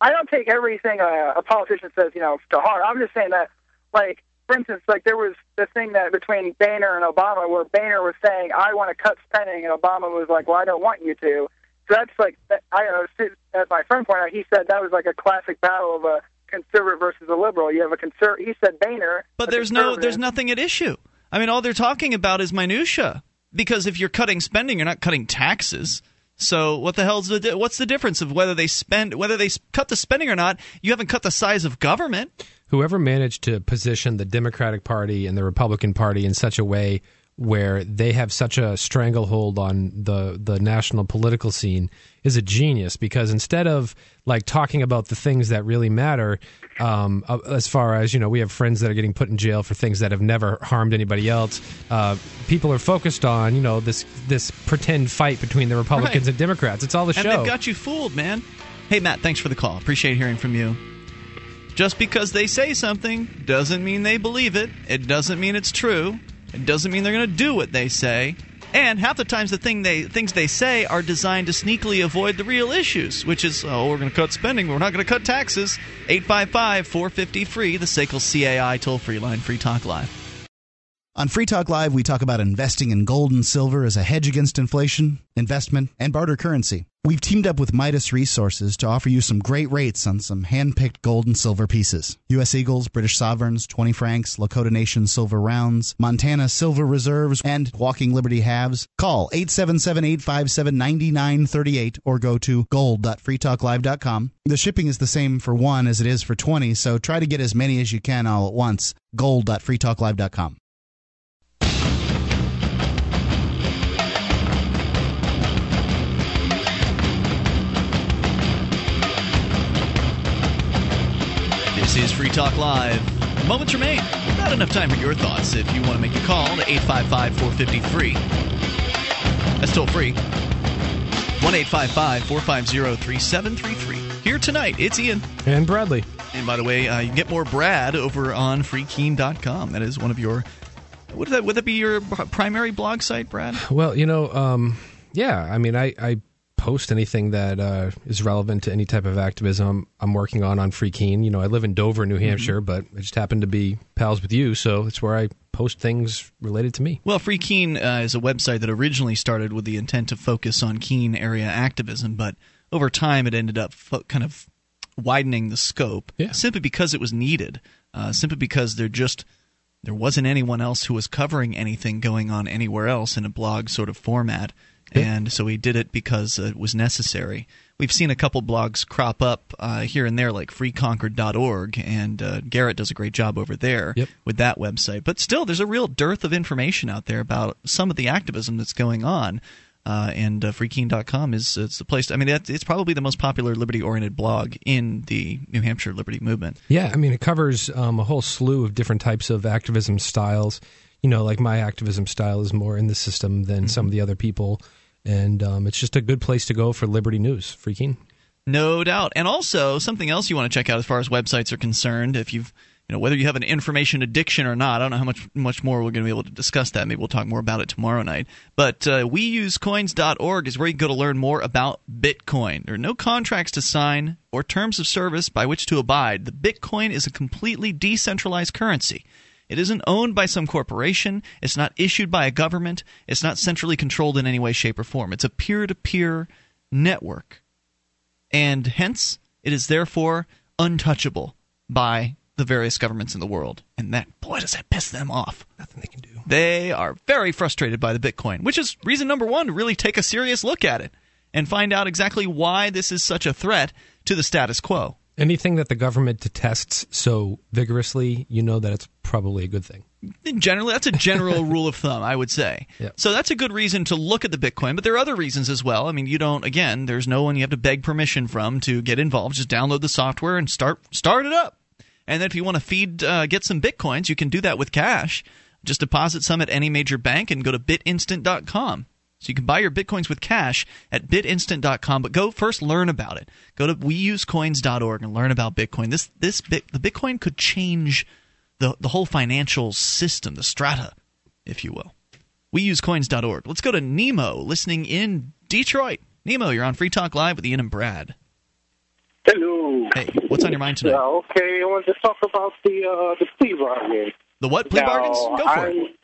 I don't take everything a, a politician says, you know, to heart. I'm just saying that, like, for instance, like there was the thing that between Boehner and Obama, where Boehner was saying, "I want to cut spending," and Obama was like, "Well, I don't want you to." So that's like, I don't know. As my friend pointed out, he said that was like a classic battle of a conservative versus a liberal. You have a conser. He said Boehner, But there's no there's nothing at issue. I mean, all they're talking about is minutia. Because if you're cutting spending, you're not cutting taxes. So what the hell's the what's the difference of whether they spend whether they cut the spending or not? You haven't cut the size of government. Whoever managed to position the Democratic Party and the Republican Party in such a way where they have such a stranglehold on the the national political scene is a genius because instead of like talking about the things that really matter um, uh, as far as you know we have friends that are getting put in jail for things that have never harmed anybody else uh, people are focused on you know this this pretend fight between the Republicans Right. and Democrats it's all the and show they've got you fooled, man. Hey Matt, thanks for the call. Appreciate hearing from you. Just because they say something doesn't mean they believe it. It doesn't mean it's true. It doesn't mean they're going to do what they say. And half the times, the thing they things they say are designed to sneakily avoid the real issues, which is, oh, we're going to cut spending, but we're not going to cut taxes. 855 450 free, the SACL CAI toll free line, Free Talk Live. On Free Talk Live, we talk about investing in gold and silver as a hedge against inflation, investment, and barter currency. We've teamed up with Midas Resources to offer you some great rates on some hand-picked gold and silver pieces. U.S. Eagles, British Sovereigns, 20 francs, Lakota Nation silver rounds, Montana silver reserves, and Walking Liberty halves. Call 877-857-9938 or go to gold.freetalklive.com. The shipping is the same for one as it is for 20, so try to get as many as you can all at once. gold.freetalklive.com. This is Free Talk Live. Moments remain. Not enough time for your thoughts. If you want to make a call to 855 450 free, that's toll free. 1 855 450 3733. Here tonight, it's Ian. And Bradley. And by the way, uh, you can get more Brad over on freekeene.com. That is one of your. Would that, would that be your primary blog site, Brad? Well, you know, um, yeah. I mean, I, I post anything that uh, is relevant to any type of activism I'm working on on Free Keene. You know, I live in Dover, New Hampshire, mm-hmm. but I just happen to be pals with you, so it's where I post things related to me. Well, Free Keene uh, is a website that originally started with the intent to focus on Keene area activism, but over time it ended up fo- kind of widening the scope yeah. simply because it was needed, uh, simply because there just there wasn't anyone else who was covering anything going on anywhere else in a blog sort of format and so we did it because it was necessary. We've seen a couple blogs crop up uh, here and there, like freeconcord.org, and uh, Garrett does a great job over there yep. with that website. But still, there's a real dearth of information out there about some of the activism that's going on. Uh, and uh, freekeene.com is it's the place. To, I mean, it's probably the most popular liberty-oriented blog in the New Hampshire liberty movement. Yeah, I mean, it covers um, a whole slew of different types of activism styles you know, like my activism style is more in the system than mm-hmm. some of the other people, and um, it's just a good place to go for Liberty News. Freaking, No doubt, and also something else you want to check out as far as websites are concerned. If you've you know whether you have an information addiction or not. I don't know how much much more we're going to be able to discuss that. Maybe we'll talk more about it tomorrow night. But uh, weusecoins.org is where you go to learn more about Bitcoin. There are no contracts to sign or terms of service by which to abide. The Bitcoin is a completely decentralized currency. It isn't owned by some corporation. It's not issued by a government. It's not centrally controlled in any way, shape, or form. It's a peer to peer network. And hence, it is therefore untouchable by the various governments in the world. And that, boy, does that piss them off. Nothing they can do. They are very frustrated by the Bitcoin, which is reason number one to really take a serious look at it and find out exactly why this is such a threat to the status quo. Anything that the government detests so vigorously, you know that it's probably a good thing. Generally, that's a general rule of thumb, I would say. Yep. So that's a good reason to look at the Bitcoin, but there are other reasons as well. I mean, you don't. Again, there's no one you have to beg permission from to get involved. Just download the software and start start it up. And then if you want to feed, uh, get some bitcoins, you can do that with cash. Just deposit some at any major bank and go to bitinstant.com. So you can buy your bitcoins with cash at bitinstant.com, but go first learn about it. Go to weusecoins.org and learn about Bitcoin. This this bit, the Bitcoin could change the the whole financial system, the strata, if you will. Weusecoins.org. Let's go to Nemo listening in Detroit. Nemo, you're on Free Talk Live with Ian and Brad. Hello. Hey, what's on your mind tonight? Yeah, okay, I want to talk about the uh, the plea bargain. The what plea now, bargains? Go for I'm, it.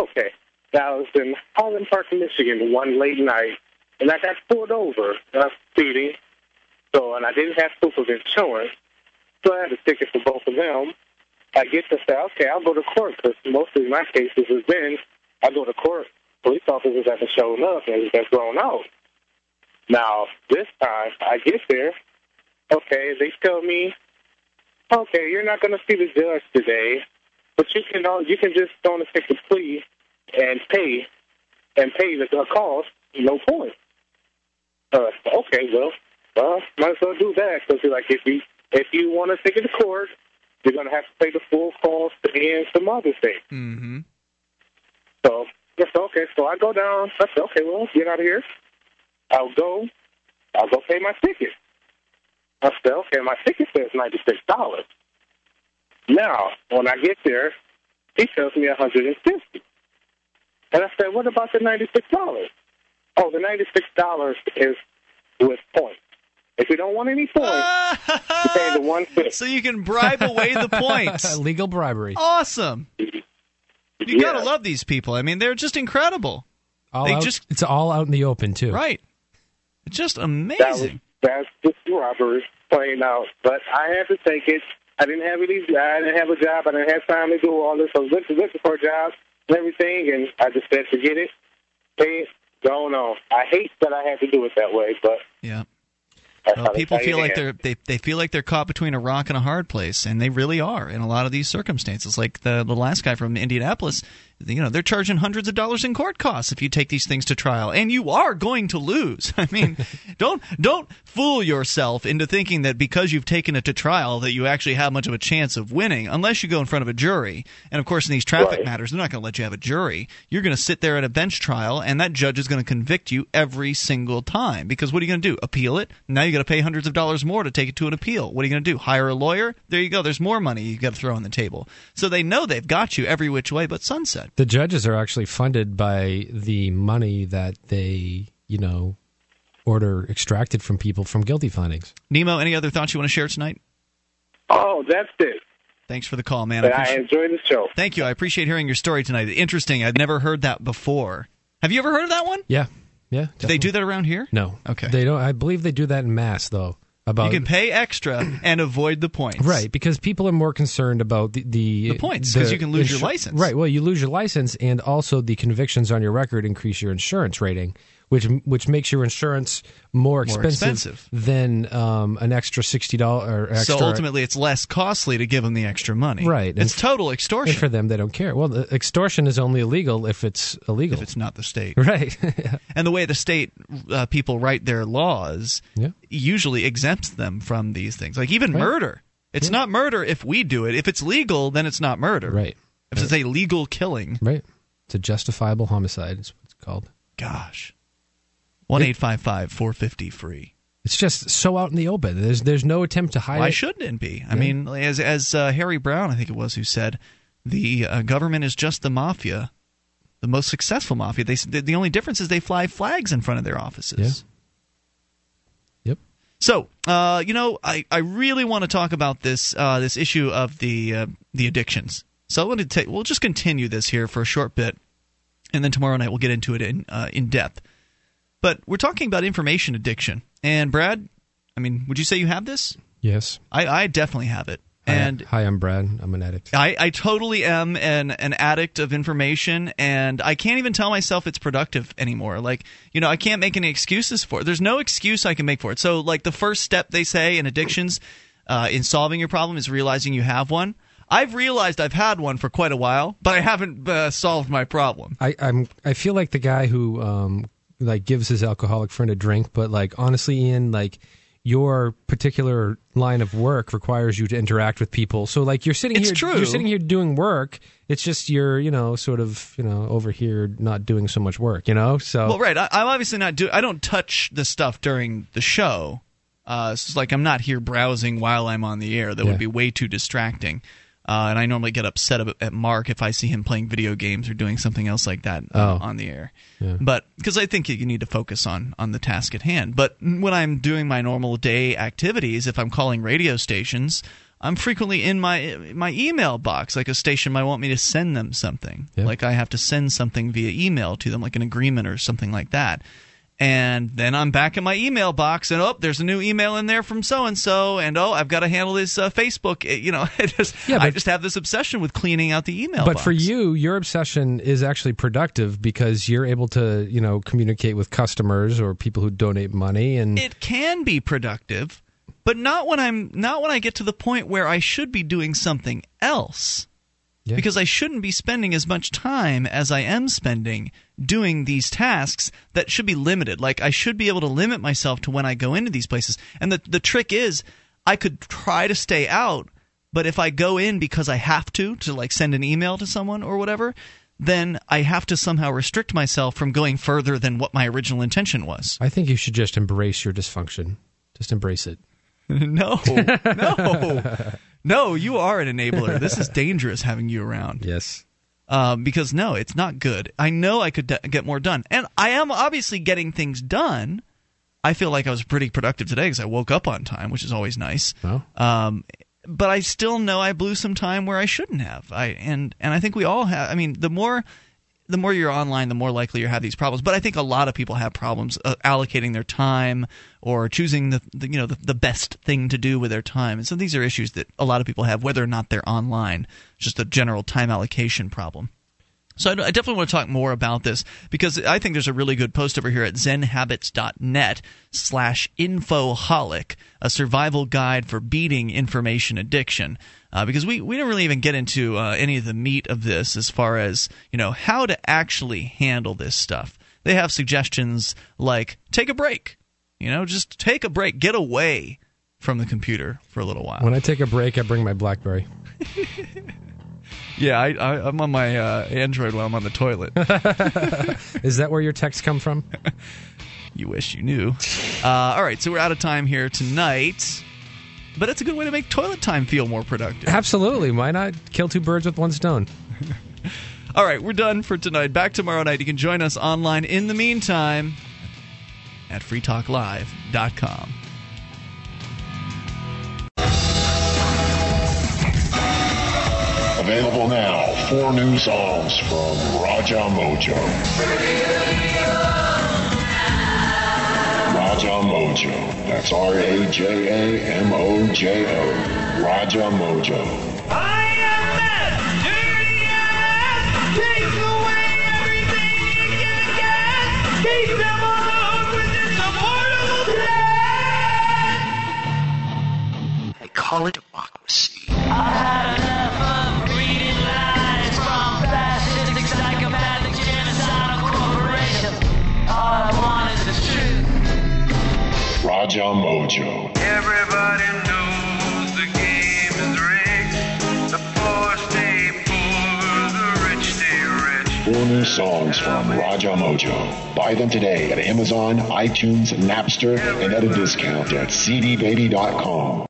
Okay. I was in Highland Park, Michigan, one late night, and I got pulled over uh, speeding. So, and I didn't have proof of insurance, so I had a ticket for both of them. I get to say, okay, I'll go to court because most of my cases has been I go to court, police officers haven't shown up and they're thrown out. Now this time I get there, okay, they tell me, okay, you're not going to see the judge today, but you can you can just and take the plea and pay and pay the cost, no point. Uh, okay, well, well, might as well do that because like if you if you want to take it to court, you're going to have to pay the full cost and some other things. Mm-hmm. So yes, okay. So I go down. I said, okay, well, get out of here. I'll go. I'll go pay my ticket. I said, okay, my ticket says ninety six dollars. Now, when I get there, he tells me a hundred and fifty. And I said, what about the $96? Oh, the $96 is with points. If you don't want any points, you pay the one fifty. So you can bribe away the points. Legal bribery. Awesome. You Yeah. gotta love these people. I mean, they're just incredible. All they out, just it's all out in the open too. right. It's just That was, amazing. that's just robbery playing out. But I had to take it. I didn't have any. I didn't have a job. I didn't have time to do all this. I was looking, looking for a job and everything, and I just said, forget it, pay it, go on. I hate that I had to do it that way, but Yeah. Well, people feel like they're they, they feel like they're caught between a rock and a hard place, and they really are in a lot of these circumstances. Like the the last guy from Indianapolis, you know they're charging hundreds of dollars in court costs if you take these things to trial. And you are going to lose. I mean don't don't fool yourself into thinking that because you've taken it to trial that you actually have much of a chance of winning unless you go in front of a jury. And of course in these traffic Right. matters they're not going to let you have a jury. You're going to sit there at a bench trial and that judge is going to convict you every single time. Because what are you going to do? Appeal it? Now you got to pay hundreds of dollars more to take it to an appeal. What are you going to do? Hire a lawyer? There you go. There's more money you got to throw on the table. So they know they've got you every which way but sunset The judges are actually funded by the money that they, you know, order extracted from people from guilty findings. nemo any other thoughts you want to share tonight Oh, that's it. thanks for the call man But I enjoy the show. thank you i appreciate hearing your story tonight interesting i'd never heard that before have you ever heard of that one Yeah, yeah. do they do that around here No. Okay. They don't. I believe they do that in mass though. About you can pay extra and avoid the points Right, because people are more concerned about the the, The points, 'cause you can lose your license. Right, well, you lose your license, and also the convictions on your record increase your insurance rating, which which makes your insurance more More expensive, expensive. than um, an extra sixty dollars. So ultimately, it's less costly to give them the extra money. Right, It's and- total and extortion for them, they don't care. Well, extortion is only illegal if it's illegal. if it's not the state. right. And the way the state uh, people write their laws Yeah. usually exempts them from these things. Like even Right. murder. It's not murder if we do it. If it's legal, then it's not murder. right. If it's a legal killing, Right. It's a justifiable homicide. Is what it's called. gosh. One eight five five four fifty free. It's just so out in the open. There's there's no attempt to hide Why it. shouldn't it be? I Yeah. mean, as as uh, Harry Browne, I think it was, who said, the uh, government is just the mafia, the most successful mafia. They the, only difference is they fly flags in front of their offices. Yep. So, uh, you know, I, I really want to talk about this uh, this issue of the uh, the addictions. So I want to take. We'll just continue this here for a short bit, and then tomorrow night we'll get into it in uh, in depth. But we're talking about information addiction, and Brad, I mean, would you say you have this? Yes. I, I definitely have it, and hi, I'm Brad. I'm an addict. I, I totally am an, an addict of information, and I can't even tell myself it's productive anymore. Like, you know, I can't make any excuses for it. There's no excuse I can make for it. So, like, the first step they say in addictions uh, in solving your problem is realizing you have one. I've realized I've had one for quite a while, but I haven't uh, solved my problem. I, I'm I feel like the guy who um like gives his alcoholic friend a drink, but like honestly, Ian, like your particular line of work requires you to interact with people. So like you're sitting It's here, true. you're sitting here doing work. It's just you're you know sort of you know over here not doing so much work. You know, so Well, right. I, I'm obviously not do. I don't touch the stuff during the show. Uh, so it's like I'm not here browsing while I'm on the air. That Yeah. would be way too distracting. Uh, and I normally get upset at Mark if I see him playing video games or doing something else like that uh, Oh. on the air. Yeah. But because I think you need to focus on on the task at hand. But when I'm doing my normal day activities, if I'm calling radio stations, I'm frequently in my my email box. Like a station might want me to send them something. Yeah. Like I have to send something via email to them, like an agreement or something like that. And then I'm back in my email box, and oh, there's a new email in there from so and so, and oh, I've got to handle this uh, Facebook. eh, You know, I just Yeah, I just have this obsession with cleaning out the email. Box. But box. for you, your obsession is actually productive because you're able to, you know, communicate with customers or people who donate money and it can be productive, but not when I'm not when I get to the point where I should be doing something else. Yeah. Because I shouldn't be spending as much time as I am spending doing these tasks that should be limited. Like I should be able to limit myself to when I go into these places. And the the trick is I could try to stay out, but if I go in because I have to to like send an email to someone or whatever, then I have to somehow restrict myself from going further than what my original intention was. I think you should just embrace your dysfunction. Just embrace it. No, no, no. You are an enabler. This is dangerous having you around. Yes. Um, because no, it's not good. I know I could d- get more done, and I am obviously getting things done. I feel like I was pretty productive today because I woke up on time, which is always nice. Well, Um, but I still know I blew some time where I shouldn't have. I and and I think we all have. I mean, the more the more you're online, the more likely you have these problems. But I think a lot of people have problems uh, allocating their time or choosing the, the you know the, the best thing to do with their time. And so these are issues that a lot of people have, whether or not they're online. It's Just a general time allocation problem. So I definitely want to talk more about this because I think there's a really good post over here at zenhabits.net slash infoholic, a survival guide for beating information addiction. Uh, because we, we don't really even get into uh, any of the meat of this as far as, you know, how to actually handle this stuff. They have suggestions like take a break, you know, just take a break, get away from the computer for a little while. When I take a break, I bring my BlackBerry. Yeah, I, am on my uh, Android when I'm on the toilet. Is that where your texts come from? you wish you knew. Uh, all right, so we're out of time here tonight. But it's a good way to make toilet time feel more productive. Absolutely. Why not kill two birds with one stone? all right, we're done for tonight. Back tomorrow night. You can join us online in the meantime at freetalklive.com. Available now, four new songs from Raja Mojo. Raja Mojo. That's R A J A M O J O. Raja Mojo. I am left, dirty ass. Takes away everything you can get. Keeps them on the hook with its immortal death. I call it democracy. Raja Mojo. Everybody knows the game is rigged. The poor stay poor, the rich stay rich. Four new songs from Raja Mojo. Buy them today at Amazon, iTunes, Napster, and at a discount at cdbaby.com.